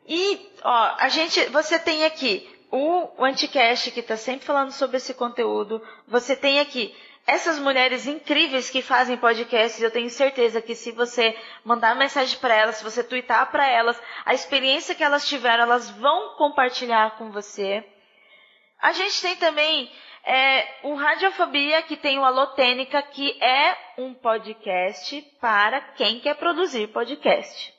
E, ó, a gente, você tem aqui o, o Anticast que está sempre falando sobre esse conteúdo. Você tem aqui essas mulheres incríveis que fazem podcasts, eu tenho certeza que se você mandar mensagem para elas, se você twittar para elas, a experiência que elas tiveram, elas vão compartilhar com você. A gente tem também é, o Radiofobia, que tem o Alotênica, que é um podcast para quem quer produzir podcast.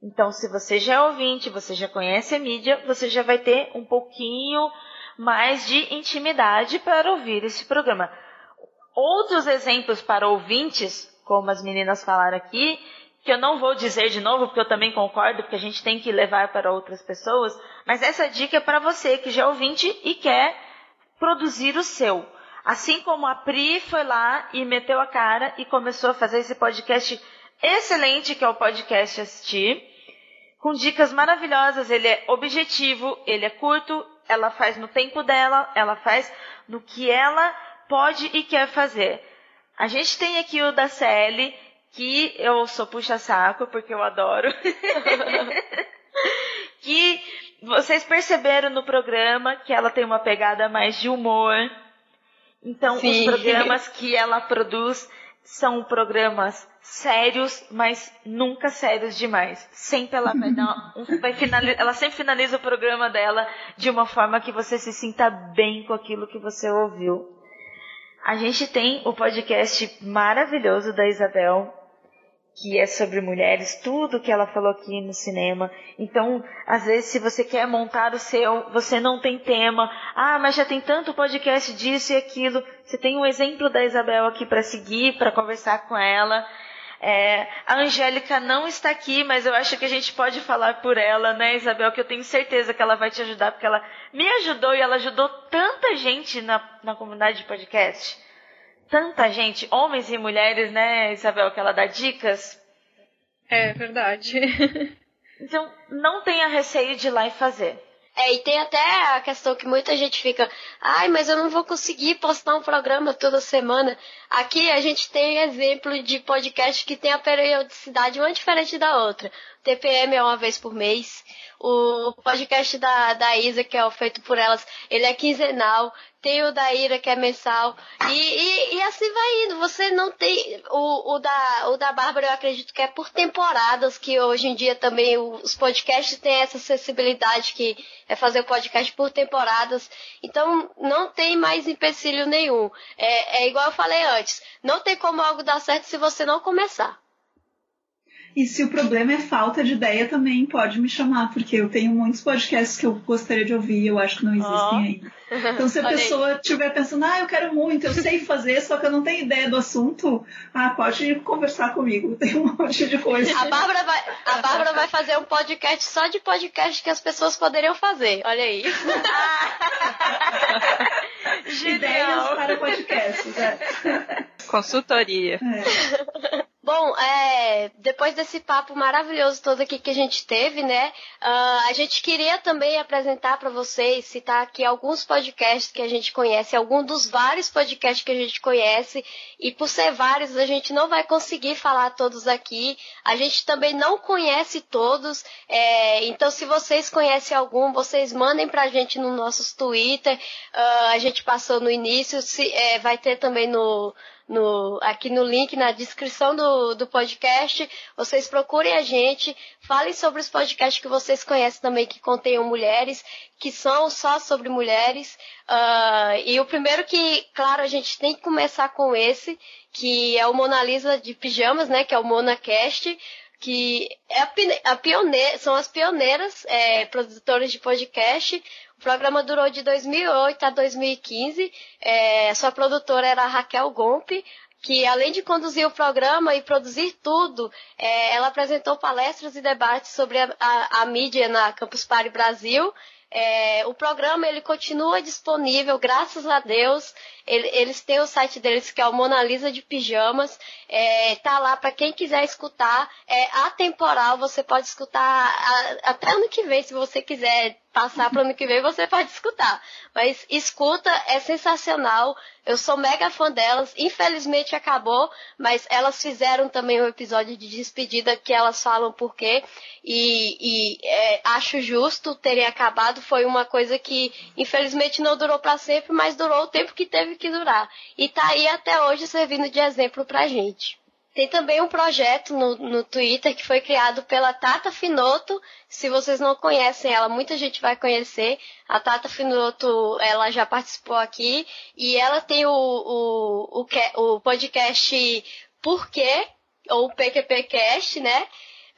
Então, se você já é ouvinte, você já conhece a mídia, você já vai ter um pouquinho mais de intimidade para ouvir esse programa. Outros exemplos para ouvintes, como as meninas falaram aqui, que eu não vou dizer de novo, porque eu também concordo, porque a gente tem que levar para outras pessoas, mas essa dica é para você que já é ouvinte e quer produzir o seu. Assim como a Pri foi lá e meteu a cara e começou a fazer esse podcast excelente, que é o podcast Assistir, com dicas maravilhosas. Ele é objetivo, ele é curto, ela faz no tempo dela, ela faz no que ela pode e quer fazer. A gente tem aqui o da CL, que eu sou puxa-saco, porque eu adoro. *laughs* que vocês perceberam no programa que ela tem uma pegada mais de humor. Então, Sim. os programas que ela produz são programas sérios, mas nunca sérios demais. Sempre ela vai dar um, vai finalizar, ela sempre finaliza o programa dela de uma forma que você se sinta bem com aquilo que você ouviu. A gente tem o podcast maravilhoso da Isabel, que é sobre mulheres, tudo que ela falou aqui no cinema. Então, às vezes, se você quer montar o seu, você não tem tema. Ah, mas já tem tanto podcast disso e aquilo. Você tem um exemplo da Isabel aqui para seguir, para conversar com ela. É, a Angélica não está aqui, mas eu acho que a gente pode falar por ela, né, Isabel? Que eu tenho certeza que ela vai te ajudar, porque ela me ajudou e ela ajudou tanta gente na, na comunidade de podcast tanta gente, homens e mulheres, né, Isabel, que ela dá dicas. É verdade. *laughs* então, não tenha receio de ir lá e fazer. É, e tem até a questão que muita gente fica, ai, mas eu não vou conseguir postar um programa toda semana. Aqui a gente tem exemplo de podcast que tem a periodicidade uma diferente da outra. TPM é uma vez por mês. O podcast da, da Isa, que é o feito por elas, ele é quinzenal. Tem o da Ira, que é mensal. E, e, e, assim vai indo. Você não tem. O, o, da, o da Bárbara, eu acredito que é por temporadas, que hoje em dia também os podcasts têm essa acessibilidade, que é fazer o podcast por temporadas. Então, não tem mais empecilho nenhum. É, é igual eu falei antes: não tem como algo dar certo se você não começar. E se o problema é falta de ideia, também pode me chamar, porque eu tenho muitos podcasts que eu gostaria de ouvir e eu acho que não existem oh. ainda. *laughs* Então, se a pessoa estiver pensando, ah, eu quero muito, eu sei fazer, só que eu não tenho ideia do assunto, ah, pode conversar comigo, *laughs* tem um monte de coisa. A Bárbara vai, a Bárbara vai fazer um podcast só de podcast que as pessoas poderiam fazer, olha aí. *laughs* Ideias para podcasts, é. Consultoria. É. Bom, é, depois desse papo maravilhoso todo aqui que a gente teve, né? Uh, a gente queria também apresentar para vocês, citar aqui alguns podcasts que a gente conhece, algum dos vários podcasts que a gente conhece. E por ser vários, a gente não vai conseguir falar todos aqui. A gente também não conhece todos. É, então, se vocês conhecem algum, vocês mandem pra gente no nossos Twitter. Uh, a gente passou no início, se, é, vai ter também no no, aqui no link na descrição do, do podcast. Vocês procurem a gente, falem sobre os podcasts que vocês conhecem também que contenham mulheres, que são só sobre mulheres. Uh, e o primeiro que, claro, a gente tem que começar com esse, que é o Mona Lisa de Pijamas, né? Que é o MonaCast que é a, a pioneira, são as pioneiras é, produtoras de podcast. O programa durou de 2008 a 2015. É, sua produtora era a Raquel Gompe, que além de conduzir o programa e produzir tudo, é, ela apresentou palestras e debates sobre a, a, a mídia na Campus Party Brasil. É, o programa ele continua disponível, graças a Deus. Ele, eles têm o site deles que é o Mona Lisa de Pijamas. É, tá lá para quem quiser escutar. É atemporal, você pode escutar a, até ano que vem, se você quiser passar para o ano que vem, você pode escutar. Mas escuta, é sensacional. Eu sou mega fã delas. Infelizmente acabou, mas elas fizeram também um episódio de despedida que elas falam por quê. E, e é, acho justo terem acabado. Foi uma coisa que infelizmente não durou para sempre, mas durou o tempo que teve que durar. E tá aí até hoje servindo de exemplo pra gente. Tem também um projeto no, no Twitter que foi criado pela Tata Finoto. Se vocês não conhecem ela, muita gente vai conhecer. A Tata Finoto, ela já participou aqui e ela tem o, o, o, o podcast Por quê? Ou PQPcast, né?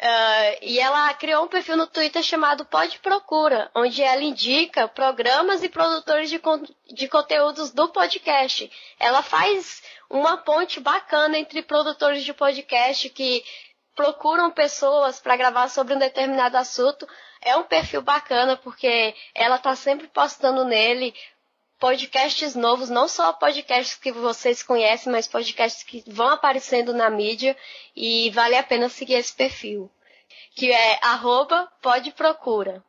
Uh, e ela criou um perfil no Twitter chamado Pode Procura, onde ela indica programas e produtores de, con de conteúdos do podcast. Ela faz uma ponte bacana entre produtores de podcast que procuram pessoas para gravar sobre um determinado assunto. É um perfil bacana porque ela está sempre postando nele podcasts novos, não só podcasts que vocês conhecem, mas podcasts que vão aparecendo na mídia e vale a pena seguir esse perfil, que é arroba podprocura.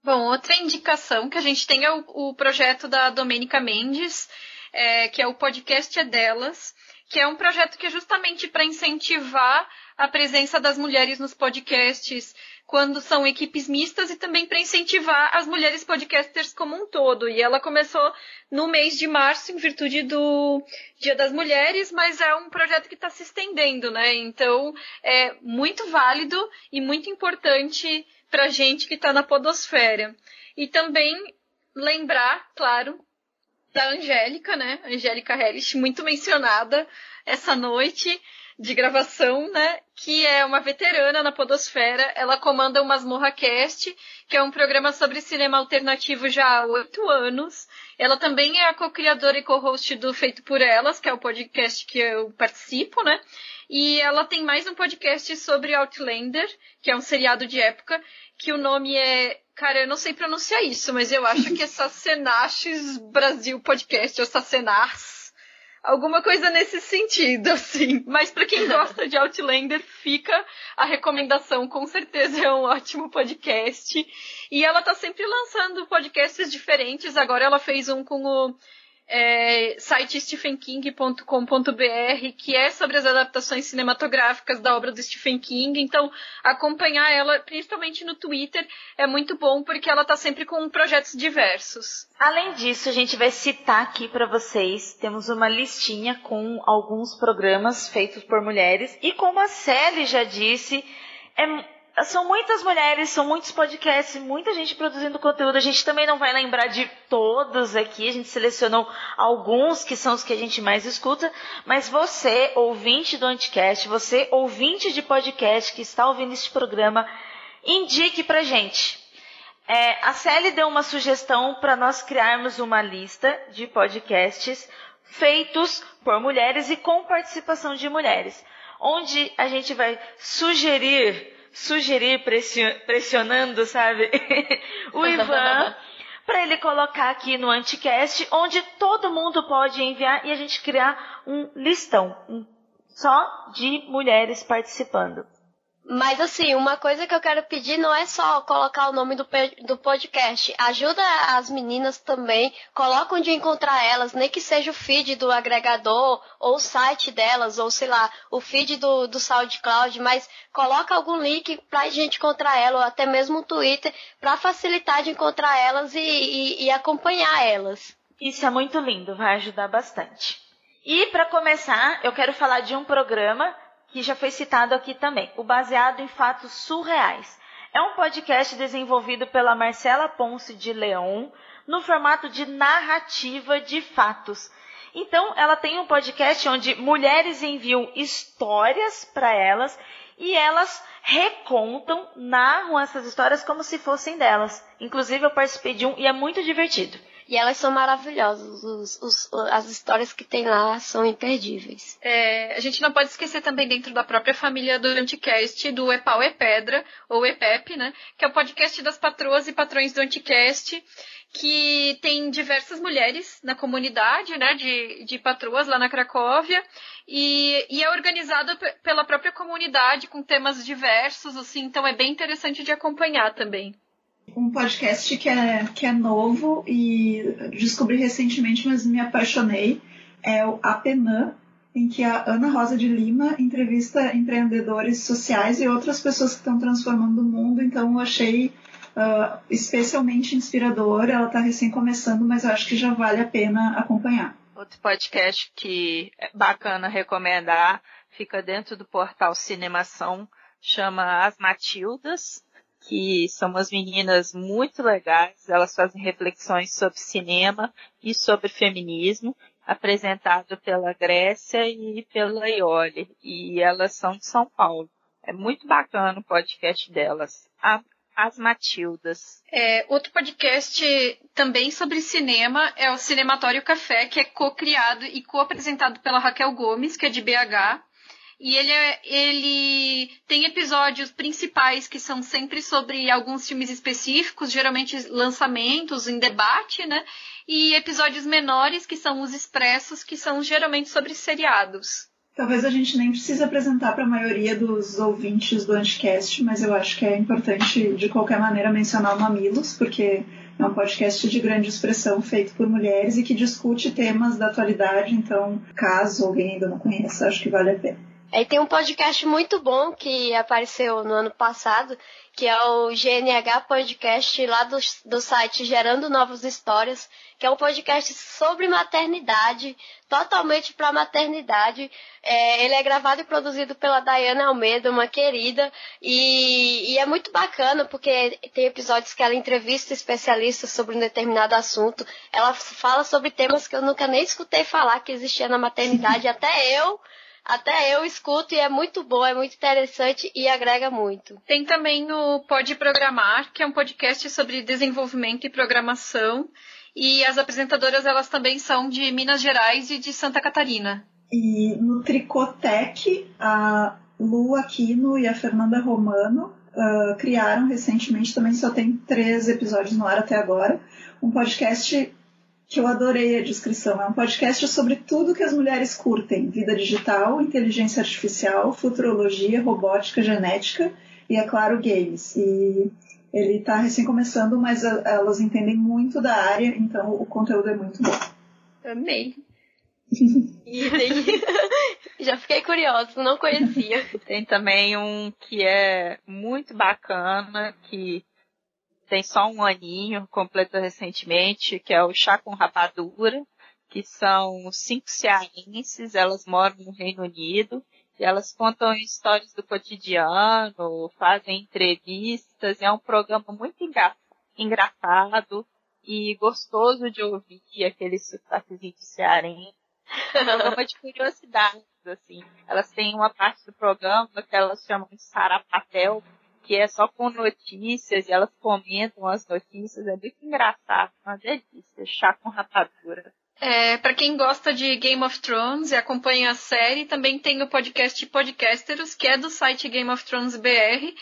Bom, outra indicação que a gente tem é o, o projeto da Domênica Mendes, é, que é o podcast é delas, que é um projeto que é justamente para incentivar a presença das mulheres nos podcasts quando são equipes mistas e também para incentivar as mulheres podcasters como um todo. E ela começou no mês de março, em virtude do Dia das Mulheres, mas é um projeto que está se estendendo, né? Então é muito válido e muito importante para a gente que está na podosfera. E também lembrar, claro, da Angélica, né? Angélica Hellish, muito mencionada essa noite de gravação, né? Que é uma veterana na Podosfera. Ela comanda o Masmorra Cast, que é um programa sobre cinema alternativo já há oito anos. Ela também é a co-criadora e co-host do Feito por Elas, que é o podcast que eu participo, né? E ela tem mais um podcast sobre Outlander, que é um seriado de época, que o nome é. Cara, eu não sei pronunciar isso, mas eu acho que é *laughs* Sacenaches Brasil Podcast, ou Sacenars alguma coisa nesse sentido, *laughs* assim. Mas para quem gosta de Outlander, fica a recomendação, com certeza é um ótimo podcast. E ela tá sempre lançando podcasts diferentes. Agora ela fez um com o é, site stephenking.com.br, que é sobre as adaptações cinematográficas da obra do Stephen King. Então, acompanhar ela, principalmente no Twitter, é muito bom porque ela está sempre com projetos diversos. Além disso, a gente vai citar aqui para vocês, temos uma listinha com alguns programas feitos por mulheres e como a Sally já disse, é são muitas mulheres, são muitos podcasts, muita gente produzindo conteúdo. A gente também não vai lembrar de todos aqui, a gente selecionou alguns que são os que a gente mais escuta, mas você, ouvinte do Anticast, você, ouvinte de podcast que está ouvindo este programa, indique pra gente. É, a Sally deu uma sugestão para nós criarmos uma lista de podcasts feitos por mulheres e com participação de mulheres, onde a gente vai sugerir sugerir, pressionando, sabe, *laughs* o Ivan *laughs* para ele colocar aqui no Anticast, onde todo mundo pode enviar e a gente criar um listão um, só de mulheres participando. Mas assim, uma coisa que eu quero pedir não é só colocar o nome do, do podcast. Ajuda as meninas também, coloca onde encontrar elas, nem que seja o feed do agregador, ou o site delas, ou sei lá, o feed do, do SoundCloud, mas coloca algum link pra gente encontrar elas, ou até mesmo o Twitter, para facilitar de encontrar elas e, e, e acompanhar elas. Isso é muito lindo, vai ajudar bastante. E para começar, eu quero falar de um programa que já foi citado aqui também, o Baseado em Fatos Surreais. É um podcast desenvolvido pela Marcela Ponce de Leão, no formato de narrativa de fatos. Então, ela tem um podcast onde mulheres enviam histórias para elas e elas recontam, narram essas histórias como se fossem delas. Inclusive, eu participei de um e é muito divertido. E elas são maravilhosas. Os, os, as histórias que tem lá são imperdíveis. É, a gente não pode esquecer também dentro da própria família do Anticast do Epau é Pedra, ou EPEP, né? Que é o podcast das patroas e patrões do Anticast que tem diversas mulheres na comunidade, né, de, de patroas lá na Cracóvia, e, e é organizado pela própria comunidade com temas diversos, assim, então é bem interessante de acompanhar também um podcast que é, que é novo e descobri recentemente, mas me apaixonei. É o Apenã, em que a Ana Rosa de Lima entrevista empreendedores sociais e outras pessoas que estão transformando o mundo. Então, eu achei uh, especialmente inspirador. Ela está recém começando, mas eu acho que já vale a pena acompanhar. Outro podcast que é bacana recomendar fica dentro do portal Cinemação, chama As Matildas que são umas meninas muito legais, elas fazem reflexões sobre cinema e sobre feminismo, apresentado pela Grécia e pela Iole, e elas são de São Paulo. É muito bacana o podcast delas. A, as Matildas. É, outro podcast também sobre cinema é o Cinematório Café, que é co-criado e co-apresentado pela Raquel Gomes, que é de BH. E ele, é, ele tem episódios principais que são sempre sobre alguns filmes específicos, geralmente lançamentos em debate, né? E episódios menores, que são os expressos, que são geralmente sobre seriados. Talvez a gente nem precise apresentar para a maioria dos ouvintes do Anticast, mas eu acho que é importante de qualquer maneira mencionar o Mamilos, porque É um podcast de grande expressão feito por mulheres e que discute temas da atualidade, então, caso alguém ainda não conheça, acho que vale a pena. Aí tem um podcast muito bom que apareceu no ano passado, que é o GNH Podcast lá do, do site Gerando Novas Histórias, que é um podcast sobre maternidade, totalmente para maternidade. É, ele é gravado e produzido pela Dayana Almeida, uma querida, e, e, é muito bacana porque tem episódios que ela entrevista especialistas sobre um determinado assunto. Ela fala sobre temas que eu nunca nem escutei falar que existia na maternidade, *laughs* até eu até eu escuto e é muito bom, é muito interessante e agrega muito. Tem também o Pode Programar, que é um podcast sobre desenvolvimento e programação. E as apresentadoras, elas também são de Minas Gerais e de Santa Catarina. E no Tricotec, a Lu Aquino e a Fernanda Romano uh, criaram recentemente, também só tem três episódios no ar até agora, um podcast que eu adorei a descrição. É um podcast sobre tudo que as mulheres curtem: vida digital, inteligência artificial, futurologia, robótica, genética e, é claro, games. E ele está recém começando, mas elas entendem muito da área, então o conteúdo é muito bom. Amei. *laughs* *laughs* Já fiquei curiosa, não conhecia. Tem também um que é muito bacana, que tem só um aninho, completou recentemente, que é o Chá com Rapadura, que são cinco cearenses, elas moram no Reino Unido, e elas contam histórias do cotidiano, fazem entrevistas, é um programa muito engraçado e gostoso de ouvir, aquele sotaquezinho de cearense. É um programa de curiosidades, assim. Elas têm uma parte do programa que elas chamam de Sarapatel, que é só com notícias e elas comentam as notícias. É muito engraçado, uma delícia. Chá com rapadura. É, para quem gosta de Game of Thrones e acompanha a série, também tem o podcast Podcasteros, que é do site Game of Thrones BR,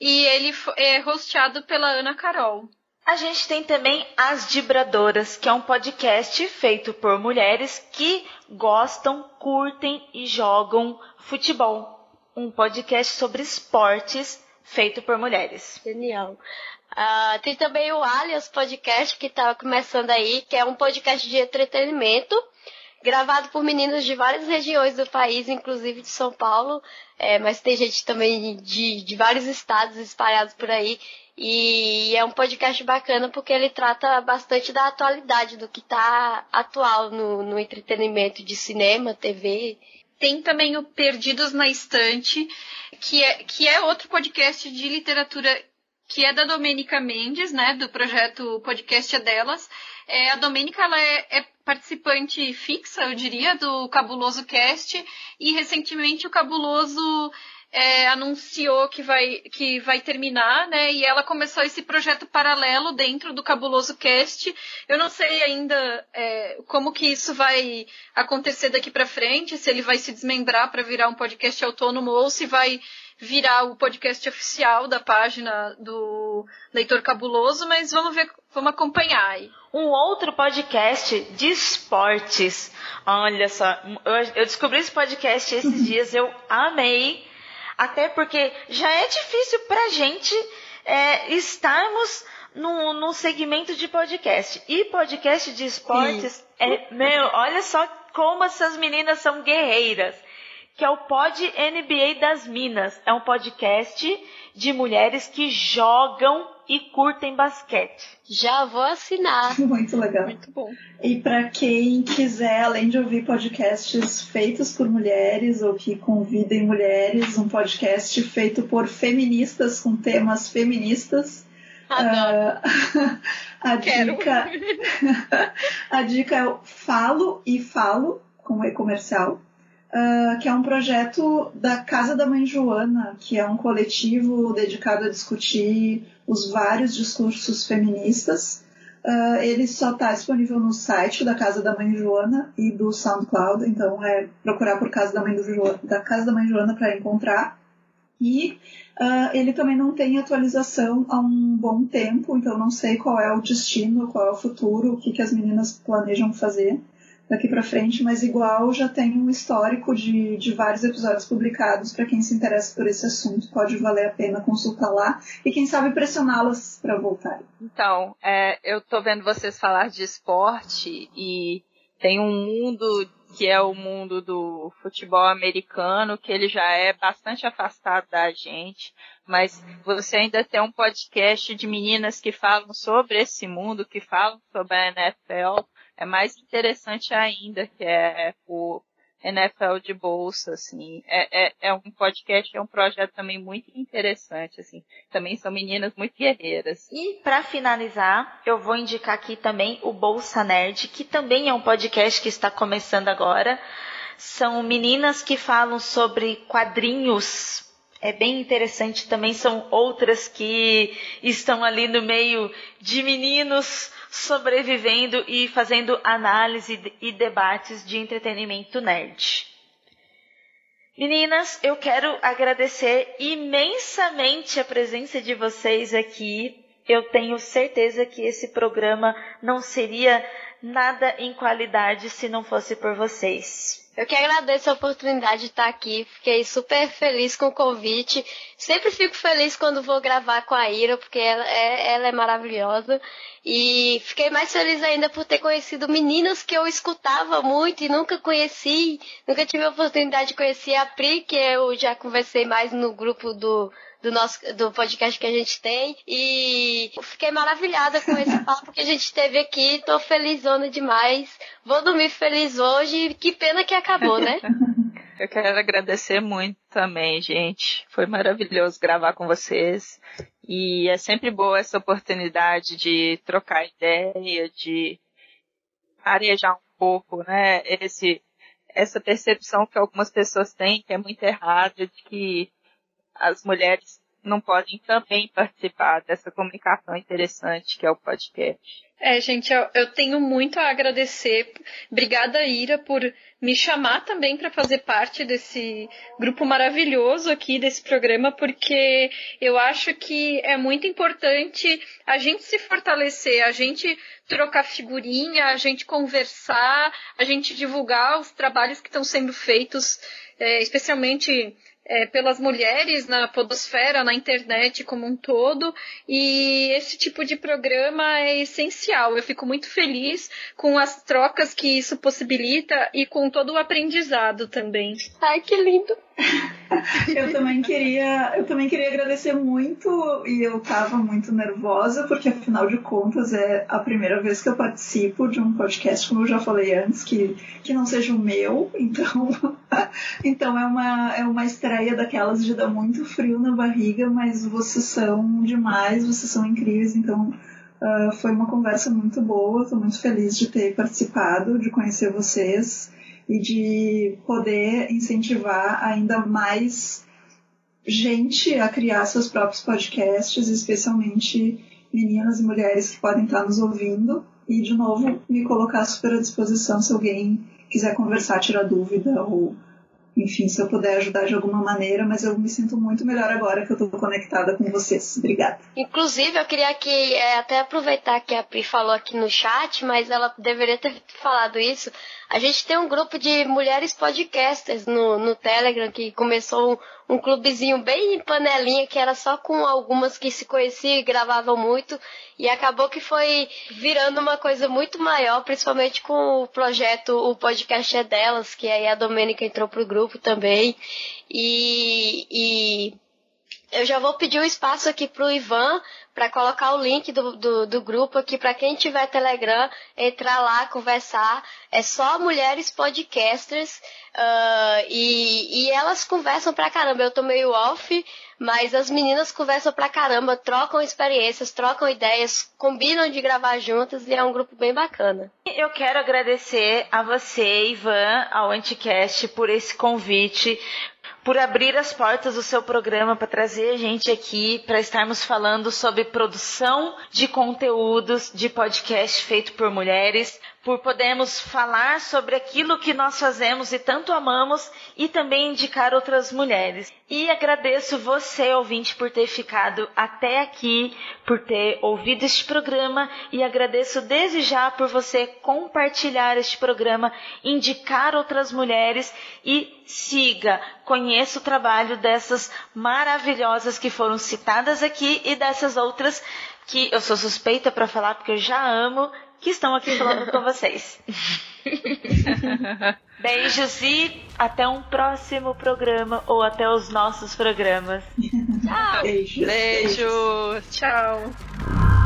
e ele é hosteado pela Ana Carol. A gente tem também As Dibradoras, que é um podcast feito por mulheres que gostam, curtem e jogam futebol. Um podcast sobre esportes feito por mulheres. Genial. Uh, tem também o Alias Podcast, que está começando aí, que é um podcast de entretenimento, gravado por meninos de várias regiões do país, inclusive de São Paulo, é, mas tem gente também de, de vários estados espalhados por aí. E é um podcast bacana porque ele trata bastante da atualidade, do que está atual no, no entretenimento de cinema, TV tem também o Perdidos na Estante, que é, que é outro podcast de literatura que é da Domênica Mendes, né, do projeto Podcast é Delas. É, a Domênica ela é, é, participante fixa, eu diria, do Cabuloso Cast, e recentemente o Cabuloso é, anunciou que vai, que vai terminar, né? E ela começou esse projeto paralelo dentro do Cabuloso Cast. Eu não sei ainda é, como que isso vai acontecer daqui para frente, se ele vai se desmembrar para virar um podcast autônomo ou se vai virar o podcast oficial da página do Leitor Cabuloso, mas vamos ver, vamos acompanhar aí. Um outro podcast de esportes. Olha só, eu descobri esse podcast esses *laughs* dias, eu amei até porque já é difícil para a gente é, estarmos no, no segmento de podcast. E podcast de esportes Sim. é, meu, olha só como essas meninas são guerreiras. Que é o Pod NBA das Minas. É um podcast de mulheres que jogam e curtem basquete. Já vou assinar. *laughs* Muito legal. Muito bom. E para quem quiser, além de ouvir podcasts feitos por mulheres ou que convidem mulheres, um podcast feito por feministas com temas feministas. Adoro. Uh, *laughs* a dica *laughs* a dica é o Falo e Falo com e comercial uh, que é um projeto da Casa da Mãe Joana, que é um coletivo dedicado a discutir os vários discursos feministas. Uh, ele só está disponível no site da Casa da Mãe Joana e do SoundCloud, então é procurar por Casa da Mãe, jo da Casa da Mãe Joana para encontrar. E uh, ele também não tem atualização há um bom tempo, então não sei qual é o destino, qual é o futuro, o que, que as meninas planejam fazer. Daqui para frente, mas igual já tem um histórico de, de vários episódios publicados para quem se interessa por esse assunto, pode valer a pena consultar lá e quem sabe pressioná-las para voltarem. Então, é, eu tô vendo vocês falar de esporte e tem um mundo que é o mundo do futebol americano, que ele já é bastante afastado da gente, mas você ainda tem um podcast de meninas que falam sobre esse mundo, que falam sobre a NFL, é mais interessante ainda, que é o NFL de bolsa, assim. É, é, é, um podcast, é um projeto também muito interessante, assim. Também são meninas muito guerreiras. E para finalizar, eu vou indicar aqui também o Bolsa Nerd, que também é um podcast que está começando agora. São meninas que falam sobre quadrinhos. É bem interessante também, são outras que estão ali no meio de meninos sobrevivendo e fazendo análise e debates de entretenimento nerd. Meninas, eu quero agradecer imensamente a presença de vocês aqui. Eu tenho certeza que esse programa não seria nada em qualidade se não fosse por vocês. Eu que agradeço a oportunidade de estar aqui. Fiquei super feliz com o convite. Sempre fico feliz quando vou gravar com a Ira, porque ela é, ela é maravilhosa. E fiquei mais feliz ainda por ter conhecido meninas que eu escutava muito e nunca conheci. Nunca tive a oportunidade de conhecer a Pri, que eu já conversei mais no grupo do do nosso do podcast que a gente tem e fiquei maravilhada com esse *laughs* papo que a gente teve aqui. Tô felizona demais. Vou dormir feliz hoje. Que pena que acabou, né? *laughs* Eu quero agradecer muito também, gente. Foi maravilhoso gravar com vocês. E é sempre boa essa oportunidade de trocar ideia, de arejar um pouco, né? Esse, essa percepção que algumas pessoas têm, que é muito errada, de que as mulheres não podem também participar dessa comunicação interessante que é o podcast. É, gente, eu, eu tenho muito a agradecer. Obrigada, Ira, por me chamar também para fazer parte desse grupo maravilhoso aqui desse programa, porque eu acho que é muito importante a gente se fortalecer, a gente trocar figurinha, a gente conversar, a gente divulgar os trabalhos que estão sendo feitos, é, especialmente é, pelas mulheres na podosfera, na internet como um todo, e esse tipo de programa é essencial. Eu fico muito feliz com as trocas que isso possibilita e com todo o aprendizado também. Ai, que lindo! Eu também queria, eu também queria agradecer muito e eu tava muito nervosa porque afinal de contas é a primeira vez que eu participo de um podcast, como eu já falei antes, que, que não seja o meu, *laughs* então então é uma é uma estreia daquelas de dar muito frio na barriga, mas vocês são demais, vocês são incríveis, então uh, foi uma conversa muito boa, estou muito feliz de ter participado, de conhecer vocês e de poder incentivar ainda mais gente a criar seus próprios podcasts, especialmente meninas e mulheres que podem estar nos ouvindo. E, de novo, me colocar super à disposição se alguém quiser conversar, tirar dúvida ou enfim, se eu puder ajudar de alguma maneira, mas eu me sinto muito melhor agora que eu estou conectada com vocês. Obrigada. Inclusive, eu queria que é, até aproveitar que a Pri falou aqui no chat, mas ela deveria ter *laughs* falado isso. A gente tem um grupo de mulheres podcasters no, no Telegram que começou um, clubezinho bem panelinha que era só com algumas que se conheciam e gravavam muito e acabou que foi virando uma coisa muito maior, principalmente com o projeto O Podcast é Delas, que aí a Domênica entrou pro grupo também. E, e eu já vou pedir um espaço aqui pro Ivan para colocar o link do, do, do grupo aqui para quem tiver Telegram entrar lá conversar. É só mulheres podcasters uh, e, e elas conversam pra caramba. Eu tô meio off, mas as meninas conversam pra caramba, trocam experiências, trocam ideias, combinam de gravar juntas e é um grupo bem bacana. Eu quero agradecer a você, Ivan, ao Anticast, por esse convite, por abrir as portas do seu programa para trazer a gente aqui para estarmos falando sobre produção de conteúdos de podcast feito por mulheres, por podermos falar sobre aquilo que nós fazemos e tanto amamos e também indicar outras mulheres. E agradeço você, ouvinte, por ter ficado até aqui, por ter ouvido este programa e agradeço desde já por você compartilhar este programa, indicar outras mulheres e siga, conheça o trabalho dessas maravilhosas que foram citadas aqui e dessas outras que eu sou suspeita para falar porque eu já amo que estão aqui falando com vocês. *laughs* Beijos e até um próximo programa ou até os nossos programas. Tchau. Beijos. Beijos. Tchau.